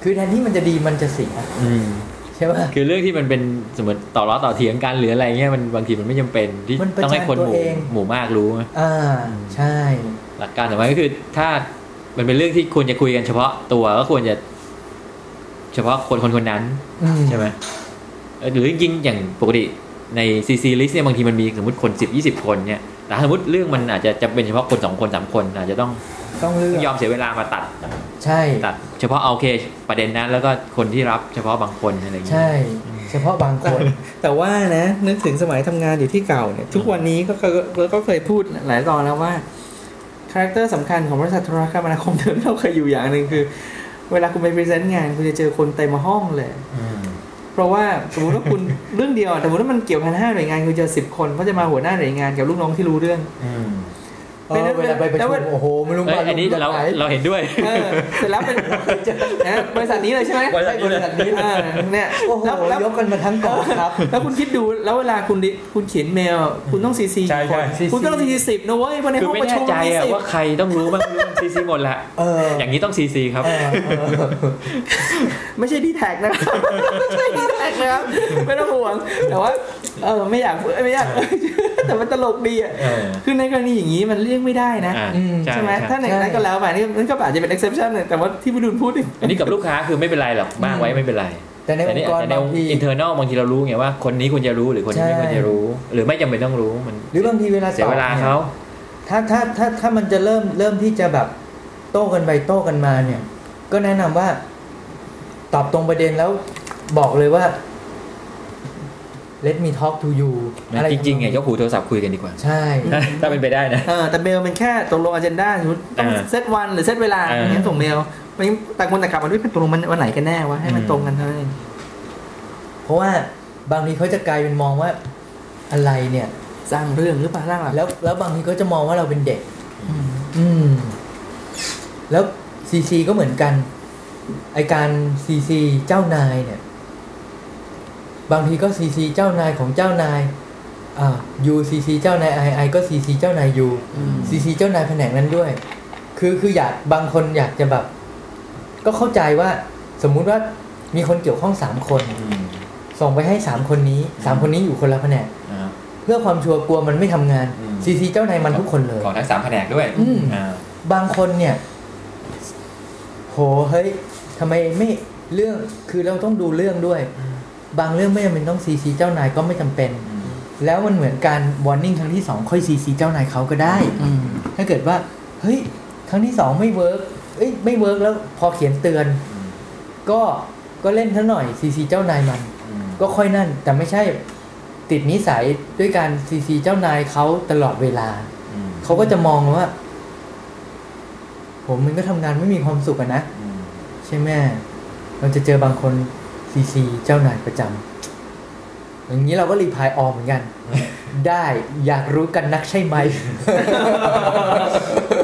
Speaker 2: คือแทนที่มันจะดีมันจะเสีย
Speaker 3: อืม
Speaker 2: ใช่ป่ะ
Speaker 3: คือเรื่องที่มันเป็นสมมติต่อล้อต่อเถียงกันหรืออะไรเงี้ยมันบางทีมันไม่จำเป็นที่
Speaker 2: มันประ
Speaker 3: ต้องให้คน
Speaker 2: จาน
Speaker 3: ห
Speaker 2: ตัว
Speaker 3: มู่
Speaker 2: เอง
Speaker 3: หมู่มากรู้
Speaker 2: อ่าใช่
Speaker 3: หลักการของมันก็คือถ้ามันเป็นเรื่องที่ควรจะคุยกันเฉพาะตัวก็ควรจะ เฉพาะคนคนคนนั้น
Speaker 2: อืม
Speaker 3: ใช่ไหมเออหรือจริงๆอย่างปกติใน CC list เนี่ยบางทีมันมีสมมติคน10 20คนเนี่ยแต่สมมติเรื่องมันอาจจะจะเป็นเฉพาะคนสองคนสามคนอาจจะต้อง
Speaker 2: ต้องเลือก
Speaker 3: ยอมเสียเวลามาตัด
Speaker 2: ใช่
Speaker 3: ตัด เฉพาะเอาโอเคประเด็นนั้นแล้วก็คนที่รับเฉพาะบางคนอะไรอย่างเงี้ย
Speaker 2: ใช่ เฉพาะบางคน
Speaker 1: แต่ว่านะนึกถึงสมัยทำงานอยู่ที่เก่าเนี่ยทุกวันนี้ก็เคยก็เคยพูดหลายตอนแล้วว่า character สำคัญของบริษัทโทรคมนาคมเดิมที่เราเคยอยู่อย่างหนึ่งคือ เวลาคุณไป present งาน คุณจะเจอคนเต็มห้องเลย
Speaker 3: อืม
Speaker 1: เพราะว่าสมมติว่าคุณเรื่องเดียวอะแต่สมมติว่ามันเกี่ยวพันห้าหน่วยงานคุณเจอสิบคนเพราะจะมาหัวหน้าหน่วยงานกับลูกน้องที่รู้เรื่อง
Speaker 3: อืม
Speaker 2: เออเวลาไปประ
Speaker 1: แล้ว
Speaker 2: ชุ
Speaker 1: เว
Speaker 2: ม
Speaker 1: ลา
Speaker 2: โอ้โหไม่รู้
Speaker 3: เอ้ย
Speaker 2: มา
Speaker 3: อันนี้เรา
Speaker 2: จากไหน
Speaker 3: เราเห็นด้วย
Speaker 1: เออเสร็จแล้วเป็นนะบริษัทนี้เลยใช่ไหม
Speaker 3: บริษัทนี้เลย
Speaker 1: เออเนี่ย
Speaker 2: โอ้โห
Speaker 1: แล้วแล้ว
Speaker 2: ยกกันมาทั้งกองครับ
Speaker 1: แล้วคุณคิดดูแล้วเวลาคุณดิคุณเขียนเมลอะคุณต้องซีซี
Speaker 3: ใช่ใช่
Speaker 1: คุณต้องซีซีสิบนะเว้ยวันใน
Speaker 3: คือ
Speaker 1: ห้อง
Speaker 3: ไม่
Speaker 1: ประ
Speaker 3: แน่
Speaker 1: ชุม
Speaker 3: ใจ
Speaker 1: มี
Speaker 3: อะ
Speaker 1: สิบ
Speaker 3: ว่าใครต้องรู้บ้างไม่รู้ซีซีหมดแหละ
Speaker 2: เออ
Speaker 3: อย่างนี้ต้องซีซีครับ
Speaker 2: เออเออ
Speaker 1: ไม่ใช่ดีแท็กนะครับไม่ใช่ดีแท็กนะครับไม่ต้องห่วงแต่ว่าเออไม่อยากไม่อยากแต่มันตลกดีอะ
Speaker 3: เออ
Speaker 1: คือในกรณีอย่างนี้มันเลี่ยงไม่ได้นะ
Speaker 3: อ่า
Speaker 2: อืม
Speaker 3: ใช่
Speaker 1: ใช่ไหม
Speaker 3: ใช่
Speaker 1: ถ้าในนั้นก็แล้วไปนี่มันก็อาจจะเป็น exception เนี่ยแต่ว่าที่พี่ดุลพูดนี่
Speaker 3: อันนี้กับลูกค้าคือไม่เป็นไรหรอกบ้างไว้ไม่เป็นไร
Speaker 2: แต่ในองค์กร
Speaker 3: แต่นี่แต่ใน
Speaker 2: บางที
Speaker 3: internal บางทีเรารู้ไงว่าคนนี้ควรจะรู้หรือคนนี้ไม่
Speaker 2: ใช่
Speaker 3: ควรจะรู้ หรือไม่จำเป็นต้องรู้มัน
Speaker 2: หรือบางทีเวลา
Speaker 3: เสียเวลา
Speaker 2: ตอบนี่ย
Speaker 3: เขา
Speaker 2: ถ้าถ้าถ้าถ้ามันจะเริ่มเริ่มที่จะแบบโต้กันไปโต้กันมาเนี่ย ก็แนะนำว่า ตอบตรงประเด็นแล้วบอกเลยว่า let me talk to you อะไร
Speaker 3: จริงๆไง
Speaker 2: ทำน
Speaker 3: ยกหูโทรศัพท์คุยกันดีกว่า
Speaker 2: ใช่
Speaker 3: ถ้าถ้าเป็นไปได้นะ
Speaker 1: เออแต่เมลมันแค่ตกลง agenda สมมติต้อง
Speaker 3: อ่า
Speaker 1: เซตวันหรือเซตเวลา
Speaker 3: อ่า
Speaker 1: อย่างนี้ยส่งเมลไม่ต่างคนต่างกลับมาด้วยตกลงมันวันไหนกันแน่วะให้มัน
Speaker 3: อืม
Speaker 1: ตรงกันเท่านั้นเอง
Speaker 2: เพราะว่าบางทีเขาจะกลายเป็นมองว่าอะไรเนี่ย
Speaker 1: สร้างเรื่องหรือเปล่าสร้างหลัก
Speaker 2: แล้ว แล้วบางทีเขาจะมองว่าเราเป็นเด็ก
Speaker 1: อืม
Speaker 2: อืมแล้วซีซีก็เหมือนกันไอ้การซีซีเจ้านายเนี่ย บางทีก็ซีซีเจ้านายของเจ้านายอ่า you CC เจ้านาย I I ก็ซีซีเจ้านาย you
Speaker 1: อืม
Speaker 2: ซีซีเจ้านายแผนกนั้นด้วย คือคืออยากบางคนอยากจะแบบ ก็เข้าใจว่าสมมุติว่ามีคนเกี่ยวข้องสามคน
Speaker 3: อืม
Speaker 2: ส่งไปให้สามคนนี้สามคนนี้อยู่คนละแผนก
Speaker 3: อ่า
Speaker 2: เพื่อความชัวร์กลัวมันไม่ทำงาน
Speaker 3: อืม
Speaker 2: ซีซีเจ้านายมันทุกคนเลย
Speaker 3: ขอทั้งสามแผนกด้วย
Speaker 2: อืม
Speaker 3: อ่า
Speaker 2: บางคนเนี่ย โหเฮ้ยทำไมไม่เรื่องคือเราต้องดูเรื่องด้วย บางเรื่องไม่จำเป็นต้องซีซีเจ้านายก็ไม่จำเป็น
Speaker 3: อืม
Speaker 2: แล้วมันเหมือนการ warning ครั้งที่สองค่อยซีซีเจ้านายเขาก็ได้
Speaker 1: อืม
Speaker 2: ถ้าเกิดว่าเฮ้ยครั้งที่สองไม่ work เอ้ยไม่ work แล้วพอเขียนเตือน
Speaker 3: อืม
Speaker 2: ก็ก็เล่นซะหน่อยซีซีเจ้านายมัน
Speaker 3: อืม
Speaker 2: ก็ค่อยนั่น แต่ไม่ใช่ติดนิสัยด้วยการซีซีเจ้านายเขาตลอดเวลา
Speaker 3: อืม
Speaker 2: เขาก็จะมองว่า ผมมันก็ทำงานไม่มีความสุขอะนะ
Speaker 3: อืม
Speaker 2: ใช่ไหมเราจะเจอบางคน ซีซีเจ้านายประจำอย่างนี้เราก็รีพายออมเหมือนกัน ได้อยากรู้กันนักใช่ไหม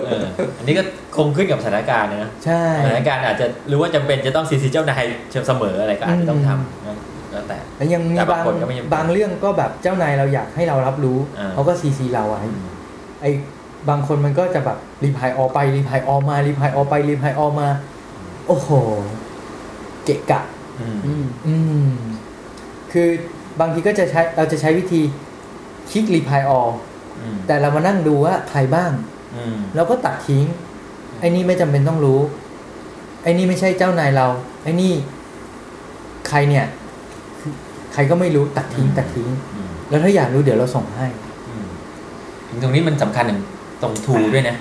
Speaker 3: เอออันนี้ก็คงขึ้นกับสถานการณ์นะ
Speaker 2: ใช่
Speaker 3: สถานการณ์อาจจะหรือว่าจำเป็นจะต้องซีซีเจ้านายเสมออะไรก็อาจจะต้องทำนะแล้วแต่
Speaker 2: แล้วยังมี
Speaker 3: แต่บา
Speaker 2: บางง
Speaker 3: คนก็ไม่จำเป็น
Speaker 2: บางเรื่องก็แบบเจ้านายเราอยากให้เรารับรู้
Speaker 3: อ่า
Speaker 2: เขาก็ซีซีเราไว้ไอ้บางคนมันก็จะแบบ reply all ไป reply all มา reply all ไป reply all มา โอ้โห เกะกะ
Speaker 3: อืม
Speaker 1: อืม
Speaker 2: อืมคือบางทีก็จะใช้เราจะใช้วิธีคลิก reply all อื
Speaker 3: ม
Speaker 2: แต่เรามานั่งดูว่าใครบ้าง
Speaker 3: อืม
Speaker 2: เราก็ตัดทิ้ง ไอ้นี่ไม่จำเป็นต้องรู้ ไอ้นี่ไม่ใช่เจ้านายเรา ไอ้นี่ใครเนี่ย ใครก็ไม่รู้ตัดทิ้งตัดทิ้ง
Speaker 3: อืม
Speaker 2: แล้วถ้าอยากรู้เดี๋ยวเราส่งให้
Speaker 3: อืมตรงนี้มันสำคัญอย่างตรง To ด้วยนะ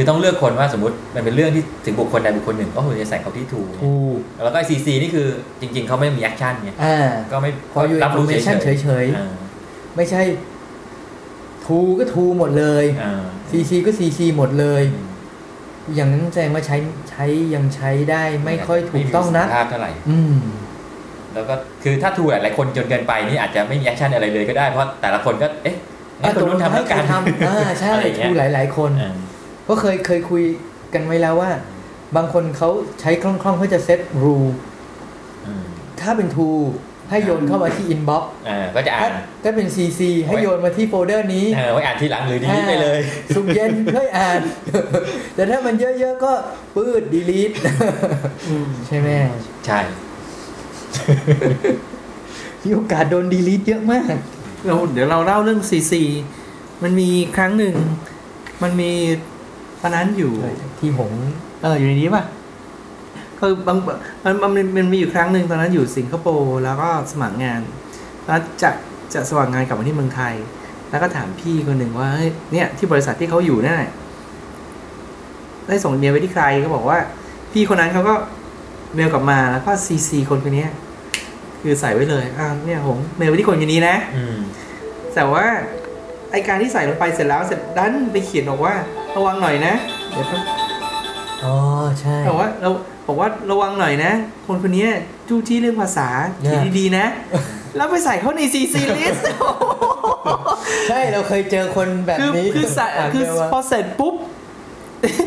Speaker 3: คือต้องเลือกคนว่าสมมติมันเป็นเรื่องที่ถึงบุคคลใดบุคคลหนึ่งก็ควรจะใส่เขาที่ To
Speaker 2: ถูก
Speaker 3: แล้วก็ซีซีนี่คือจริง ๆเขาไม่มี action ไง
Speaker 2: อ่า
Speaker 3: ก็ไม่
Speaker 2: พออยู่
Speaker 3: รับรู้เฉย
Speaker 2: information
Speaker 3: ๆ
Speaker 2: เฉยๆ
Speaker 3: อ่า
Speaker 2: ไม่ใช่ To ก็ To หมดเลย
Speaker 3: อ่า
Speaker 2: ซีซีก็ซีซีหมดเลย อย่างนั้นแสดงว่าใช้ใช้ยังใช้ได้ไม่ค่อยถูกต้องนะ
Speaker 3: ไม่มีประสิทธิภาพเท่าไหร่
Speaker 2: อืม
Speaker 3: แล้วก็คือถ้า To หลายๆคนจนเกินไปนี่อาจจะไม่มี action อะไรเลยก็ได้เพราะแต่ละคนก็เอ๊ะงั้นคนนู้นทำแล้วกัน
Speaker 2: ให้ใครทำอ่าใช่
Speaker 3: อะไรอย่างเงี้ย
Speaker 2: To หลายๆคน
Speaker 3: อ่า
Speaker 2: ก็เคยเคยคุยกันไว้แล้วว่า บางคนเขาใช้คล่องๆเพื่อจะ set rule
Speaker 3: อืม
Speaker 2: ถ้าเป็น To ให้โยนเข้ามาที่ inbox อ่า
Speaker 3: ก็จะอ่า
Speaker 2: ถ้านถ้าเป็นซีซีให้โยนมาที่โฟลเดอร์นี้
Speaker 3: เออไว้อ่านทีหลังหรือ delete ไปเลย
Speaker 2: อ่าศุกร์เย็นค่อยอ่าน แต่ถ้ามันเยอะๆ ก็ปื๊ด delete
Speaker 1: อืม
Speaker 2: ใช่ไหม
Speaker 3: ใช่
Speaker 2: มีโอกาสโดน delete เยอะมาก
Speaker 1: เราเดี๋ยวเราเล่าเรื่องซีซีมันมีครั้งหนึ่ง มันมี ตอนนั้นอยู่
Speaker 2: ที่ผม
Speaker 1: เอออยู่ในนี้ป่ะคือบางมันมันมันมันมีอยู่ครั้งหนึ่งตอนนั้นอยู่สิงคโปร์แล้วก็สมัครงานแล้วจะจะสมัครงานกลับมาที่เมืองไทย แล้วก็ถามพี่คนหนึ่งว่าเฮ้ยเนี่ยที่บริษัทที่เขาอยู่นั่นน่ะได้ส่งอีเมลไปที่ใครก็บอกว่า พี่คนนั้นเขาก็เมลกลับมาแล้วก็ซีซีคนคนเนี้ยคือใส่ไว้เลยอ่าเนี่ยผมเมลไปที่คนคนนี้นะ
Speaker 3: อืม
Speaker 1: แต่ว่าไอการที่ใส่ลงไปเสร็จแล้วเสร็จดันไปเขียนบอกว่า ระวังหน่อยนะ เดี๋ยวครับ
Speaker 2: อ๋อใช่
Speaker 1: บอกว่าเราบอกว่าระวังหน่อยนะ คนคนนี้จู้จี้เรื่องภาษา
Speaker 2: เนี่ย
Speaker 1: เขียนดีๆนะ แล้วไปใส่เขาในซีซีลิส
Speaker 2: ใช่เราเคยเจอคนแบบ
Speaker 1: คือ
Speaker 2: นี้
Speaker 1: คือใส่า
Speaker 2: น
Speaker 1: คือ
Speaker 2: เมลมา
Speaker 1: พอเสร็จปุ๊บ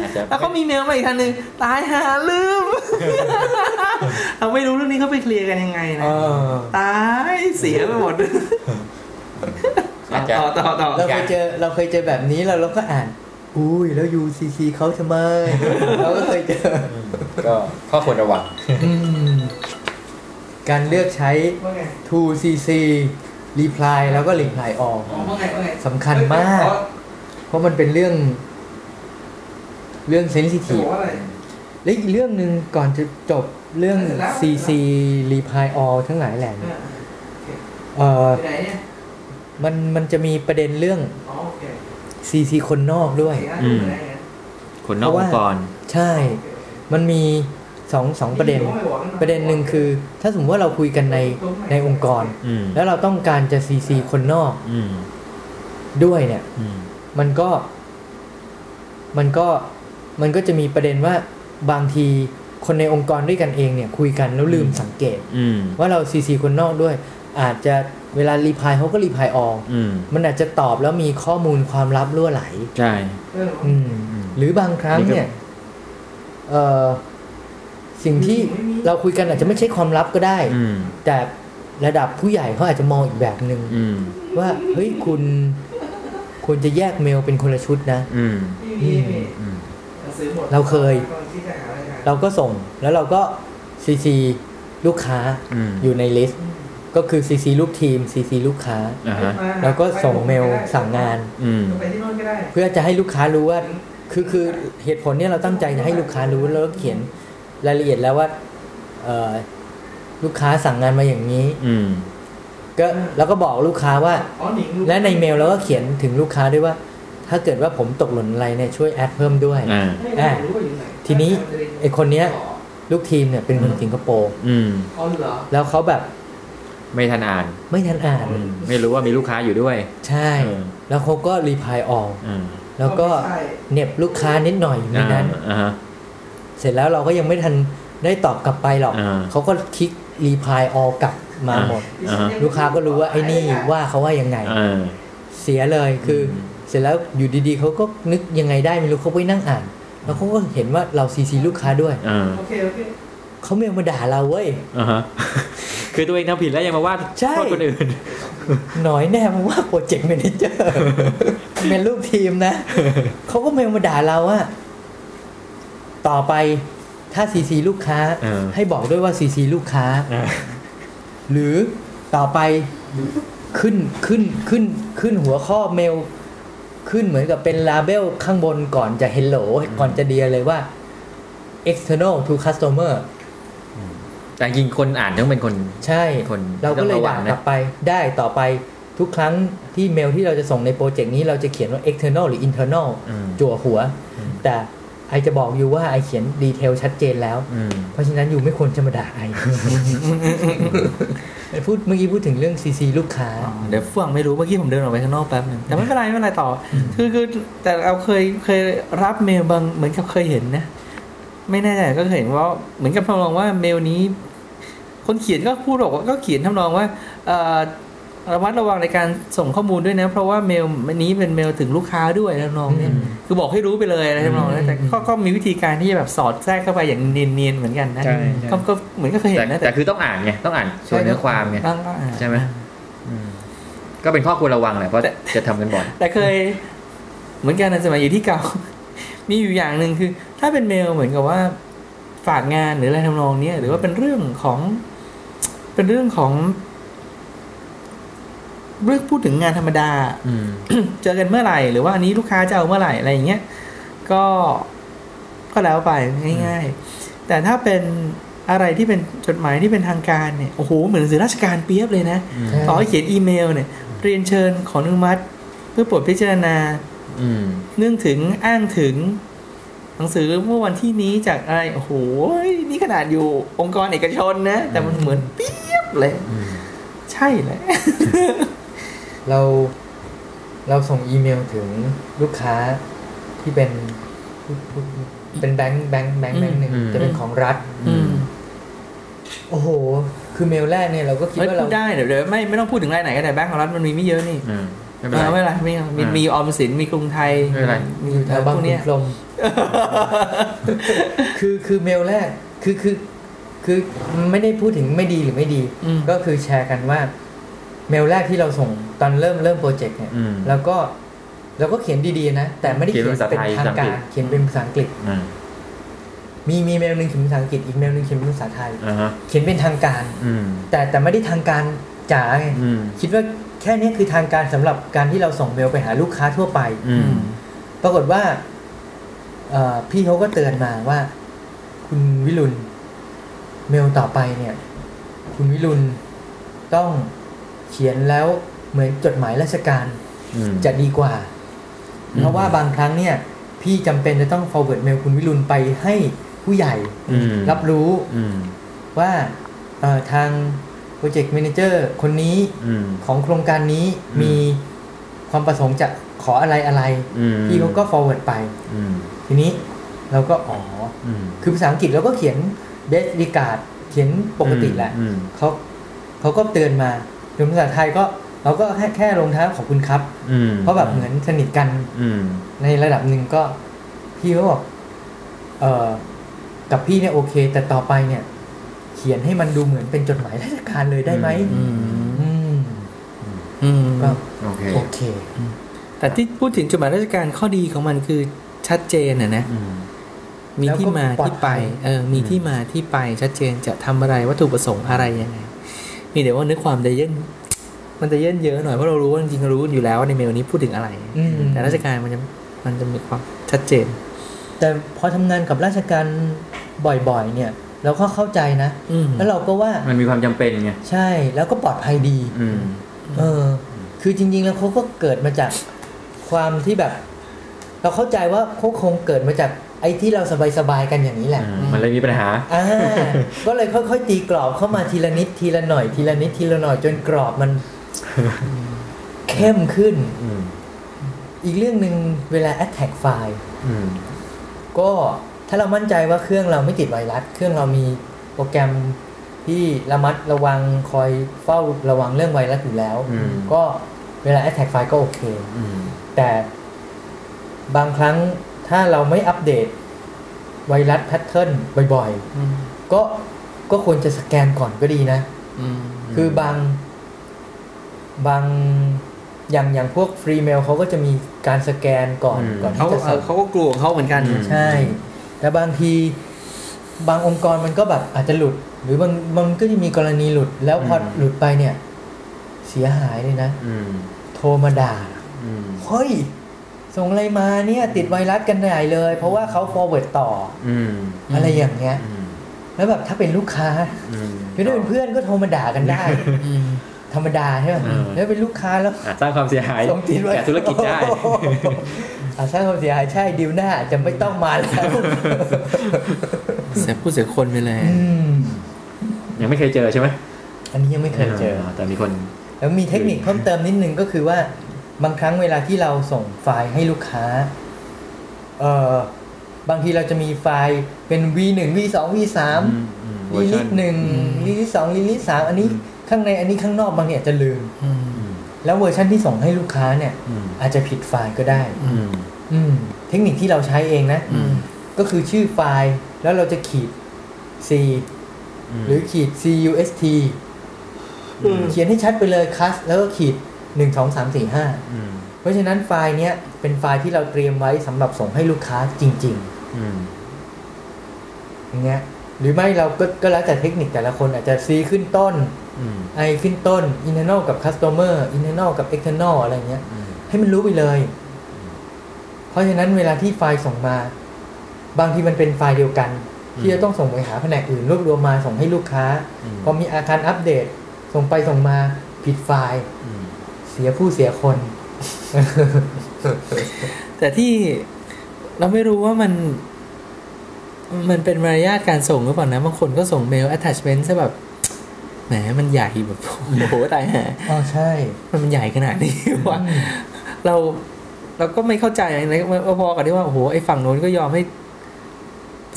Speaker 3: อาจจะ
Speaker 1: แล้วก็มีเมลมาอีกทันหนึ่งตายหาลืม เราไม่รู้เรื่องนี้เขาไปเคลียร์กันยังไงนะ
Speaker 2: เออ
Speaker 1: ตายเสียไปหมด
Speaker 3: อาจจะ
Speaker 1: ต่อต่อต่อ
Speaker 2: เราเคยเจอเราเคยเจอแบบนี้แล้วเราก็อ่าน อุ้ยแล้ว UCC เขาทำไม เราก็เคยเจอ
Speaker 3: อืมก็ข้อควรระวัง
Speaker 2: อืมการเลือกใช้
Speaker 1: ว่าไง
Speaker 2: 2CC reply แล้วก็ reply all
Speaker 1: อ๋อว่าไงว่าไง
Speaker 2: สำคัญมาก เพราะมันเป็นเรื่อง เรื่องเซนซิ
Speaker 1: จะ
Speaker 2: ที
Speaker 1: บ
Speaker 2: ฟ
Speaker 1: อกว่าอะไร
Speaker 2: และอีกเรื่องหนึ่งก่อนจะจบเรื่อง
Speaker 1: เสร็จแล้ว
Speaker 2: CC reply all ทั้งหลายแหล่
Speaker 1: อ่า
Speaker 2: เอ่อ
Speaker 1: ไปไหนเนี่ย
Speaker 2: มันมันจะมีประเด็นเรื่อง
Speaker 1: อ๋อ โอเค
Speaker 2: CC คนนอกด้วย
Speaker 1: สี่ห้า
Speaker 3: อื
Speaker 1: ทุ่ม
Speaker 3: ม
Speaker 1: ได้ไง
Speaker 3: คนนอกองค์กร
Speaker 2: ใช่ มันมีสองสองประเด็น ประเด็นหนึ่งคือ ถ้าสมมติว่าเราคุยกันในในองค์กร
Speaker 3: อืม
Speaker 2: แล้วเราต้องการจะ CC คนนอก
Speaker 3: อืม
Speaker 2: ด้วยเนี่ย
Speaker 3: อืม
Speaker 2: มันก็ มันก็มันก็จะมีประเด็นว่าบางทีคนในองค์กรด้วยกันเองเนี่ย คุยกันแล้วลืมสังเกต
Speaker 3: อืม
Speaker 2: ว่าเรา CC คนนอกด้วย อาจจะเวลารีพายเขาก็รีพายออก
Speaker 3: อืม
Speaker 2: มันอาจจะตอบแล้วมีข้อมูลความลับรั่วไหล
Speaker 3: ใช่
Speaker 1: เออ
Speaker 2: อืม
Speaker 3: อืม
Speaker 2: หรือบางครั้ง
Speaker 3: นี่ก็
Speaker 2: เนี่ยเอ่อสิ่งที่
Speaker 1: ไม่มี
Speaker 2: เราคุยกันอาจจะไม่ใช่ความลับก็ได้
Speaker 3: อืม
Speaker 2: แต่ระดับผู้ใหญ่เขาอาจจะมองอีกแบบหนึง่ง
Speaker 3: อืม
Speaker 2: ว่าเฮ้ยคุณควรจะแยกเมลเป็นคนละชุดนะ
Speaker 3: อืม
Speaker 1: มีมีมี
Speaker 3: อืม
Speaker 1: หนังสือหมด
Speaker 2: เราเคย
Speaker 1: กำลังคิดจะหาอะไรกัน
Speaker 2: เราก็ส่งแล้วเราก็ซีซีลูกค้า
Speaker 3: อืม
Speaker 2: อยู่ใน list ก็คือซีซีลูกทีมซีซีลูกค้า
Speaker 3: อ่าฮะ
Speaker 2: แล้วก็ส่งเมลสั่งงาน
Speaker 3: อืม
Speaker 1: ไปที่โน่นก็ได้
Speaker 2: เพื่อจะให้ลูกค้ารู้ว่า คือคือเหตุผลเนี่ยเราตั้งใจจะให้ลูกค้ารู้แล้วก็เขียนรายละเอียดแล้วว่าเอ่อลูกค้าสั่งงานมาอย่างนี้
Speaker 3: อืม
Speaker 2: ก็แล้วก็บอกลูกค้าว่า
Speaker 1: อ๋อหนิงรู้
Speaker 2: และในเมลเราก็เขียนถึงลูกค้าด้วยว่า ถ้าเกิดว่าผมตกหล่นอะไรเนี่ยช่วย add เพิ่มด้วย
Speaker 3: อ่า
Speaker 1: ไม่รู้รู้ว่าอยู่ไหน
Speaker 2: ทีนี้ไอคนเนี้ย ลูกทีมเนี่ยเป็นคนสิงคโปร์
Speaker 3: อืม
Speaker 1: อ๋อเหรอ
Speaker 2: แล้วเขาแบบ
Speaker 3: ไม่ทันอ่าน
Speaker 2: ไม่ทันอ่าน
Speaker 3: อืมไม่รู้ว่ามีลูกค้าอยู่ด้วย
Speaker 2: ใช่
Speaker 3: เออ
Speaker 2: แล้วเขาก็รีพายออก
Speaker 3: อืม
Speaker 2: แล้วก็
Speaker 1: ไม่ใช่
Speaker 2: เหน็บลูกค้านิดหน่อยอยู่ใน
Speaker 3: อ่า
Speaker 2: นั้น
Speaker 3: อ่าฮะ
Speaker 2: เสร็จแล้วเราก็ยังไม่ทันได้ตอบกลับไปหรอก
Speaker 3: อ่า
Speaker 2: เขาก็คลิกรีพายออกกลับมาหมด
Speaker 3: อ่าฮะ
Speaker 2: ลูกค้าก็รู้ว่าไอ้นี่ว่าเขาว่ายังไง
Speaker 3: อ่า
Speaker 2: เสียเลยคืออ
Speaker 3: ม
Speaker 2: เสร็จแล้วอยู่ดีๆเขาก็นึกยังไงได้ไม่รู้เขาไปนั่งอ่าน แล้วเขาก็เห็นว่าเราซีซีลูกค้าด้วย
Speaker 3: อ่า
Speaker 1: โอเคโอเค
Speaker 2: เขาเมลมาด่าเราเว้ย
Speaker 3: อ่าฮะ คือตัวเองทำผิดแล้วยังมาว่า
Speaker 2: ใช่
Speaker 3: โทษคนอื่น
Speaker 2: หน่อยแน่มาว่า project manager เป็นลูกทีมนะเขาก็เมลมาด่าเราว่าต่อไปถ้าซีซีลูกค้า
Speaker 3: เออ
Speaker 2: ให้บอกด้วยว่าซีซีลูกค้า
Speaker 3: อ่า
Speaker 2: หรือต่อไปขึ้นขึ้นขึ้นขึ้นหัวข้อเมล ขึ้นเหมือนกับเป็น label ข้างบนก่อนจะ hello ก่อนจะ Dear เลยว่า external to customer
Speaker 3: แต่จริงๆคนอ่านต้องเป็นคน
Speaker 2: ใช่
Speaker 3: คน
Speaker 2: เราก็เลย
Speaker 3: ต้องระวั
Speaker 2: ด่าง
Speaker 3: นะ
Speaker 2: กลับไปได้ต่อไปทุกครั้งที่เมลที่เราจะส่งในโปรเจกต์นี้เราจะเขียนว่า external หรือ internal
Speaker 3: อืม
Speaker 2: จั่วหัว
Speaker 3: อืม
Speaker 2: แต่ I จะบอก you ว่า I เขียน detail ชัดเจนแล้ว
Speaker 3: อืม
Speaker 2: เพราะฉะนั้น you ไม่ควรจะมาด่า Iพูดเมื่อกี้พูดถึงเรื่อง CC ลูกค้า
Speaker 1: เดี๋ยวฟังไม่รู้เมื่อกี้ผมเดินออกไปข้างนอกแป๊บหนึงแต่ไม่เป็นไรไม่เป็นไรต่ออคือคือแต่เราเคยเคยรับเมลบางเหมือนกับเคยเห็นนะ ไม่แน่ใจก็เคยเห็นว่าเหมือนกับทำนองว่าเมลนี้ คนเขียนก็พูดบอกว่าก็เขียนทำนองว่าเอ่อระมัดระวังในการส่งข้อมูลด้วยนะ เพราะว่าเมลอันนี้เป็นเมลถึงลูกค้าด้วยทำนองเนี้ย
Speaker 2: อืม
Speaker 1: คือบอกให้รู้ไปเลยอะไรทำนองนั้นแต่ก็ก็มีวิธีการที่จะแบบสอดแทรกเข้าไปอย่างเนียนๆเหมือนกันนะ
Speaker 3: ใช่ใช่
Speaker 1: ก็ก็เหมือนก็เคยเห็
Speaker 3: แต่
Speaker 1: นนะ
Speaker 3: แต่คือต้องอ่านไงต้องอ่านส่วนเนื้อความไง
Speaker 1: ต้องต้องอ่าน
Speaker 3: ใช่ไหมอืมก็เป็นข้อควรระวังแหละเพราะ
Speaker 1: แต่
Speaker 3: จะทำกันบ่อย
Speaker 1: แต่เคย เหมือนกันในสมัยอยู่ที่เก่า มีอยู่อย่างหนึ่งคือ ถ้าเป็นเมลเหมือนกับว่าฝากงานหรืออะไรทำนองเนี้ยหรือว่าเป็นเรื่องของ เป็นเรื่องของเรื่องพูดถึงงานธรรมดา
Speaker 3: อืม
Speaker 1: เจอกันเมื่อไหร่ หรือว่าอันนี้ลูกค้าจะเอาเมื่อไหร่อะไรอย่างเงี้ย ก็ก็แล้วไปง่าย ๆ แต่ถ้าเป็นอะไรที่เป็นจดหมายที่เป็นทางการเนี่ยโอ้โหเหมือนหนังสือราชการเปียบเลยนะ
Speaker 3: อืม
Speaker 2: ใช่
Speaker 1: ต่อให้เขียนอีเมลเนี่ย เรียนเชิญขออนุมัติ เพื่อโปรดพิจารณา
Speaker 3: อืม
Speaker 1: เนื่องถึงอ้างถึงหนังสือเมื่อวันที่นี้จากอะไรโอ้โหนี่ขนาดอยู่องค์กรเอกชนนะ แต่มันเหมือนเปียบ เลย
Speaker 3: อืม
Speaker 1: ใช่เลย
Speaker 2: เราเราส่งอีเมลถึงลูกค้าที่เป็นเป็นแบงค์แบงค์แบงค์แบงค์หนึ่ง
Speaker 3: อืม
Speaker 2: จะเป็นของรัฐ
Speaker 1: อืม
Speaker 2: โอ้โห คือเมลแรกเนี่ยเราก็คิด
Speaker 1: เฮ้ย
Speaker 2: ว่า
Speaker 1: พู
Speaker 2: เรา
Speaker 1: ดได้เดี๋ยวเดี๋ยวไม่ไม่ต้องพูดถึงรายไหนก็ได้แบงก์ของรัฐมันมีไม่เยอะนี่
Speaker 3: อืมไม่เป็น
Speaker 1: เอ
Speaker 3: ไร
Speaker 1: อไม่เป็นไรไม่เอามี
Speaker 3: อ่ามี
Speaker 1: มีออมสินมีกรุงไทย
Speaker 3: ไม่เป็นไร
Speaker 1: มี
Speaker 2: อยู่แถว
Speaker 1: พ
Speaker 2: บาง
Speaker 1: วก
Speaker 2: ขุ
Speaker 1: เนี้
Speaker 2: น
Speaker 1: ย
Speaker 2: พรหมคือคือเมลแรกคือคือ คือไม่ได้พูดถึงไม่ดีหรือไม่ดี
Speaker 1: อืม
Speaker 2: ก็คือแชร์กันว่า เมลแรกที่เราส่งตอนเริ่มเริ่มโปรเจกต์เนี่ย
Speaker 3: อืม
Speaker 2: แล้วก็เราก็เขียนดีๆนะ แต่ไม่ได้
Speaker 3: เขี
Speaker 2: เขี
Speaker 3: ย
Speaker 2: ย
Speaker 3: น
Speaker 2: น
Speaker 3: เป็นภาษา
Speaker 2: เป็น
Speaker 3: ไทย
Speaker 2: ทางการ
Speaker 3: ภาษาอังกฤษ
Speaker 2: เขียนเป็นภาษาอังกฤษ
Speaker 3: อ่า
Speaker 2: มีมีเมลหนึ่งเขียนเป็นภาษาอังกฤษอีกเมลหนึ่งเขียนเป็นภาษาไทย
Speaker 3: อ่าฮะ
Speaker 2: เขียนเป็นทางการ
Speaker 3: อืม
Speaker 2: แต่แต่ไม่ได้ทางการจ๋าไง
Speaker 3: อืม
Speaker 2: คิดว่าแค่นี้คือทางการสำหรับการที่เราส่งเมลไปหาลูกค้าทั่วไป
Speaker 3: อืม
Speaker 2: ปรากฏว่าเอ่อพี่เขาก็เตือนมาว่า คุณวิรุณ เมลต่อไปเนี่ย คุณวิรุณต้องเขียนแล้วเหมือนจดหมายราชการ
Speaker 3: อืม
Speaker 2: จะดีกว่า
Speaker 1: อืม
Speaker 2: เพราะว่าบางครั้งเนี่ย พี่จำเป็นจะต้อง forward เมลคุณวิรุณไปให้ผู้ใหญ่
Speaker 3: อืม
Speaker 2: รับรู้
Speaker 3: อืม
Speaker 2: ว่าเอ่อทาง Project Manager คนนี้
Speaker 3: อืม
Speaker 2: ของโครงการนี้
Speaker 3: อืม
Speaker 2: มีความประสงค์จะขออะไรอะไร
Speaker 3: อืม
Speaker 2: พี่เขาก็ forward ไป
Speaker 3: อืม
Speaker 2: ทีนี้เราก็อ๋อ
Speaker 3: อืม
Speaker 2: คือภาษาอังกฤษเราก็เขียน best regard เขียนปกติแหละ
Speaker 3: อืม
Speaker 2: เขาเขาก็เตือนมาถึงภาษาไทยก็เราก็แค่แค่ลงท้ายขอบคุณครับ
Speaker 3: อืม
Speaker 2: เพราะแบบเหมือนสนิทกัน
Speaker 3: อืม
Speaker 2: ในระดับหนึ่งก็พี่เขาบอกเออกับพี่เนี่ยโอเค แต่ต่อไปเนี่ย เขียนให้มันดูเหมือนเป็นจดหมายราชการเลยได้ไหม
Speaker 1: อืม
Speaker 2: อืม
Speaker 1: อืม
Speaker 2: ก็
Speaker 3: โอเค
Speaker 2: โอเค
Speaker 1: แต่ที่พูดถึงจดหมายราชการข้อดีของมันคือชัดเจนนะนะ
Speaker 3: อื ม
Speaker 1: มีที่มา
Speaker 2: แล้วก็ปลอ
Speaker 1: ที่
Speaker 2: ดภั
Speaker 1: ไป
Speaker 2: ย
Speaker 1: เออมีที่มาที่ไปชัดเจนจะทำอะไรวัตถุประสงค์อะไรยังไงมีเดี๋ยวว่านึกความจะเย็นมันจะเย็นเยอะหน่อยเพราะเรารู้ว่าจริงๆรู้อยู่แล้วว่าในเมลนี้พูดถึงอะไร
Speaker 2: อืม
Speaker 1: แต่ราชการมันจะมันจะมีความชัดเจน
Speaker 2: แต่พอทำงานกับราชการบ่อยๆ เนี่ย เราก็เข้าใจนะ
Speaker 1: อืม
Speaker 2: แล้วเราก็ว่า
Speaker 3: มันมีความจำเป็นไง
Speaker 2: ใช่แล้วก็ปลอดภัยดี
Speaker 3: อืม
Speaker 2: เออ คือจริง ๆ แล้วเขาก็เกิดมาจากความที่แบบ เราเข้าใจว่าเขาคงเกิดมาจาก ไอ้ที่เราสบายๆกันอย่างนี้แหละ
Speaker 3: มันเลยมีปัญหา
Speaker 2: อ่าก็เลยค่อยๆตีกรอบเข้ามาทีละนิดทีละหน่อยทีละนิดทีละหน่อยจนกรอบมันเข้มขึ้น
Speaker 3: อืม
Speaker 2: อีกเรื่องหนึ่งเวลา attack ไฟล์
Speaker 3: อืม
Speaker 2: ก็ถ้าเรามั่นใจว่าเครื่องเราไม่ติดไวรัส เครื่องเรามีโปรแกรมที่ระมัดระวังคอยเฝ้าระวังเรื่องไวรัสอยู่แล้ว
Speaker 3: อืม
Speaker 2: ก็เวลา attack ไฟล์ก็โอเค
Speaker 3: อืม
Speaker 2: แต่บางครั้ง ถ้าเราไม่อัปเดตไวรัส pattern บ่อย
Speaker 1: อืม
Speaker 2: ๆก็ก็ควรจะสแกนก่อนก็ดีนะ
Speaker 1: อืม
Speaker 2: คือบางบางอย่างอย่างพวกฟรีเมลเขาก็จะมีการสแกนก่อน
Speaker 3: อืม
Speaker 2: ก่อน
Speaker 1: เขา
Speaker 2: ที่จะ
Speaker 1: เอ
Speaker 2: ส่
Speaker 1: องเขาก็กลัวของเขาเหมือนกัน
Speaker 3: อืม
Speaker 2: ใช่ แต่บางทีบางองค์กรมันก็แบบอาจจะหลุด หรือบางบางก็จะมีกรณีหลุด แล้วพออ
Speaker 3: ม
Speaker 2: หลุดไปเนี่ย เสียหายเลยนะ
Speaker 3: อืม
Speaker 2: โทรมาด่า
Speaker 3: อืม
Speaker 2: เฮ้ย ส่งอะไรมาเนี่ยติดไวรัสกันใหญ่เลย เพราะว่าเขา forward ต่อ
Speaker 3: อืม
Speaker 2: อะไรอย่างเงี้ย
Speaker 3: อืม
Speaker 2: แล้วแบบถ้าเป็นลูกค้า
Speaker 3: อืม
Speaker 2: คือถ้าเป็นเพื่อนก็โทรมาด่ากันได้
Speaker 1: อืม
Speaker 2: ธรรมดาใช่ไหม
Speaker 3: อืม
Speaker 2: แล้วเป็นลูกค้าแล้ว
Speaker 3: อาจสร้างความเสียหาย
Speaker 2: ส่งติดไว้
Speaker 3: แก่ธุรกิจได้
Speaker 2: อาสร้างความเสียหายใช่ดิวหน้าอาจจะไม่ต้องมาแล้ว
Speaker 1: เสียผู้เสียคนไปเลย
Speaker 2: อืม
Speaker 3: ยังไม่เคยเจอใช่ไหม
Speaker 2: อันนี้ยังไม่เคยเจอ
Speaker 3: แต่มีคน
Speaker 2: แล้วมีเทคนิคเพิ่มเติมนิดนึงก็คือว่า บางครั้งเวลาที่เราส่งไฟล์ให้ลูกค้า เอ่อบางทีเราจะมีไฟล์เป็น v 1 v 2 v 3
Speaker 3: อืมอืม
Speaker 2: version
Speaker 3: release
Speaker 2: หนึ่ง release สอง release สามอันนี้ข้างในอันนี้ข้างนอกบางทีอาจจะลืม
Speaker 1: อืม
Speaker 3: อืม
Speaker 2: แล้วเวอร์ชันที่ส่งให้ลูกค้าเนี่ย
Speaker 3: อืม
Speaker 2: อาจจะผิดไฟล์ก็ได้
Speaker 3: อืม
Speaker 2: อืมเทคนิคที่เราใช้เองนะ
Speaker 1: อืม
Speaker 2: ก็คือชื่อไฟล์แล้วเราจะขีด c หรือขีด cust เขียนให้ชัดไปเลย cust แล้วก็ขีด หนึ่งสองสามสี่ห้า
Speaker 3: อืม
Speaker 2: เพราะฉะนั้นไฟล์เนี้ยเป็นไฟล์ที่เราเตรียมไว้สำหรับส่งให้ลูกค้าจริง
Speaker 3: อืม
Speaker 2: ๆอย่างเงี้ยหรือไม่เราก็ก็แล้วแต่เทคนิคแต่ละคนอาจจะ C ขึ้นต้น
Speaker 3: อืม
Speaker 2: I ขึ้นต้น internal กับ customer internal กับ external อะไรเงี้ย
Speaker 3: อืม
Speaker 2: ให้มันรู้ไปเลย เพราะฉะนั้นเวลาที่ไฟล์ส่งมา บางทีมันเป็นไฟล์เดียวกัน ที่จะต้องส่งไปหาแผนกอื่นรวบรวมมาส่งให้ลูกค้า
Speaker 3: อืม
Speaker 2: พอมีอาการอัปเดต ส่งไปส่งมาผิดไฟล์
Speaker 3: อืม
Speaker 2: เสียผู้เสียคน
Speaker 1: แต่ที่เราไม่รู้ว่ามันมันเป็นมารยาทการส่งหรือเปล่านะบางคนก็ส่งเมล attachment ซะแบบแหมมันใหญ่แบบโอ้โหตายหา
Speaker 2: อ๋อใช่
Speaker 1: มันใหญ่ขนาดนี้วะเราเราก็ไม่เข้าใจนะพอๆกับที่ว่าโอ้โหไอ้ฝั่งโน้นก็ยอมให้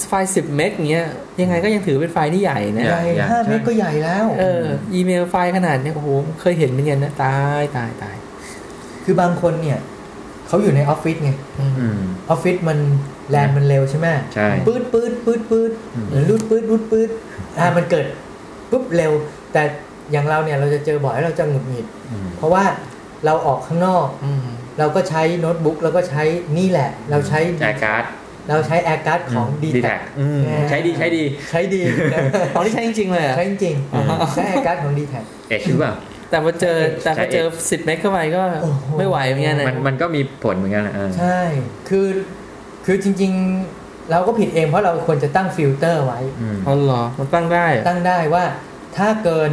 Speaker 1: ไฟล์สิบเมกเงี้ยยังไงก็ยังถือเป็นไฟล์ที่ใหญ่นะ
Speaker 2: ใหญ่
Speaker 3: ใหญ่
Speaker 2: ห้า
Speaker 3: ใช่
Speaker 2: เมกก็ใหญ่แล้ว
Speaker 1: เอออีเมลไฟล์ขนาดเนี้ยโอ้โหเคยเห็นเหมือนกันนะตายตายตาย
Speaker 2: คือบางคนเนี่ยเขาอยู่ในออฟฟิศไง
Speaker 1: อืม
Speaker 3: อืม
Speaker 2: ออฟฟิศมันแลนมันเร็วใช่ไหม
Speaker 3: ใช่
Speaker 2: ปื๊ดปื๊ดปื๊ดปื๊ด
Speaker 3: อืม
Speaker 2: หรือรูดปื๊ดรูดปื๊ดอ่ามันเกิดปุ๊บเร็ว แต่อย่างเราเนี่ยเราจะเจอบ่อยแล้วเราจะหงุดหงิด
Speaker 3: อืม
Speaker 2: เพราะว่าเราออกข้างนอก
Speaker 1: อืม
Speaker 2: เราก็ใช้โน้ตบุ๊กเราก็ใช้นี่แหละ เราใช้
Speaker 3: แอร์การ์ด
Speaker 2: เราใช้แอร์การ์ดของดี
Speaker 3: ดี
Speaker 2: แท็
Speaker 3: แท็
Speaker 2: ก
Speaker 3: ใช้ดีใช้ดี
Speaker 2: ใช้ดีนะ
Speaker 1: อ๋อที่ใช้จริงๆเลยเหรอ
Speaker 2: ใช้จริง
Speaker 3: อืม
Speaker 2: ๆใช้แอร์การ์ดของดีแท็ก
Speaker 3: EDGE หรือเปล่า
Speaker 1: แต่พอเจอแต่พอเจอสิบเมกเข้าไปก็
Speaker 2: โอ้โห
Speaker 1: ไม่ไหวเหมือนกันนะ
Speaker 3: มันมันก็มีผลเหมือนกันนะเออ
Speaker 2: ใช่คือคือจริง ๆ เราก็ผิดเองเพราะเราควรจะตั้งฟิลเตอร์ไว้
Speaker 3: อืม
Speaker 1: อ๋อเหรอมันตั้งได้เหรอ
Speaker 2: ตั้งได้ว่าถ้าเกิน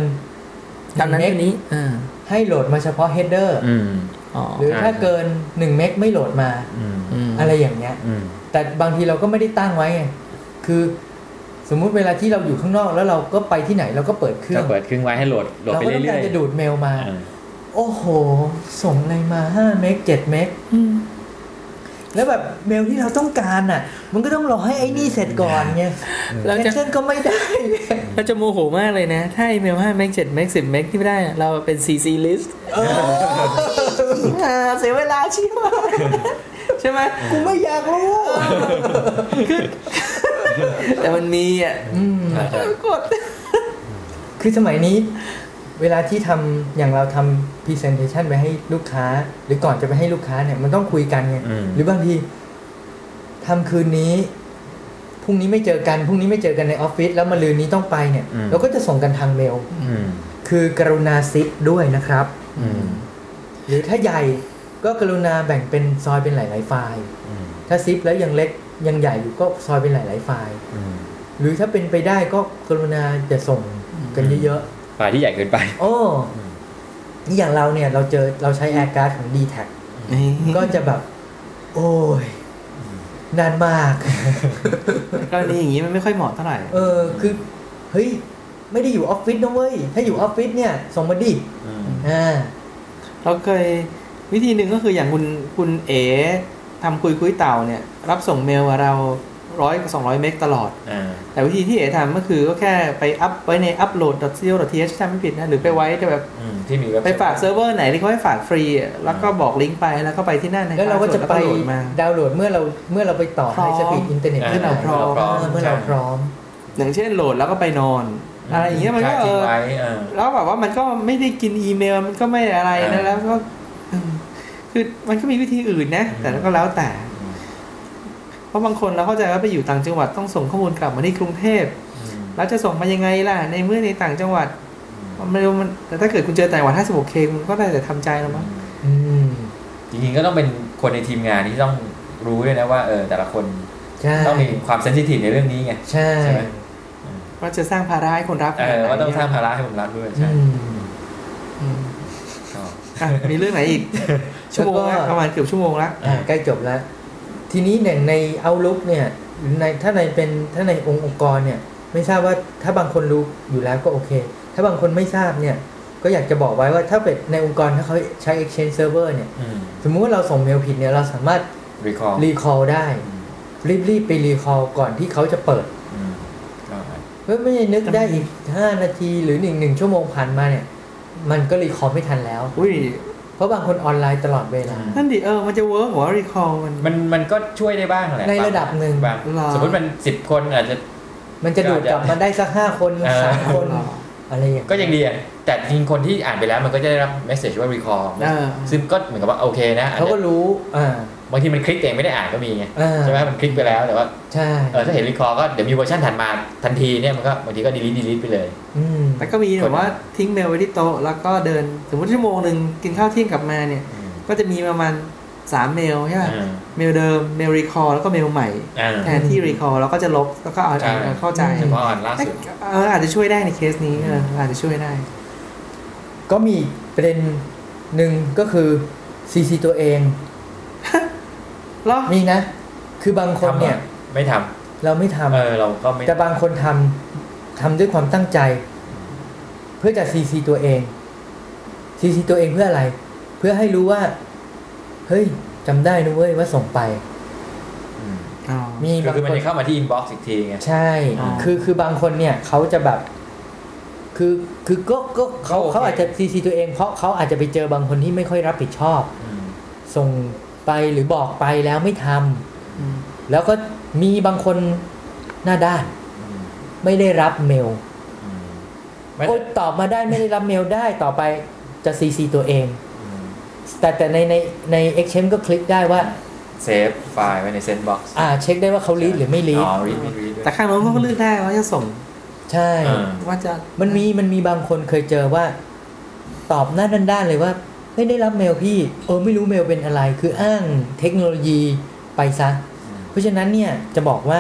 Speaker 1: ตามนั้น
Speaker 2: เมก
Speaker 1: ทีนี้อ่า
Speaker 2: ให้โหลดมาเฉพาะ header
Speaker 3: อืม
Speaker 1: อ๋อ
Speaker 2: หรือ
Speaker 3: ใช่
Speaker 2: ถ้าเกิน 1 เมกไม่โหลดมา
Speaker 3: อืม
Speaker 1: ม
Speaker 2: อะไรอย่างเงี้ย
Speaker 3: อืม
Speaker 2: แต่บางทีเราก็ไม่ได้ตั้งไว้ไงคือสมมุติเวลาที่เราอยู่ข้างนอกแล้วเราก็ไปที่ไหนเราก็เปิดเครื่
Speaker 3: ก็
Speaker 2: อง
Speaker 3: เปิดเครื่องไว้ให้โหลดโหลด
Speaker 2: เรา
Speaker 3: ไป
Speaker 2: ก็ต้อง
Speaker 3: เรื่
Speaker 2: กา
Speaker 3: อ
Speaker 2: ร
Speaker 3: ย
Speaker 2: จะดูดเมลมา
Speaker 3: ๆเออ
Speaker 2: โอ้โห ส่งอะไรมา5เมก7เมก
Speaker 1: อืม
Speaker 2: แล้วแบบเมลที่เราต้องการอะ มันก็ต้องรอให้ไอ้นี่เสร็จก่อนไง
Speaker 1: เราจะ
Speaker 2: cancel ก็ไม่ได้
Speaker 1: เราจะโมโหมากเลยนะ ถ้าอีเมล5เมก7เมก10เมกที่ไม่ได้อะเราเป็น CC list
Speaker 2: เออ
Speaker 1: อ่าเสียเวลาชิบหายใช่ไหม
Speaker 2: กูไม่อยากรู้
Speaker 1: คือแต่มันมีอะ
Speaker 2: อืม
Speaker 3: อ่าใช่
Speaker 1: กด
Speaker 2: คือสมัยนี้ เวลาที่ทำอย่างเราทำ presentation ไปให้ลูกค้า หรือก่อนจะไปให้ลูกค้าเนี่ยมันต้องคุยกันไง
Speaker 3: อืม
Speaker 2: หรือบางทีทำคืนนี้พรุ่งนี้ไม่เจอกันพรุ่งนี้ไม่เจอกันในออฟฟิศแล้วมาลืนนี้ต้องไปเนี่ย
Speaker 3: อืม
Speaker 2: เราก็จะส่งกันทางเมล
Speaker 3: อืม
Speaker 2: คือกรุณาซิปด้วยนะครับ
Speaker 3: อืม
Speaker 2: หรือถ้าใหญ่ก็กรุณาแบ่งเป็นซอยเป็นหลาย ๆ ไฟล์
Speaker 3: อืม
Speaker 2: ถ้าซิปแล้วยังเล็กยังใหญ่อยู่ก็ซอยเป็นหลาย ๆ ไฟล์
Speaker 3: อืม
Speaker 2: หรือถ้าเป็นไปได้ก็กรุณาจะส่งกันเยอะ
Speaker 3: ไฟ ล์ที่ใหญ่เกินไป
Speaker 2: ๆโอ้นี่อย่างเราเนี่ยเราเจอเราใช้แอร์การ์ดของ d t แทก็จะแบบ โอ้ยนานมาก
Speaker 1: กรณีอย่างนี้มันไม่ค่อยเหมาะเท่าไหร่
Speaker 2: เออคือ เฮ้ย ไม่ได้อยู่ออฟฟิศนะเว้ย ถ้าอยู่ออฟฟิศเนี่ยส่งมาดิ
Speaker 3: อืม
Speaker 2: อ่า
Speaker 1: เราเคยวิธีหนึ่งก็คืออย่างคุณคุณเอ๋ทำคุยคุยเต่าเนี่ย รับส่งเมลมาเรา ร้อยกับสองร้อยเมกตลอด
Speaker 3: อ่า
Speaker 1: แต่วิธีที่เอ๋ทำก็คือก็แค่ไปอัพไว้ใน upload.co.th ถ้าไม่ผิดนะ หรือไปไว้จะแบบ
Speaker 3: อืมที่มีเว็บ
Speaker 1: ไปฝากเซิร์ฟเวอร์ไหนที่เขาให้ฝากฟรีอะแล้วก็บอกลิงก์ไปแล้วก็ไปที่นั่นน
Speaker 2: แล้วเราก็จะไป
Speaker 1: แล้วโหลดมา
Speaker 2: ดาวน์โหลดเมื่อเราเมื่อเราไปต่อ
Speaker 1: พร้อม
Speaker 2: high speed อินเทอร์เน็ต
Speaker 3: อ่า
Speaker 2: ขึ้นเราพร้อม
Speaker 3: เราพร้อม
Speaker 2: เออเมื่อเรา
Speaker 3: ใช่
Speaker 2: พร้อม
Speaker 1: อย่างเช่นโหลดแล้วก็ไปนอนอะไรอย่างเงี้ยมันก็
Speaker 3: ใช่
Speaker 1: เอ
Speaker 3: ทิ้งไว้เออ
Speaker 1: แล้วแบบว่ามันก็ไม่ได้กินอีเมลมันก็ไม่อะไรนะ
Speaker 3: อ่า
Speaker 1: แล้วก็อืมคือมันก็มีวิธีอื่นนะ แต่ก็แล้วแต่ เพราะบางคนเราเข้าใจว่าไปอยู่ต่างจังหวัดต้องส่งข้อมูลกลับมาที่กรุงเทพ
Speaker 3: อืม
Speaker 1: แล้วจะส่งมายังไงล่ะ ในเมื่อในต่างจังหวัดมันไม่รู้มันแต่ถ้าเกิดคุณเจอต่างจังหวัด 56K มันก็ได้แต่ทำใจแล้วมั้ง
Speaker 2: อืม
Speaker 3: จริงๆก็ต้องเป็นคนในทีมงานที่ต้องรู้ด้วยนะว่าเออแต่ละคน
Speaker 2: ใช่
Speaker 3: ต้องมีความเซนซิทีฟในเรื่องนี้ไง
Speaker 2: ใช่
Speaker 3: ใช่ไหม
Speaker 1: ว่าจะสร้างภาระให้คนรับ
Speaker 3: เอ
Speaker 1: ขนาด
Speaker 3: อ
Speaker 1: ไหน
Speaker 3: ว่าต้องสร้างภาระให้ผมรับด้วย
Speaker 2: อื
Speaker 3: ใช่
Speaker 2: ม
Speaker 1: อืม
Speaker 3: ก็
Speaker 1: อะมีเรื่องไหนอีกชั่วโมง
Speaker 2: แล้ว
Speaker 1: ละ
Speaker 2: ก็
Speaker 1: ประมาณเกือบชั่วโมงละ
Speaker 2: อ่าใกล้จบแล้ว ทีนี้เนี่ยใน Outlook เนี่ยหรือในถ้าในเป็นถ้าในองค์องค์กรเนี่ยไม่ทราบว่าถ้าบางคนรู้อยู่แล้วก็โอเค ถ้าบางคนไม่ทราบเนี่ยก็อยากจะบอกไว้ว่าถ้าเป็นในองค์กรถ้าเขาใช้ Exchange Server เนี่ย
Speaker 3: อืม
Speaker 2: สมมุติว่าเราส่งเมลผิดเนี่ยเราสามารถ
Speaker 3: รีคอร์
Speaker 2: รีคอ l ได้ รีบๆไปรีคอ l ก่อนที่เขาจะเปิด
Speaker 3: ก็
Speaker 2: เพื่อไม่ได้นึกได้อีก 5 นาทีหรือหนึ่งหนึ่งชั่วโมงผ่านมาเนี่ย มันก็ recall ไม่ทันแล้ว
Speaker 1: อุ้ย
Speaker 2: เพ ราะบางคนออนไลน์ตลอดเวลา
Speaker 1: นั่นดิเออมันจะ work หัว recall มัน
Speaker 3: มันมันก็ช่วยได้บ้างแหละ
Speaker 2: ในระดับหนึ่ง
Speaker 3: บาง
Speaker 1: หรอ
Speaker 3: สมมติมันสิบคนอาจจะ
Speaker 2: มันจะดูดกลับมาได้สักห้าคน
Speaker 3: เออ
Speaker 2: สามคน
Speaker 1: หรอ
Speaker 2: อะไรอย่าง
Speaker 3: ก็ยังดีอะแต่จริงคนที่อ่านไปแล้วมันก็จะได้รับ message ว่า recall
Speaker 1: เออ
Speaker 3: ซึ่งก็เหมือนกับว่าโอเคนะอาจ
Speaker 2: เขาก็
Speaker 3: จะ
Speaker 2: รู้อ่า
Speaker 3: บางทีมันคลิกเองไม่ได้อ่านก็มีไง
Speaker 2: อ่า
Speaker 3: ใช่ไหมมันคลิกไปแล้วแต่ว่า
Speaker 2: ใช่
Speaker 3: เออถ้าเห็น recall ก็เดี๋ยวมีเวอร์ชันถัดมาทันทีเนี่ยมันก็บางทีก็ delete delete ไปเลย
Speaker 2: อืม
Speaker 1: แต่ก็มีแบบว่าทิ้งเมลไว้ที่โต๊ะแล้วก็เดินสมมติชั่วโมงหนึ่งกินข้าวเที่ยงกลับมาเนี่ย ก็จะมีประมาณสามเมลใช่ไหม
Speaker 3: อ่า
Speaker 1: เมลเดิมเมล recall แล้วก็เมลใหม่
Speaker 3: อ่า
Speaker 1: แทนที่ recall แล้วก็จะลบแล้วก็เอา
Speaker 3: ใช่
Speaker 1: เอาเข้าใจ
Speaker 3: เฉพาะอันล่าสุด
Speaker 1: เอออาจจะช่วยได้ในเคสนี้เอออาจจะช่วยได้
Speaker 2: ก็มีประเด็นหนึ่งก็คือซีซีตัวเอง
Speaker 1: เหรอ
Speaker 2: มีนะ คือบางคน
Speaker 3: ทำ
Speaker 2: เนี่ย
Speaker 3: ไม่ทำ
Speaker 2: เราไม่ทำ
Speaker 3: เออเราก็ไม่
Speaker 2: แต่บางคนทำทำด้วยความตั้งใจ เพื่อจะซีซีตัวเองซีซีตัวเองเพื่ออะไร เพื่อให้รู้ว่า เฮ้ยจำได้นะเว้ยว่าส่งไป
Speaker 3: อืม
Speaker 1: อ๋อ
Speaker 2: มี
Speaker 3: ก็
Speaker 2: บาง
Speaker 3: คือมัน
Speaker 2: คน
Speaker 3: จะเข้ามาที่ inbox อีกทีไง
Speaker 2: ใช่
Speaker 1: อ๋อ
Speaker 2: คือคือบางคนเนี่ยเขาจะแบบ คือคือก็ก็เขา
Speaker 3: โอเค
Speaker 2: เขาอาจจะซีซีตัวเองเพราะเขาอาจจะไปเจอบางคนที่ไม่ค่อยรับผิดชอบ
Speaker 3: อืม
Speaker 2: ส่ง ไปหรือบอกไปแล้วไม่ทำ
Speaker 1: อืม
Speaker 2: แล้วก็มีบางคนหน้าด้าน
Speaker 3: อืม
Speaker 2: ไม่ได้รับเมล
Speaker 3: อืมไม่
Speaker 2: โอ้ยตอบมาได้ไม่ได้รับเมลได้ต่อไปจะซีซีตัวเอง
Speaker 3: อืม
Speaker 2: แต่แต่ในในใน Exchange ก็คลิกได้ว่า
Speaker 3: save ไฟล์ไว้ใน sent box อ่า
Speaker 2: เช็คได้ว่าเขา read หรือไม่ read
Speaker 3: อ๋อ read ไม่ read ด้วย
Speaker 1: แต่ข้างโน้นเขาก็เลือกได้ว่าจะส่ง
Speaker 2: ใช่
Speaker 3: อ่า
Speaker 1: ว่าจะ
Speaker 2: มันมีมันมีบางคนเคยเจอว่า ตอบหน้าด้านๆเลยว่า ไม่ได้รับเมลพี่เออไม่รู้เมลเป็นอะไร คืออ้างเทคโนโลยีไปซะ
Speaker 3: อืม
Speaker 2: เพราะฉะนั้นเนี่ยจะบอกว่า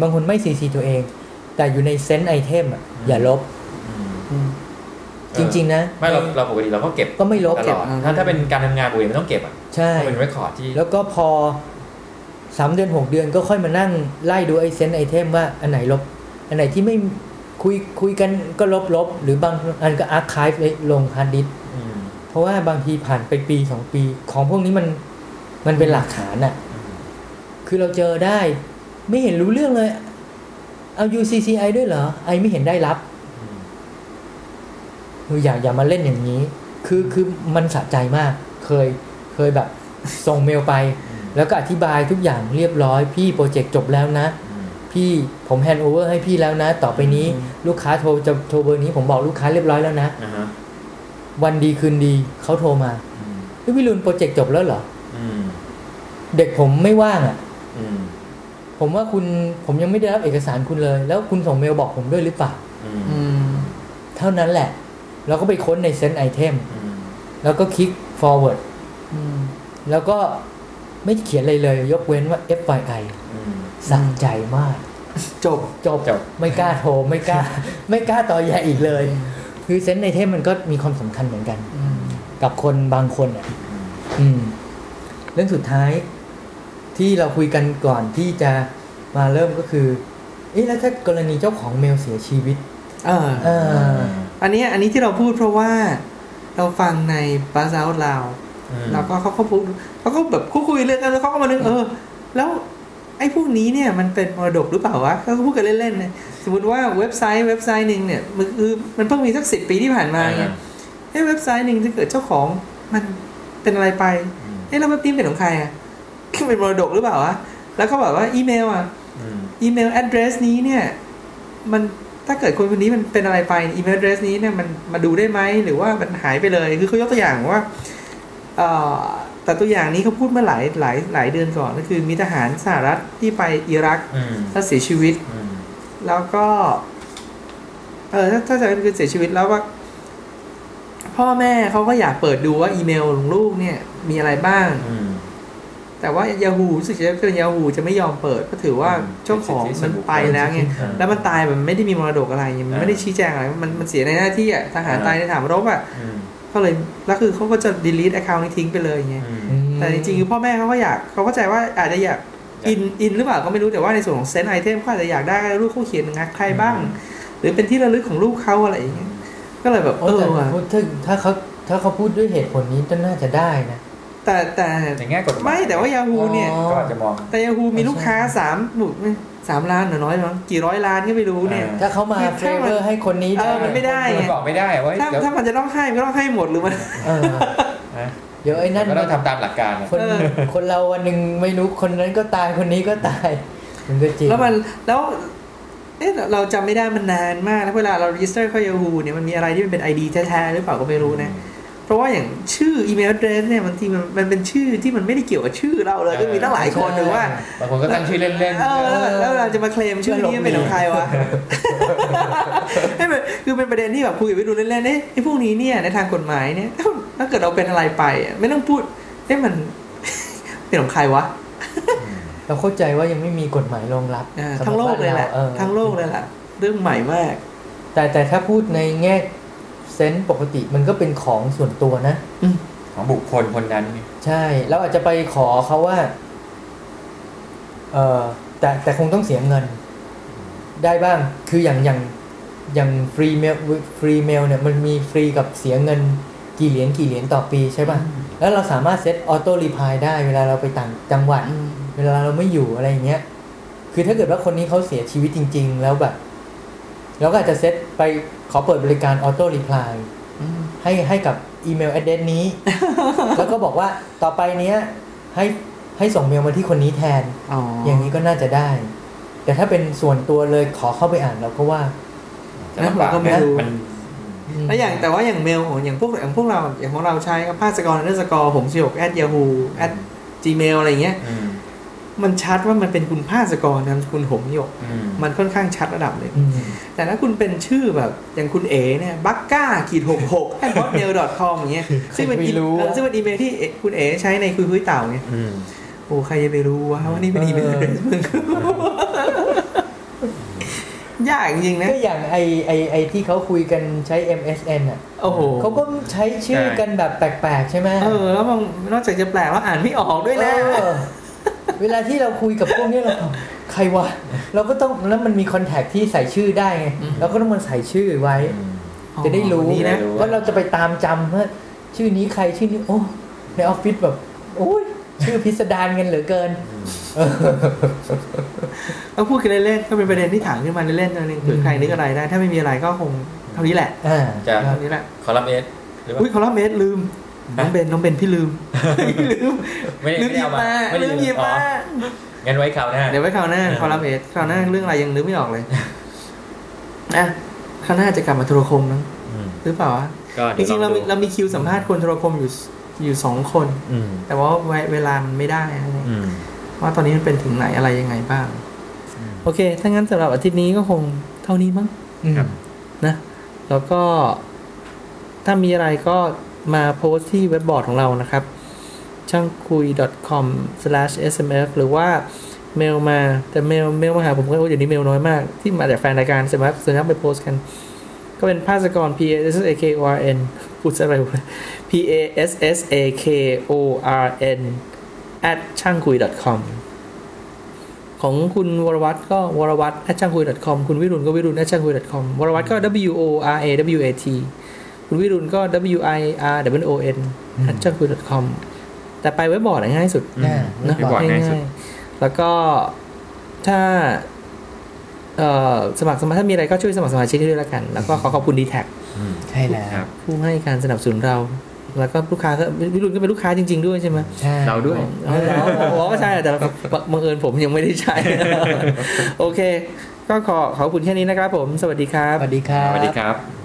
Speaker 2: บางคนไม่ซีซีตัวเอง แต่อยู่ใน sent item อะอย่าลบ
Speaker 3: อืม
Speaker 1: อืม
Speaker 2: จริง ๆ นะ
Speaker 3: ไม่เราเราปกติเราก็เก็บ
Speaker 2: ก็ไม่ลบ
Speaker 3: ตลอด
Speaker 1: เก็บ
Speaker 3: ถ้าถ้าเป็นการทำงานปกติมันต้องเก็บอะ
Speaker 2: ใช่
Speaker 3: ต้องเป็น record ที่
Speaker 2: แล้วก็พอสามเดือนหกเดือนก็ค่อยมานั่งไล่ดูไอ sent item ว่าอันไหนลบ อันไหนที่ไม่คุยคุยกันก็ลบลบหรือบางอันก็อาร์คายไว้ลงฮาร์ดดิสก์
Speaker 3: อืม
Speaker 2: เพราะว่าบางทีผ่านไปปีสองปี ของพวกนี้มันมันเป็นหลักฐานอะ
Speaker 3: อืม
Speaker 2: คือเราเจอได้ ไม่เห็นรู้เรื่องเลย เอา UCCI ด้วยเหรอ ไอไม่เห็นได้รับ
Speaker 3: อืม
Speaker 2: คืออย่าอย่ามาเล่นอย่างนี้ คือคือมันสะใจมาก เคยเคยแบบส่งเมลไป
Speaker 3: อืม
Speaker 2: แล้วก็อธิบายทุกอย่างเรียบร้อย พี่โปรเจกต์จบแล้วนะ
Speaker 3: อืม
Speaker 2: พี่ผม hand over ให้พี่แล้วนะ ต่อไปนี้
Speaker 1: อืม
Speaker 2: ลูกค้าโทรจะโทรเบอร์นี้ผมบอกลูกค้าเรียบร้อยแล้วนะ
Speaker 3: อ่าฮะ
Speaker 2: วันดีคืนดีเขาโทรมา
Speaker 3: อืม
Speaker 2: เฮ้ยพี่รุนโปรเจกต์จบแล้วเหรอ
Speaker 3: อืม
Speaker 2: เด็กผมไม่ว่างอะ
Speaker 3: อืม
Speaker 2: ผมว่าคุณผมยังไม่ได้รับเอกสารคุณเลย แล้วคุณส่งเมลบอกผมด้วยหรือเปล่า
Speaker 3: อืม
Speaker 1: อืม
Speaker 2: เท่านั้นแหละ เราก็ไปค้นใน sent item อืมแล้วก็คลิก forward
Speaker 1: อืม
Speaker 2: แล้วก็ไม่เขียนอะไรเลย ยกเว้นว่า FYI
Speaker 3: อืม
Speaker 2: สะใจมาก
Speaker 1: จบ
Speaker 2: จบ
Speaker 3: จบ
Speaker 2: ไม่กล้าโทร ไม่กล้า ไม่กล้าต่อแย่อีกเลย คือเซนไอเทมมันก็มีความสำคัญเหมือนกัน
Speaker 1: อืม
Speaker 2: กับคนบางคนอะ
Speaker 3: อืม
Speaker 2: อืมเรื่องสุดท้ายที่เราคุยกันก่อนที่จะมาเริ่มก็คือ เอ๊ะแล้วถ้ากรณีเจ้าของเมลเสียชีวิต
Speaker 1: เออ
Speaker 2: เออ
Speaker 1: อันนี้อันนี้ที่เราพูดเพราะว่าเราฟังใน b าซ o า l ลาว
Speaker 3: อืม
Speaker 1: แล้วก็เขาเขาพูดเขาก็แบบคุยๆเรื่องกันแล้วเขาก็มานึกเออ แล้ว ไอ้พวกนี้เนี่ยมันเป็นมรดกหรือเปล่าวะเขาก็พูดกันเล่นๆนะสมมติว่าเว็บไซต์เว็บไซต์หนึ่งเนี่ยมันคือมันเพิ่งมีสักสิบปีที่ผ่านมาไงเอ้เว็บไซต์หนึ่งถ้าเกิดเจ้าของมันเป็นอะไรไป
Speaker 3: อืม
Speaker 1: เอ้แล้วเว็บนี้เป็นของใครอะเป็นมรดกหรือเปล่าวะแล้วเขาบอกว่าอีเมลอะ
Speaker 3: อืม
Speaker 1: อีเมล address นี้เนี่ย มันถ้าเกิดคนคนนี้มันเป็นอะไรไปอีเมล address นี้เนี่ยมันมาดูได้ไหมหรือว่ามันหายไปเลย คือเขายกตัวอย่างว่าเอ่อ แต่ตัวอย่างนี้เขาพูดเมื่อหลายหลายหลายเดือนก่อนก็คือ มีทหารสหรัฐที่ไปอิรัก
Speaker 3: อืม
Speaker 1: แล้วเสียชีวิต
Speaker 3: อืม
Speaker 1: แล้วก็ เออถ้าถ้าจะคือเสียชีวิตแล้วว่า พ่อแม่เขาก็อยากเปิดดูว่าอีเมลของลูกเนี่ย มีอะไรบ้าง
Speaker 3: อืม
Speaker 1: แต่ว่า Yahoo รู้สึกจะเป็น Yahoo จะไม่ยอมเปิดก็ถือว่า
Speaker 3: อืม
Speaker 1: เจ้าของมันไปแล้วไง
Speaker 3: อ่า
Speaker 1: แล้วมันตายแบบไม่ได้มีมรดกอะไรไงมัน
Speaker 3: อ่า
Speaker 1: ไม่ได้ชี้แจงอะไรมันมันเสียในหน้าที่อะทหาร
Speaker 3: อ่า
Speaker 1: ตายในฐานรบอะ
Speaker 3: อืม
Speaker 1: ก็เลยแล้วคือเขาก็จะ delete account นี้ทิ้งไปเลยไง
Speaker 3: อืม
Speaker 2: อืม
Speaker 1: แต่จริงๆคือพ่อแม่เขาก็อยากเขาเข้าใจว่าอาจจะอยาก
Speaker 3: อยาก
Speaker 1: อินอินหรือเปล่าก็ไม่รู้แต่ว่าในส่วนของเซนไอเทมเขาอาจจะอยากได้ลูกเขาเขียนงานใครบ้าง หรือเป็นที่ระลึกของลูกเขาอะไรอย่างเงี้ยก็เลยแบบ
Speaker 2: โอ้
Speaker 1: เอ
Speaker 2: แต่
Speaker 1: อว่ะ
Speaker 2: ถ้าถ้าเขาถ้าเขาพูดด้วยเหตุผลนี้ก็น่าจะได้นะ
Speaker 1: แต่แต่
Speaker 3: ในแง่กฎหมาย
Speaker 1: ไม่แต่ว่า Yahoo เนี่ย
Speaker 2: อ๋อ
Speaker 3: ก็อาจจะมอง
Speaker 1: แต่ Yahoo มีลูกค้าสามหมุดสามล้านหรือน้อยมั้งกี่ร้อยล้านก็ไม่รู้เนี่ย
Speaker 3: อ่า
Speaker 2: ถ้าเขามา
Speaker 1: คือ
Speaker 2: เฟ
Speaker 1: ถ้ามัน
Speaker 2: เวอร์ให้คนนี้
Speaker 1: เออมันไม่ได้
Speaker 3: มันบอกไม่ได้ว่า
Speaker 1: ถ้า
Speaker 3: เดี๋ยว
Speaker 1: ถ้ามันจะต้องให้มันก็ต้องให้หมดหรือมัน
Speaker 2: เออ
Speaker 3: นะ
Speaker 2: เดี๋ยวไอ้นั่น
Speaker 3: ก็ต้องทำตามหลักการอะ
Speaker 2: คน
Speaker 1: เออ
Speaker 2: คนเราวันหนึ่งไม่รู้คนนั้นก็ตายคนนี้ก็ตายมันก็จริง
Speaker 1: แล้วมันแล้วเอ๊ะเราจำไม่ได้มันนานมากแล้วเวลาเรา register เข้า Yahoo เนี่ยมันมีอะไรที่มันเป็น ID แท้ๆหรือเปล่าก็ไม่รู้นะ เพราะว่าอย่างชื่ออีเมล address เนี่ยบางทีมันมันเป็นชื่อที่มันไม่ได้เกี่ยวกับชื่อเราเลยก็มีตั้งหลายคนหรือว่า
Speaker 3: บางคนก็ตั้งชื่อเล่น
Speaker 1: เออแล้วแล้วเราจะมาเคลมชื่อนี้เป็นของใครวะให้มันคือเป็นประเด็นที่แบบคุยกับวิดูเล่นๆเอ๊ะไอ้พวกนี้เนี่ยในทางกฎหมายเนี่ยถ้าเกิดเราเป็นอะไรไปอะไม่ต้องพูดเอ๊ะมันเป็นของใครวะ
Speaker 2: เราเข้าใจว่ายังไม่มีกฎหมายรองรับ
Speaker 1: อ่า
Speaker 2: สำหรับ
Speaker 1: ทั้งโลกเลยแหละ
Speaker 2: บ้านราออ
Speaker 1: ทั้งโลกเลยแหละเรื่องใหม่มาก
Speaker 2: แต่แต่ถ้าพูดในแง่ เซนส์ปกติมันก็เป็นของส่วนตัวนะ
Speaker 1: อืม
Speaker 3: ของบุคคลคนนั้นไง
Speaker 2: ใช่แล้วอาจจะไปขอเขาว่า เออแต่แต่คงต้องเสียเงิน ได้บ้างคืออย่างอย่างอย่าง free mail free mail เนี่ยมันมีฟรีกับเสียเงินกี่เหรียญกี่เหรียญต่อปีใช่ป่ะ แล้วเราสามารถ set auto reply ได้เวลาเราไปต่างจังหวัด เวลาเราไม่อยู่อะไรอย่างเงี้ย คือถ้าเกิดว่าคนนี้เขาเสียชีวิตจริง ๆ แล้วแบบ เราก็อาจจะเซตไปขอเปิดบริการ auto reply
Speaker 1: อืม
Speaker 2: ให้ให้กับอีเมล address นี้ แล้วก็บอกว่าต่อไปเนี้ยให้ให้ส่งเมลมาที่คนนี้แทน
Speaker 1: อ๋อ
Speaker 2: อ
Speaker 1: อย่าง
Speaker 2: นี้ก็น่าจะได้ แต่ถ้าเป็นส่วนตัวเลยขอเข้าไปอ่านเราก็ว่า
Speaker 3: จะลำบาก
Speaker 1: ก็ไม่
Speaker 3: นะ
Speaker 1: รู้
Speaker 3: มัน
Speaker 1: แล้วอย่างแต่ว่าอย่างเมลของอย่างพวกอย่างพวกเราอย่างของเราใช้ภาสกร underscore ผมสิบ at Yahoo at Gmail อะไรเงี้ย
Speaker 3: อื ม
Speaker 1: มันชัดว่ามันเป็นคุณภาสกรนามสกุลหงหยก
Speaker 3: อืม
Speaker 1: มันค่อนข้างชัดระดับหนึ่ง
Speaker 2: อืม
Speaker 1: แต่ถ้าคุณเป็นชื่อแบบอย่างคุณเอ๋เนี่ยบักก้าขีดหกหกแอด o t m a i l com อย่างเงี้ยซึ่งเป็นอี
Speaker 2: ไม่รู้
Speaker 1: เออซึ่งเป็นอีเมลที่เอ๋คุณเอ๋ใช้ในคุยคุยเต่าเนี่ย
Speaker 3: อืม
Speaker 1: โอ้ใครจะไปรู้วะว่านี่เป็นอีเมล
Speaker 2: เออ
Speaker 1: มึงยากจริงๆนะ
Speaker 2: ก็อย่างไอไอไอที่เขาคุยกันใช้ MSN อะ
Speaker 1: โอ้โห
Speaker 2: เขาก็ใช้ชื่อกันแบบแปลกๆ ใช่ไหม
Speaker 1: เออแล้วมันนอกจากจะแปลกแล้วอ่านไม่ออกด้วยนะ
Speaker 2: เออเวลาที่เราคุยกับพวกนี้เราใครวะเราก็ต้องแล้วมันมีคอนแทคที่ใส่ชื่อได้ไง
Speaker 1: อืม
Speaker 2: เราก็ต้องมันใส่ชื่อไว้
Speaker 3: อืม
Speaker 2: จะได้รู้
Speaker 1: นี่นะ
Speaker 2: ว่าเราจะไปตามจำว่าชื่อนี้ใครชื่อนี้โอ้ในออฟฟิศแบบโอ้ยชื่อพิสดารกันเหลือเกิน
Speaker 1: เราพูดกันเล่นๆก็เป็นประเด็นที่ถามขึ้นมาเล่นๆนั่นเองเผื่อใครนึกอะไรได้ ถ้าไม่มีอะไรก็คงเท่านี้แหละ
Speaker 2: อ่า
Speaker 3: จะ
Speaker 1: เท่านี้แหละ
Speaker 3: คอลัมน์เอสหรือว่า
Speaker 1: อุ้ยคอลัมน์เมสลืม น้องเบนน้องเบนพี่ลืมลืม
Speaker 3: ไม่ได้
Speaker 1: ลื
Speaker 3: ไม่
Speaker 1: ม
Speaker 3: ได้
Speaker 1: หยิ
Speaker 3: เอา
Speaker 1: บ
Speaker 3: มา
Speaker 1: มา
Speaker 3: ไม่ได้
Speaker 1: ลืมหยิบ
Speaker 3: อ๋อ
Speaker 1: มา
Speaker 3: งั้นไว้คราวหน้า
Speaker 1: เดี๋ยวไว้คราวหน้า
Speaker 3: เออ
Speaker 1: คอลัมน์เมสคราวหน้าเรื่องอะไรยังนึกไม่ออกเลยนะคราวหน้าจะกลับมาโทรคมนะ
Speaker 3: อืม
Speaker 1: หรือเปล่าวะ
Speaker 3: ก็
Speaker 1: จ
Speaker 3: ดี๋ยว
Speaker 1: ริงๆเรา
Speaker 3: ลอ
Speaker 1: มี
Speaker 3: ดู
Speaker 1: เรามีคิวสัมภาษณ์คนโทรคมอยู่อยู่สองคน
Speaker 3: อืม
Speaker 1: แต่ว่าเวเวลามันไม่ได้นะ
Speaker 3: อืม
Speaker 1: ว่าตอนนี้มันเป็นถึงไหนอะไรยังไงบ้าง โอเค ถ้างั้นสำหรับอาทิตย์นี้ก็คงเท่านี้มั้ง
Speaker 2: อืม
Speaker 3: ครับ
Speaker 1: นะ แล้วก็ถ้ามีอะไรก็ มาโพสต์ที่เว็บบอร์ดของเรานะครับ ช่างคุย .com/smf หรือว่าเมลมาแต่เมลเมลมาหาผมก็โอ้ยเดี๋ยวนี้เมลน้อยมาก ที่มาจากแฟนรายการ smf ส่วนใหญ่ไปโพสต์กัน ก็เป็นภาสกร p a s s a k o r n พูดอะไร p a s s a k o r n at ช่างคุย .com ของคุณวรวัตรก็วรวัต at ช่างคุย .com คุณวิรุณก็วิรุณ at ช่างคุย .com วรวัตรก็ w o r a w a t คุณวิรุณก็ w i r w o n at ช่างคุย .com แต่ไปเว็บบอร์ดง่ายสุด
Speaker 3: อืม
Speaker 2: อ่า
Speaker 1: นะ
Speaker 3: เว็บบอร์ดง่ายสุด
Speaker 1: ง่ายๆแล้วก็ถ้าเอ่อสมัครสมาชิกถ้ามีอะไรก็ช่วยสมัครสมาชิกด้วยแล้วกัน แล้วก็ขอขอบคุณดีแท็
Speaker 3: อืม
Speaker 2: ใช่แล้ว
Speaker 3: ครับ
Speaker 1: ผู้ให้การสนับสนุนเรา แล้วก็ลูกค้าก็วิรุณก็เป็นลูกค้าจริง ๆ ด้วยใช่ไหม
Speaker 2: ใช่
Speaker 3: เราด้วย
Speaker 1: อ๋อเหรออ๋อก็ใช่แต่บังเอิญผมยังไม่ได้ใช้ โอเค ก็ขอขอบคุณแค่นี้นะครับผม สวัสดีครับ
Speaker 2: สวัสดีครับ
Speaker 3: สวัสดีครับ